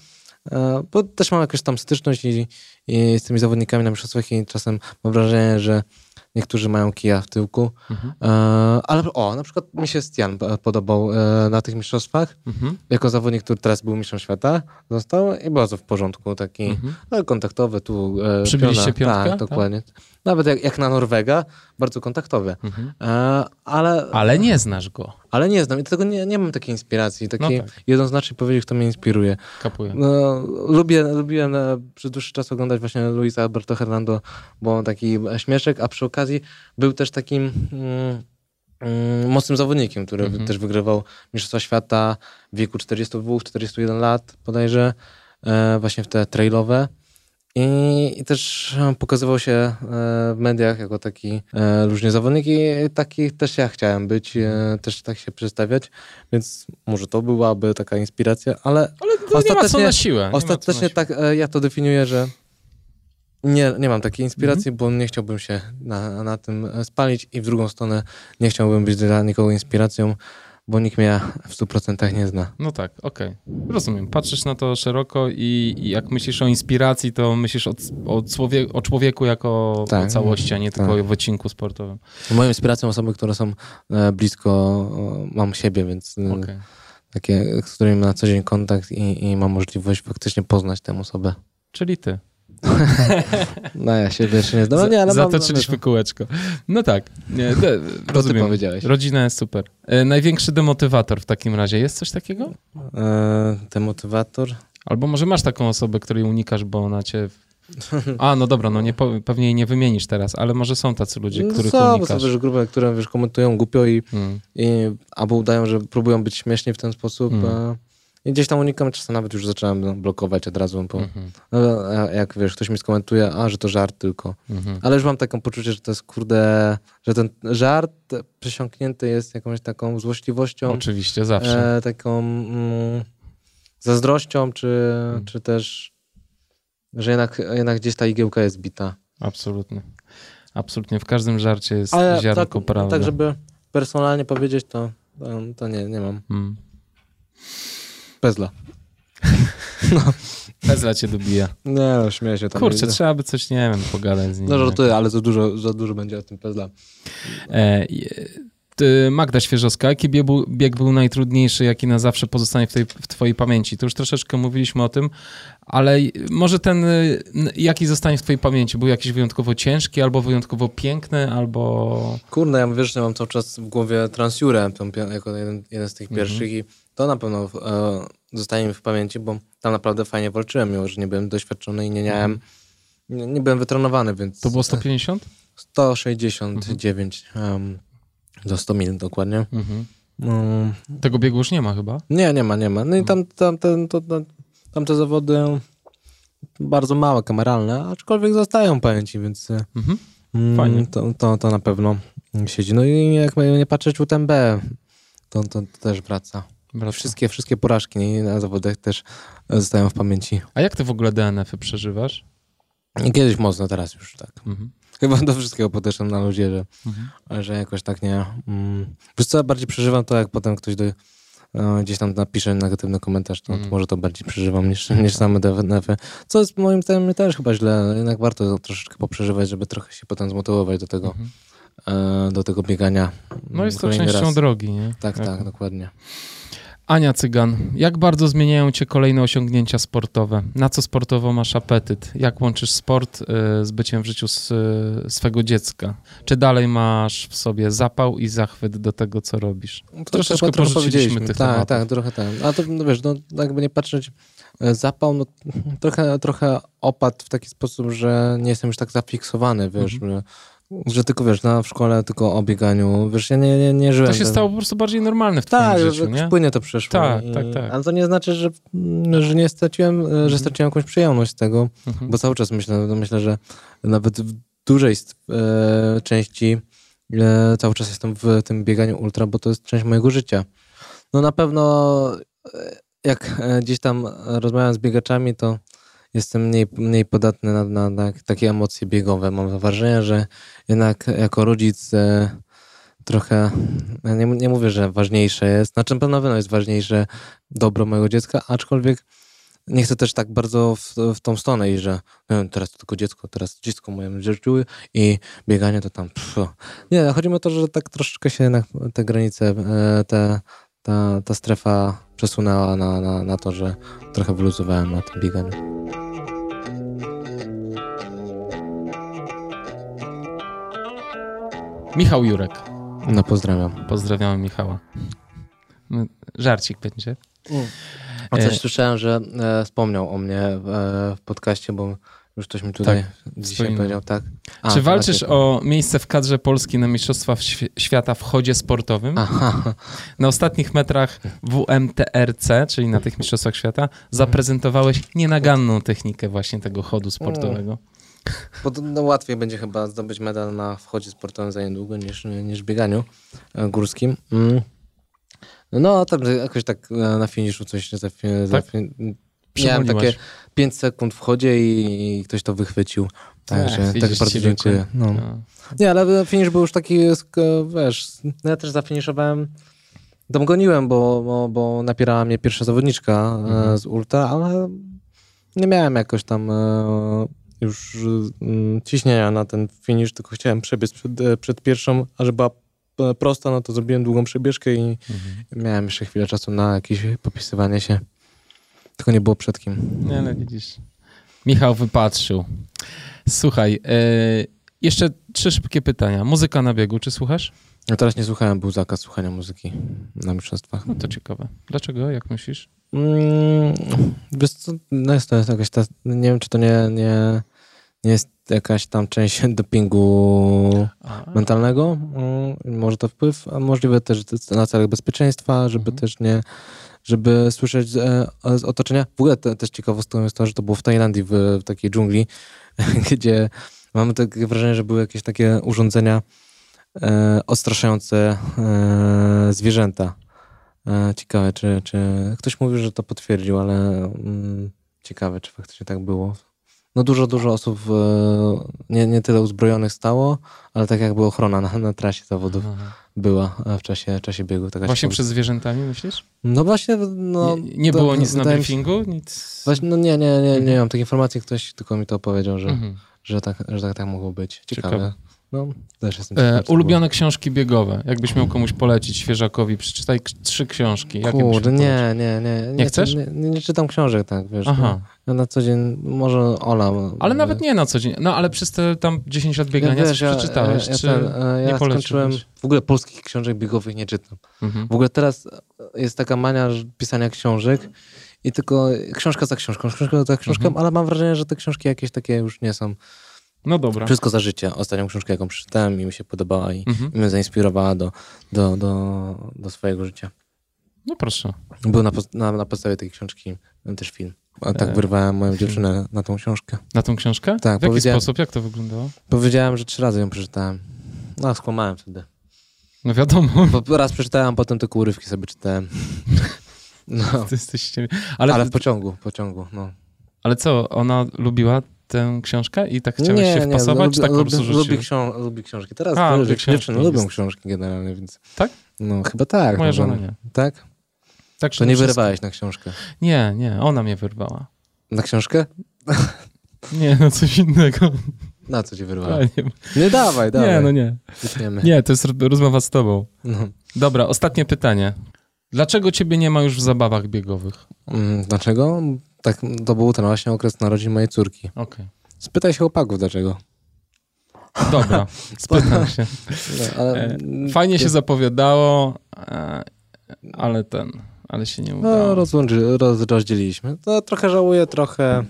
bo też mam jakąś tam styczność i, i z tymi zawodnikami na mistrzostwach i czasem mam wrażenie, że niektórzy mają kija w tyłku. Mhm. E, ale o, na przykład mi się Stian e, podobał e, na tych mistrzostwach. Mhm. Jako zawodnik, który teraz był mistrzem świata, został i bardzo w porządku, taki Mhm. no, kontaktowy, tu e, Przybiliście piona. piątkę? Tak, dokładnie. Nawet jak, jak na Norwega, bardzo kontaktowy. Mhm. E, ale, Ale nie znasz go. Ale nie znam i dlatego nie, nie mam takiej inspiracji, takiej No tak. jednoznacznie powiedzieć, kto mnie inspiruje. Kapuję. No, lubię, lubiłem e, przez dłuższy czas oglądać właśnie Luisa Alberto Hernando, bo on taki śmieszek, a przy okazji był też takim mm, mm, mocnym zawodnikiem, który Mhm. też wygrywał Mistrzostwa Świata w wieku 42-41 lat bodajże, e, właśnie w te trailowe. I, też e, pokazywał się e, w mediach jako taki e, różny zawodnik i taki też ja chciałem być, też tak się przedstawiać, więc może to byłaby taka inspiracja, ale Ale Ostatecznie- na siłę. Ostatecznie tak ja to definiuję, że nie, nie mam takiej inspiracji, Mhm. bo nie chciałbym się na, na tym spalić i w drugą stronę nie chciałbym być dla nikogo inspiracją, bo nikt mnie w 100% nie zna. No tak, okej. Rozumiem. Patrzysz na to szeroko i, i jak myślisz o inspiracji, to myślisz o, o, człowie, o człowieku jako o Tak. całości, a nie tylko Tak. o wycinku sportowym. Moją inspiracją osoby, które są e, blisko, mam siebie, więc e, Okej. takie, z którymi mam na co dzień kontakt i, i mam możliwość faktycznie poznać tę osobę. Czyli ty. No ja siebie jeszcze nie znam, ale nie, ale mam, Zatoczyliśmy kółeczko. No tak. Nie, de, ty rozumiem. powiedziałeś. Rodzina jest super. E, największy demotywator w takim razie. Jest coś takiego? e, demotywator. Albo może masz taką osobę, której unikasz, bo ona cię... A, no dobra, no nie, pewnie jej nie wymienisz teraz, ale może są tacy ludzie, No których są, unikasz. są też grupy, które wiesz, komentują głupio i Hmm. i albo udają, że próbują być śmieszni w ten sposób. Mm. I gdzieś tam unikam, czasem nawet już zacząłem no, blokować od razu, bo Mhm. no, jak wiesz, ktoś mi skomentuje, a że to żart tylko. Mhm. Ale już mam taką poczucie, że to jest kurde, że ten żart przesiąknięty jest jakąś taką złośliwością, Oczywiście, zawsze. e, taką mm, zazdrością, czy, Mm. czy też, że jednak, jednak gdzieś ta igiełka jest bita. Absolutnie. Absolutnie. W każdym żarcie jest Ale ziarnko tak, prawdy. tak, żeby personalnie powiedzieć, to, to, to nie, nie mam. Mm. Pezla. Pezla cię dobija. Nie, no, śmieję się tam. Kurczę, trzeba by coś, nie wiem, pogadać z nim. No żartuję, ale za dużo, za dużo będzie o tym Pezla. E, ty, Magda Świeżowska, jaki bieg był, bieg był najtrudniejszy, jaki na zawsze pozostanie w, tej, w twojej pamięci? To już troszeczkę mówiliśmy o tym, ale może ten, y, jaki zostanie w twojej pamięci? Był jakiś wyjątkowo ciężki, albo wyjątkowo piękny, albo... Kurde, ja wiesz, że mam cały czas w głowie Transjurę jako jeden, jeden z tych Mhm. pierwszych i to na pewno e, zostanie mi w pamięci, bo tam naprawdę fajnie walczyłem, mimo że nie byłem doświadczony i nie miałem, nie, nie byłem wytrenowany, więc... To było 150? 169 em, do 100 mil dokładnie. Mhm. Mm, Tego biegu już nie ma chyba. nie, nie ma, nie ma. No i tam, tam, tam, to, tam te zawody bardzo małe, kameralne, aczkolwiek zostają w pamięci, więc... e, Mhm. Mm, Fajnie. To, to, to na pewno siedzi. No i jak nie patrzeć UTMB, to, to, to też wraca. Wszystkie, wszystkie porażki nie, na zawodach też zostają w pamięci. A jak ty w ogóle DNF-y przeżywasz? Kiedyś mocno, teraz już tak. Mhm. chyba do wszystkiego podeszłem na ludzie, że, Mhm. że jakoś tak nie... Mm, wiesz co, bardziej przeżywam to, jak potem ktoś do, e, gdzieś tam napisze negatywny komentarz, to, Mhm. to może to bardziej przeżywam niż, niż same DNF-y. Co jest moim zdaniem też chyba źle. Jednak warto troszeczkę poprzeżywać, żeby trochę się potem zmotywować do tego, Mhm. e, do tego biegania. No jest to częścią raz. drogi, nie? Tak, Jak- tak, dokładnie. Ania Cygan, jak bardzo zmieniają cię kolejne osiągnięcia sportowe? Na co sportowo masz apetyt? Jak łączysz sport y, z byciem w życiu y, swego dziecka? Czy dalej masz w sobie zapał i zachwyt do tego, co robisz? Troszeczkę chyba trochę porzuciliśmy tych Tak, tematów. tak, trochę tak. A to no wiesz, no, jakby nie patrzeć, e, zapał no, trochę, trochę opadł w taki sposób, że nie jestem już tak zafiksowany, wiesz, Mhm. że, że tylko wiesz, na, w szkole tylko o bieganiu, wiesz, ja nie, nie, nie żyłem. To się ten- stało po prostu bardziej normalne w twoim Tak, życiu, że nie? płynnie to przeszło. Tak, I- tak, tak. Ale to nie znaczy, że, że nie straciłem, e, że Mhm. straciłem jakąś przyjemność z tego, Mhm. bo cały czas myślę, no myślę, że nawet w dużej e, części e, cały czas jestem w tym bieganiu ultra, bo to jest część mojego życia. No na pewno e, jak e, gdzieś tam rozmawiam z biegaczami, to jestem mniej, mniej podatny na, na, na takie emocje biegowe. Mam wrażenie, że jednak jako rodzic e, trochę, nie, nie mówię, że ważniejsze jest, znaczy na pewno jest ważniejsze dobro mojego dziecka, aczkolwiek nie chcę też tak bardzo w, w tą stronę iść, że wiem, teraz tylko dziecko, teraz dziecko moje życiu i bieganie to tam. Pff. Nie, chodzi mi o to, że tak troszeczkę się jednak te granice, e, te, ta, ta strefa przesunęła na, na, na to, że trochę wyluzowałem na tym bieganiu. Michał Jurek. No pozdrawiam. Pozdrawiamy Michała. No, Żarcik będzie. A coś E, słyszałem, że e, wspomniał o mnie e, w podcaście, bo już ktoś mi tutaj dzisiaj wspominał. powiedział, tak. A, Czy walczysz macie- o miejsce w kadrze Polski na Mistrzostwach Świ- Świata w chodzie sportowym? Aha, Na ostatnich metrach WMTRC, czyli na tych Mistrzostwach Świata, zaprezentowałeś nienaganną technikę właśnie tego chodu sportowego. Bo to, no, łatwiej będzie chyba zdobyć medal na wchodzie sportowym za niedługo niż, niż w bieganiu e, górskim. Mm. No, tam jakoś tak e, na finiszu coś za, za, Tak? Miałem takie 5 sekund w chodzie i, ktoś to wychwycił. Także tak widzisz, bardzo dziękuję. No. No. Nie, ale finisz był już taki, wiesz, no ja też zafiniszowałem, tam goniłem, bo, bo, bo napierała mnie pierwsza zawodniczka e, Mhm. z Ultra, ale nie miałem jakoś tam e, już mm, ciśnienia na ten finisz, tylko chciałem przebiec przed, e, przed pierwszą, a że była prosta, no to zrobiłem długą przebieżkę i Mhm. miałem jeszcze chwilę czasu na jakieś popisywanie się. Tylko nie było przed kim. Nie, ale widzisz. Michał wypatrzył. Słuchaj, e, jeszcze trzy szybkie pytania. Muzyka na biegu, czy słuchasz? No teraz nie słuchałem, był zakaz słuchania muzyki na mistrzostwach. No to ciekawe. Dlaczego? Jak myślisz? Mm, wiesz co, no jest to jest jakaś ta, nie wiem czy to nie, nie, nie jest jakaś tam część dopingu A, mentalnego, mm, może to wpływ, a możliwe też na celach bezpieczeństwa, żeby Mhm. też nie, żeby słyszeć z, e, z otoczenia. W ogóle te, też ciekawostką jest to, że to było w Tajlandii, w, w takiej dżungli, gdzie mamy takie wrażenie, że były jakieś takie urządzenia e, odstraszające e, zwierzęta. E, ciekawe, czy, czy ktoś mówił, że to potwierdził, ale mm, ciekawe, czy faktycznie tak było. No dużo, dużo osób e, nie, nie tyle uzbrojonych stało, ale tak jakby ochrona na, na trasie zawodów Aha. Była e, w czasie, w czasie biegu. Taka Właśnie przed zwierzętami myślisz? No właśnie, no... nie nie to było nic na mi się- briefingu? Nic? Właśnie, no nie, nie, nie, nie Mhm. mam takiej informacji, ktoś tylko mi to powiedział, że, Mhm. że, tak, że tak, tak mogło być. Ciekawe. Ciekawe. No, też jestem E, ulubione książki biegowe. Jakbyś miał komuś polecić świeżakowi, przeczytaj trzy książki. Kurde, nie, nie, nie. Nie chcesz? Nie, nie, nie czytam książek, tak, wiesz. Aha. No, ja na co dzień, może Ola. Ale e, nawet nie na co dzień. No ale przez te tam 10 lat biegania wiesz, coś przeczytałeś, ja, czy ten, e, nie ja poleciłbyś? skończyłem, w ogóle polskich książek biegowych nie czytam. Mhm. W ogóle teraz jest taka mania pisania książek i tylko książka za książką, książka za książką, Mhm. ale mam wrażenie, że te książki jakieś takie już nie są. No dobra. Wszystko za życie. Ostatnią książkę, jaką przeczytałem i mi się podobała i, Mhm. i mnie zainspirowała do, do, do, do swojego życia. No proszę. Był na, na, na podstawie tej książki też film. A tak E, wyrwałem moją film. dziewczynę na tą książkę. Na tą książkę? Tak, W jaki sposób? Jak to wyglądało? Powiedziałem, że trzy razy ją przeczytałem. No, skłamałem wtedy. No wiadomo, Bo raz przeczytałem, potem tylko urywki sobie czytałem. No, to jesteście... Ale, ale ale, w pociągu, w pociągu, no. co, ona lubiła tę książkę i tak chciałeś się wpasować, lubi, czy tak po lubi, prostu lubi, rzuciłeś? książ lubi książki. Teraz A, A, lubi że książki, dziewczyny lubią jest. książki generalnie, więc... Tak? No chyba tak. Moja no, żona nie. Tak? Tak, To nie wyrywałeś na książkę. Nie, nie, ona mnie wyrwała. Na książkę? Nie, no coś innego. Na co cię A, wyrwała? nie, Nie dawaj, dawaj. nie, no nie. Wytniemy. Nie, to jest rozmowa z tobą. No. Dobra, ostatnie pytanie. Dlaczego ciebie nie ma już w zabawach biegowych? Mm, Dlaczego? Tak, to był ten właśnie okres narodzin mojej córki. Okej. Spytaj się chłopaków dlaczego. Dobra, spytam się. No, ale, E, Fajnie się zapowiadało, e, ale ten, ale się nie No, udało. rozłączy, roz, rozdzieliliśmy. To trochę żałuję, trochę,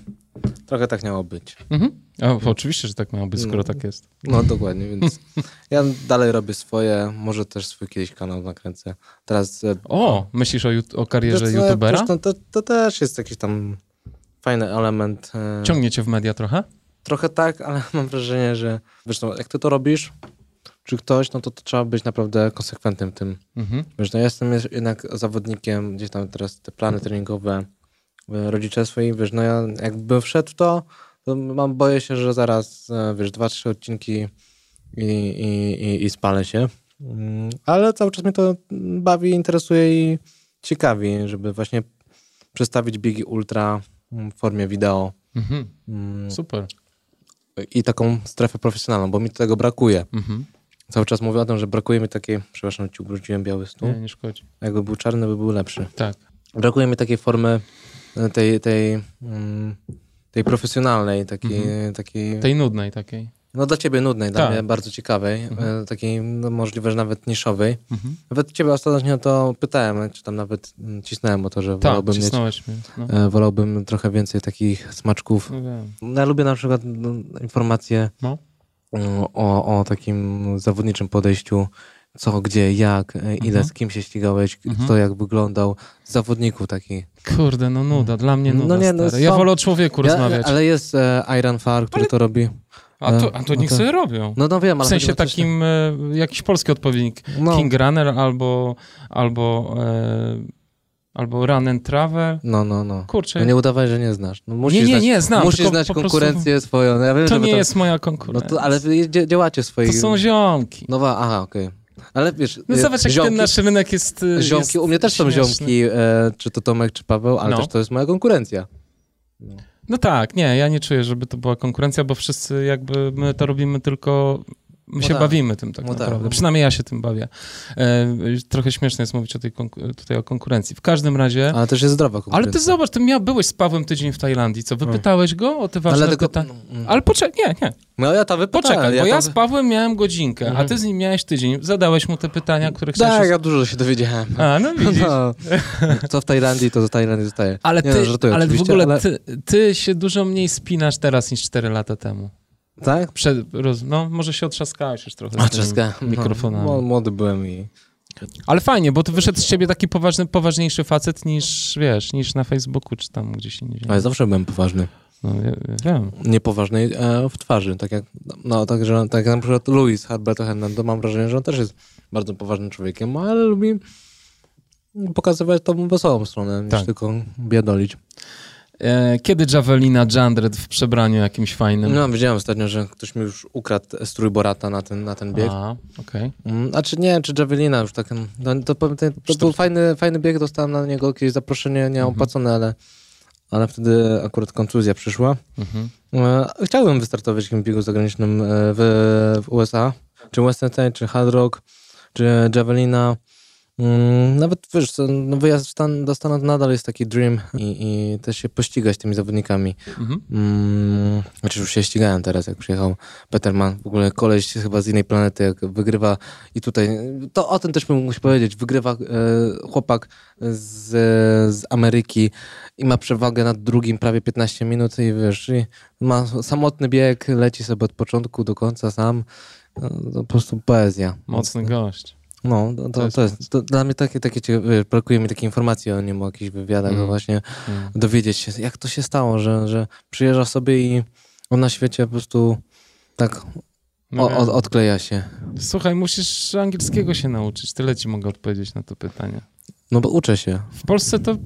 trochę tak miało być. Mhm. Oczywiście, że tak miało być, skoro No. tak jest. No dokładnie, więc ja dalej robię swoje, może też swój kiedyś kanał nakręcę. Teraz... e, O, myślisz o, o karierze to, youtubera? To, to, to też jest jakiś tam fajny element. e, Ciągnie cię w media trochę? Trochę tak, ale mam wrażenie, że wiesz, no, jak ty to robisz, czy ktoś, no to, to trzeba być naprawdę konsekwentnym tym. Mhm. Wiesz, no ja jestem jest- jednak zawodnikiem, gdzieś tam teraz te plany treningowe, e, rodzice swoi, wiesz, no ja jakbym wszedł w to, to mam, boję się, że zaraz, e, wiesz, dwa, trzy odcinki i, i, i, i spalę się. Mm, Ale cały czas mnie to bawi, interesuje i ciekawi, żeby właśnie przedstawić biegi ultra mm, w formie wideo Mhm. mm, Super. i taką strefę profesjonalną, bo mi tego brakuje. Mhm. Cały czas mówię o tym, że brakuje mi takiej, przepraszam, ci ubrudziłem biały stół. Nie, nie szkodzi. Jakby był czarny, by był lepszy. Tak. Brakuje mi takiej formy, tej, tej, mm, tej profesjonalnej, takiej, takiej Tej nudnej takiej. no dla ciebie nudnej, dla Tak. mnie bardzo ciekawej, Mhm. e, takiej no, możliwe, że nawet niszowej. Mhm. Nawet ciebie ostatnio to pytałem, czy tam nawet cisnąłem o to, że Tak, wolałbym mieć, mnie. No. e, wolałbym trochę więcej takich smaczków. No wiem. No, Ja lubię na przykład no, informacje No. o, o takim zawodniczym podejściu, co, gdzie, jak, e, ile, Mhm. z kim się ścigałeś, Mhm. kto jak wyglądał, zawodników takich. Kurde, no nuda, dla mnie No nuda, nie, no stary. Ja są- wolę o człowieku Ja, rozmawiać. ale jest e, Iron Far, który Ale- to robi. A to, a to no niech to- sobie robią. No, no wiem, W ale sensie o coś- takim, e, jakiś polski odpowiednik. No, King Runner albo, albo, e, albo Run and Travel. no, no, no. Kurczę, No nie udawaj, że nie znasz. No, musisz nie, nie, nie, znam. Musisz znać po prostu konkurencję swoją. No, ja wiem, To nie tam- jest moja No konkurencja. to, ale działacie swoje. To są ziomki. No aha, okej. Ale wiesz, No e, zobacz, jak ziomki, ten nasz rynek jest e, ziomki, jest u mnie też są śmieszny. ziomki, e, czy to Tomek, czy Paweł, ale No. też to jest moja konkurencja. No tak, nie, ja nie czuję, żeby to była konkurencja, bo wszyscy jakby my to robimy tylko. My No się tak. bawimy tym tak No tak. naprawdę. Przynajmniej ja się tym bawię. E, trochę śmieszne jest mówić o tej tutaj o konkurencji. W każdym razie. Ale też jest zdrowa Ale konkurencja. ty zobacz, ty miał, byłeś z Pawłem tydzień w Tajlandii, co? Wypytałeś go o te ważne Ale tylko, pytania? mm, Ale poczekaj, nie, nie, No ja wypytałem. poczekaj, bo ja to z Pawłem miałem godzinkę, a Mhm. ty z nim miałeś tydzień. Zadałeś mu te pytania, które chciałeś... Tak, ja dużo się dowiedziałem. A, no widzisz. No, co w Tajlandii, to do Tajlandii zostaje. Ale, Nie ty, no, żartuję ale w ogóle ale- ty, ty się dużo mniej spinasz teraz niż 4 lata temu. Tak? Przed, roz, no, może się otrzaskałeś już trochę tymi czeska. mikrofonami. No, młody byłem i... Ale fajnie, bo to wyszedł z ciebie taki poważny, poważniejszy facet niż, wiesz, niż na Facebooku czy tam gdzieś indziej. Ale zawsze byłem poważny. No, ja, ja wiem. Niepoważny e, w twarzy. Tak jak, no, tak, że, tak jak na przykład Louis Alberto Hernando, mam wrażenie, że on też jest bardzo poważnym człowiekiem, ale lubi pokazywać tą wesołą stronę, niż Tak. tylko biadolić. E, kiedy Javelina Jandred w przebraniu jakimś fajnym? No, widziałem ostatnio, że ktoś mi już ukradł strój Borata na ten, na ten bieg. A, okej. Mm, A czy nie, czy Javelina już tak. No, to to, to był fajny, fajny bieg, dostałem na niego jakieś zaproszenie Mhm. nieopłacone, ale, ale wtedy akurat kontuzja przyszła. Mhm. E, Chciałbym wystartować w jakimś biegu zagranicznym e, w, w USA, czy Western State, czy Hard Rock, czy Javelina. Mm, Nawet wiesz, no wyjazd stan, do Stanów nadal jest taki dream i, i też się pościgać tymi zawodnikami. Mhm. Mm, znaczy już się ścigałem teraz, jak przyjechał Peterman. W ogóle koleś chyba z innej planety, jak wygrywa i tutaj, to o tym też bym musiał powiedzieć, wygrywa e, chłopak z, z Ameryki i ma przewagę nad drugim prawie 15 minut i wiesz, i ma samotny bieg, leci sobie od początku do końca sam. No, to po prostu poezja. Mocny gość. No, to, To to, jest to dla mnie takie, takie cie- wiesz, brakuje mi takiej informacji o nim, o jakichś wywiadach, Mm. właśnie Mm. dowiedzieć się, jak to się stało, że, że przyjeżdża sobie i on na świecie po prostu tak No o, od, odkleja się. Słuchaj, musisz angielskiego się nauczyć. Tyle ci mogę odpowiedzieć na to pytanie. No bo uczę się. W Polsce to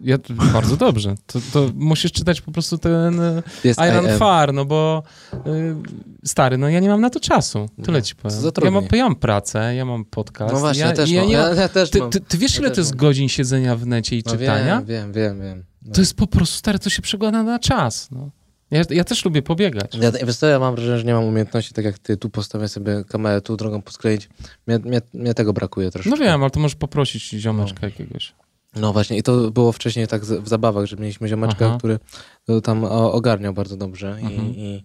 Ja, bardzo dobrze. To, to musisz czytać po prostu ten e, Jest Iron. Far, no bo y, stary, no ja nie mam na to czasu. Tyle No, ci powiem. Ja mam, ja mam pracę, ja mam podcast. No właśnie, ja, ja, też ja mam. Ja, ja też ty, mam. ty, ty wiesz, ile to jest mam. godzin siedzenia w necie i No czytania? Wiem, wiem, wiem. wiem. No. To jest po prostu, stary, to się przekłada na czas. No. Ja, ja też lubię pobiegać. Ja, wiesz co, ja mam wrażenie, że nie mam umiejętności, tak jak ty, tu postawię sobie kamerę, tu drogą poskleić. Mnie, mnie, mnie tego brakuje troszkę. No wiem, ale to możesz poprosić ziomeczka jakiegoś. No właśnie, i to było wcześniej tak w zabawach, że mieliśmy ziomeczka, Aha. który to tam o, ogarniał bardzo dobrze i, Mhm. i,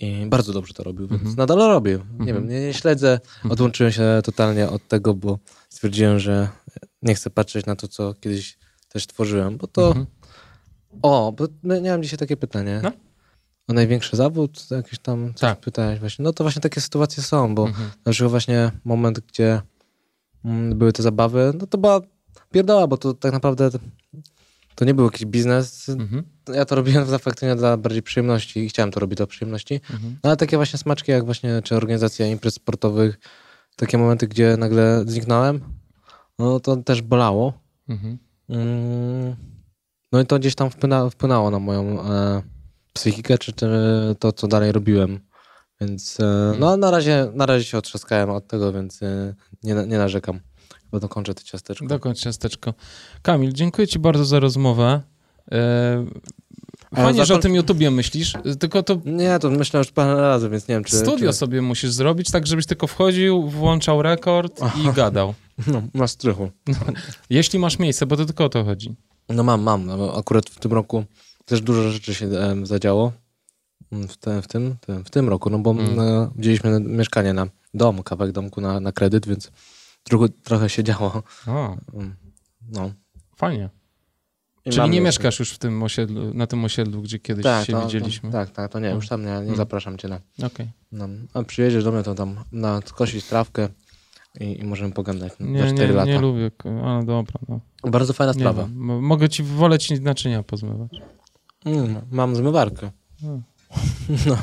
i bardzo dobrze to robił, więc Mhm. nadal robię. Nie Mhm. wiem, nie, nie śledzę, odłączyłem się totalnie od tego, bo stwierdziłem, że nie chcę patrzeć na to, co kiedyś też tworzyłem, bo to... O, bo miałem dzisiaj takie pytanie. No. O największy zawód, jakiś tam coś Tak. pytałeś właśnie. No to właśnie takie sytuacje są, bo Mhm. na przykład właśnie moment, gdzie mm, były te zabawy, no to była pierdoła, bo to tak naprawdę to, nie był jakiś biznes. Mhm. Ja to robiłem za faktycznie dla bardziej przyjemności i chciałem to robić dla przyjemności. Mhm. No ale takie właśnie smaczki, jak właśnie, czy organizacja imprez sportowych, takie momenty, gdzie nagle zniknąłem, no to też bolało. Mhm. Mm, No i to gdzieś tam wpłyna, wpłynęło na moją e, psychikę, czy, czy to, co dalej robiłem. Więc e, no na razie, na razie się otrzaskałem od tego, więc e, nie, nie narzekam. Bo dokończę to ciasteczko. Dokończ ciasteczko. Kamil, dziękuję ci bardzo za rozmowę. E, Fajnie, że o tym YouTubie myślisz, tylko to Nie, to myślę już parę razy, więc nie wiem, czy... studio czy... sobie musisz zrobić, tak żebyś tylko wchodził, włączał rekord i gadał. No, na strychu. Jeśli masz miejsce, bo to tylko o to chodzi. No mam, mam. No, akurat w tym roku też dużo rzeczy się zadziało. Mm, W, te, w, tym, tym, w tym roku, no bo Mm. e, wzięliśmy mieszkanie na dom, kawałek domku na, na kredyt, więc trochę, trochę się działo. Mm, No. fajnie. I Czyli nie mieszkasz już w tym osiedlu, na tym osiedlu, gdzie kiedyś tak, się to, widzieliśmy? To, tak, tak, to nie, już tam nie, nie Mm. zapraszam cię na... Okej. No, a przyjedziesz do mnie, to tam na skosić trawkę i, i możemy pogadać za Nie, 4 nie, lata. nie lubię. Ale dobra, no. Bardzo fajna sprawa. Mogę ci wolę ci naczynia pozmywać. Mm, mam zmywarkę. No.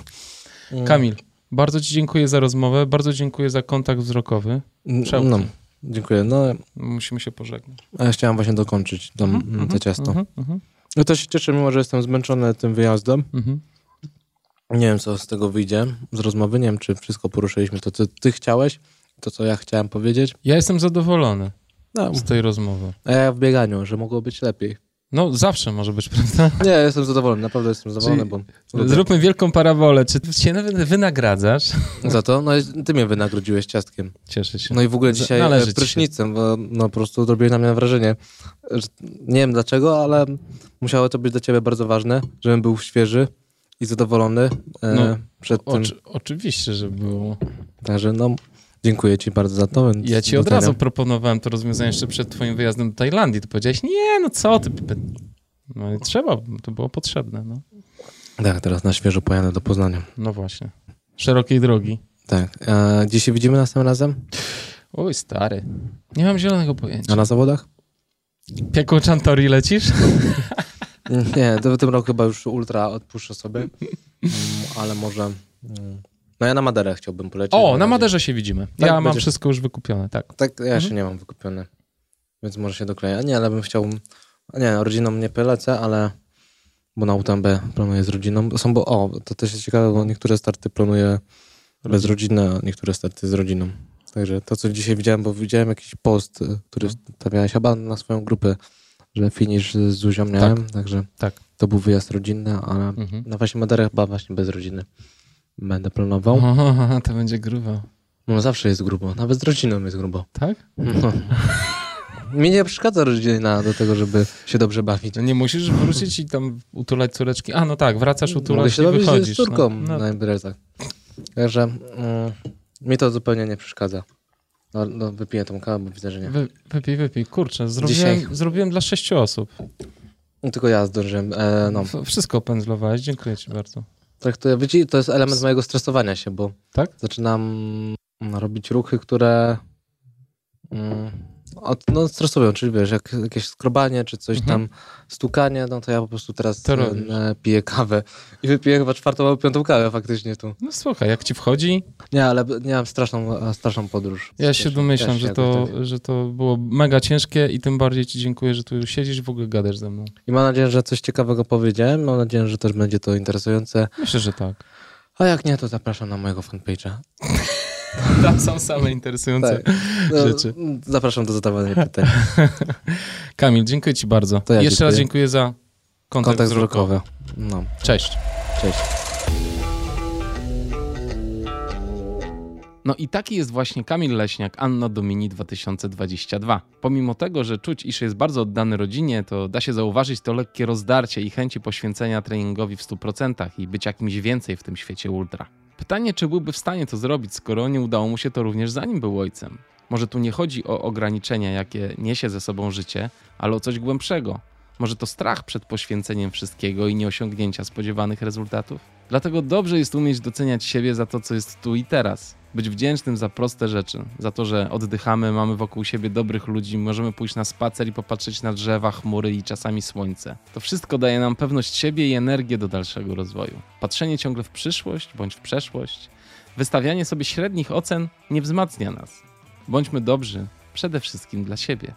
Mm. Kamil, bardzo ci dziękuję za rozmowę, bardzo dziękuję za kontakt wzrokowy. Przełknij. No, dziękuję. No, Musimy się pożegnać. a ja chciałem właśnie dokończyć tam, Mhm, mm, mhm, to ciasto. mhm, No to się cieszę, mimo że jestem zmęczony tym wyjazdem. Nie wiem, co z tego wyjdzie, z rozmowy. Nie wiem, czy wszystko poruszyliśmy, to co ty chciałeś, to co ja chciałem powiedzieć. Ja jestem zadowolony No, z tej rozmowy. a ja w bieganiu, że mogło być lepiej. No zawsze może być, prawda? Nie, jestem zadowolony, naprawdę jestem zadowolony, Czyli bo Zróbmy wielką parabolę. Czy ty się nawet wynagradzasz? za to, no i ty mnie wynagrodziłeś ciastkiem. Cieszę się. No i w ogóle dzisiaj należy e, się. prysznicem, bo no po prostu zrobiłeś na mnie wrażenie. że- Nie wiem dlaczego, ale musiało to być dla ciebie bardzo ważne, żebym był świeży i zadowolony e, No, przed tym. Oczy, oczywiście, że było. Także no, dziękuję ci bardzo za to. Ja ci od razu proponowałem to rozwiązanie jeszcze przed twoim wyjazdem do Tajlandii. Ty powiedziałeś, nie, no co ty. No i trzeba, to było potrzebne. No, Tak, teraz na świeżo pojadę do Poznania. no właśnie. Szerokiej drogi. Tak. A gdzie się widzimy następnym razem? Oj, stary. Nie mam zielonego pojęcia. A na zawodach? Piekło Chantori lecisz? Nie, to w tym roku chyba już ultra odpuszczę sobie, mm, ale może... No ja na Maderę chciałbym polecieć. O, na. Maderze się widzimy. Tak, ja mam będziesz- wszystko już wykupione, tak. Tak, ja jeszcze Mhm. nie mam wykupione, więc może się dokleja. Nie, ale bym chciał... Nie, rodziną nie polecę, ale... Bo na UTMB planuję z rodziną. Są, bo, o, to też jest ciekawe, bo niektóre starty planuję bez rodziny, a niektóre starty z rodziną. Także to, co dzisiaj widziałem, bo widziałem jakiś post, y, który No. stawiałeś chyba na swoją grupę, że finish z Zuzią miałem, także tak. to był wyjazd rodzinny, ale Mhm. na właśnie Maderę chyba właśnie bez rodziny będę planował. O, to będzie grubo. No zawsze jest grubo, nawet z rodziną jest grubo. Tak? No. Mi nie przeszkadza rodzina do tego, żeby się dobrze bawić. Nie musisz wrócić i tam utulać córeczki. A, no tak, wracasz, Mogę utulasz się i wychodzisz. z córką no. No, na imprezach. Także mm, mi to zupełnie nie przeszkadza. No, no wypiję tą kawę, bo widzę, że nie. Wy, wypij, wypij. Kurczę, zrobiłem, Dzisiaj. zrobiłem dla sześciu osób. No, tylko ja zdążyłem. E, no, Wszystko opędzlowałeś, dziękuję ci bardzo. Traktuję, wiecie, to jest element mojego stresowania się, bo Tak? zaczynam robić ruchy, które mm, no stresują, czyli wiesz, jak jakieś skrobanie, czy coś Mhm. tam, stukanie, no to ja po prostu teraz e, piję kawę i wypiję chyba czwartą albo piątą kawę faktycznie tu. No słuchaj, jak ci wchodzi, Nie, ale miałem straszną, straszną podróż. ja się domyślam, że to, tak. że to było mega ciężkie i tym bardziej ci dziękuję, że tu siedzisz i w ogóle gadasz ze mną. I mam nadzieję, że coś ciekawego powiedziałem, mam nadzieję, że też będzie to interesujące. Myślę, że tak. A jak nie, to zapraszam na mojego fanpage'a. Tam są same interesujące Tak. No, rzeczy. Zapraszam do zadawania pytań. Kamil, dziękuję ci bardzo. Ja Jeszcze raz dziękuję. za kontakt, Kontakt wzrokowy. No, Cześć. cześć. No i taki jest właśnie Kamil Leśniak, Anno Domini 2022. Pomimo tego, że czuć, iż jest bardzo oddany rodzinie, to da się zauważyć to lekkie rozdarcie i chęci poświęcenia treningowi w 100% i być jakimś więcej w tym świecie ultra. Pytanie, czy byłby w stanie to zrobić, skoro nie udało mu się to również zanim był ojcem? Może tu nie chodzi o ograniczenia, jakie niesie ze sobą życie, ale o coś głębszego. Może to strach przed poświęceniem wszystkiego i nieosiągnięcia spodziewanych rezultatów? Dlatego dobrze jest umieć doceniać siebie za to, co jest tu i teraz. Być wdzięcznym za proste rzeczy, za to, że oddychamy, mamy wokół siebie dobrych ludzi, możemy pójść na spacer i popatrzeć na drzewa, chmury i czasami słońce. To wszystko daje nam pewność siebie i energię do dalszego rozwoju. Patrzenie ciągle w przyszłość bądź w przeszłość, wystawianie sobie średnich ocen nie wzmacnia nas. Bądźmy dobrzy przede wszystkim dla siebie.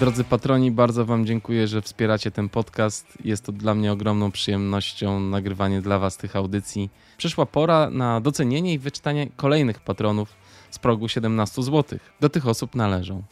Drodzy patroni, bardzo Wam dziękuję, że wspieracie ten podcast. Jest to dla mnie ogromną przyjemnością nagrywanie dla Was tych audycji. Przyszła pora na docenienie i wyczytanie kolejnych patronów z progu 17 zł. Do tych osób należą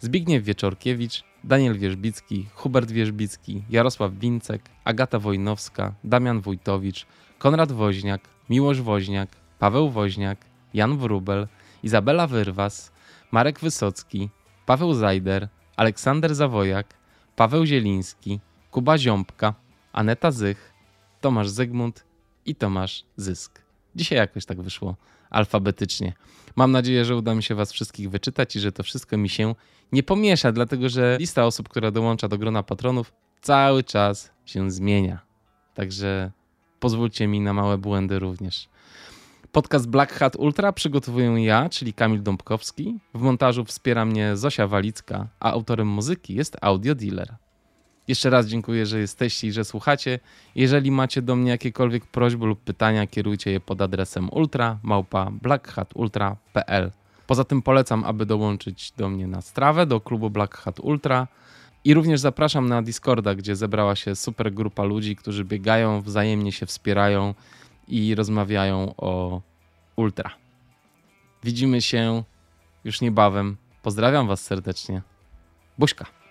Zbigniew Wieczorkiewicz, Daniel Wierzbicki, Hubert Wierzbicki, Jarosław Wincek, Agata Wojnowska, Damian Wójtowicz, Konrad Woźniak, Miłosz Woźniak, Paweł Woźniak, Jan Wrubel, Izabela Wyrwas, Marek Wysocki, Paweł Zajder, Aleksander Zawojak, Paweł Zieliński, Kuba Ziąbka, Aneta Zych, Tomasz Zygmunt i Tomasz Zysk. Dzisiaj jakoś tak wyszło alfabetycznie. Mam nadzieję, że uda mi się Was wszystkich wyczytać i że to wszystko mi się nie pomiesza, dlatego że lista osób, która dołącza do grona patronów, cały czas się zmienia. Także pozwólcie mi na małe błędy również. Podcast Black Hat Ultra przygotowuję ja, czyli Kamil Dąbkowski. W montażu wspiera mnie Zosia Walicka, a autorem muzyki jest Audio Dealer. Jeszcze raz dziękuję, że jesteście i że słuchacie. Jeżeli macie do mnie jakiekolwiek prośby lub pytania, kierujcie je pod adresem ultra. Poza tym polecam, aby dołączyć do mnie na strawę, do klubu Black Hat Ultra. I również zapraszam na Discorda, gdzie zebrała się super grupa ludzi, którzy biegają, wzajemnie się wspierają i rozmawiają o ultra. Widzimy się już niebawem. Pozdrawiam Was serdecznie. Buźka.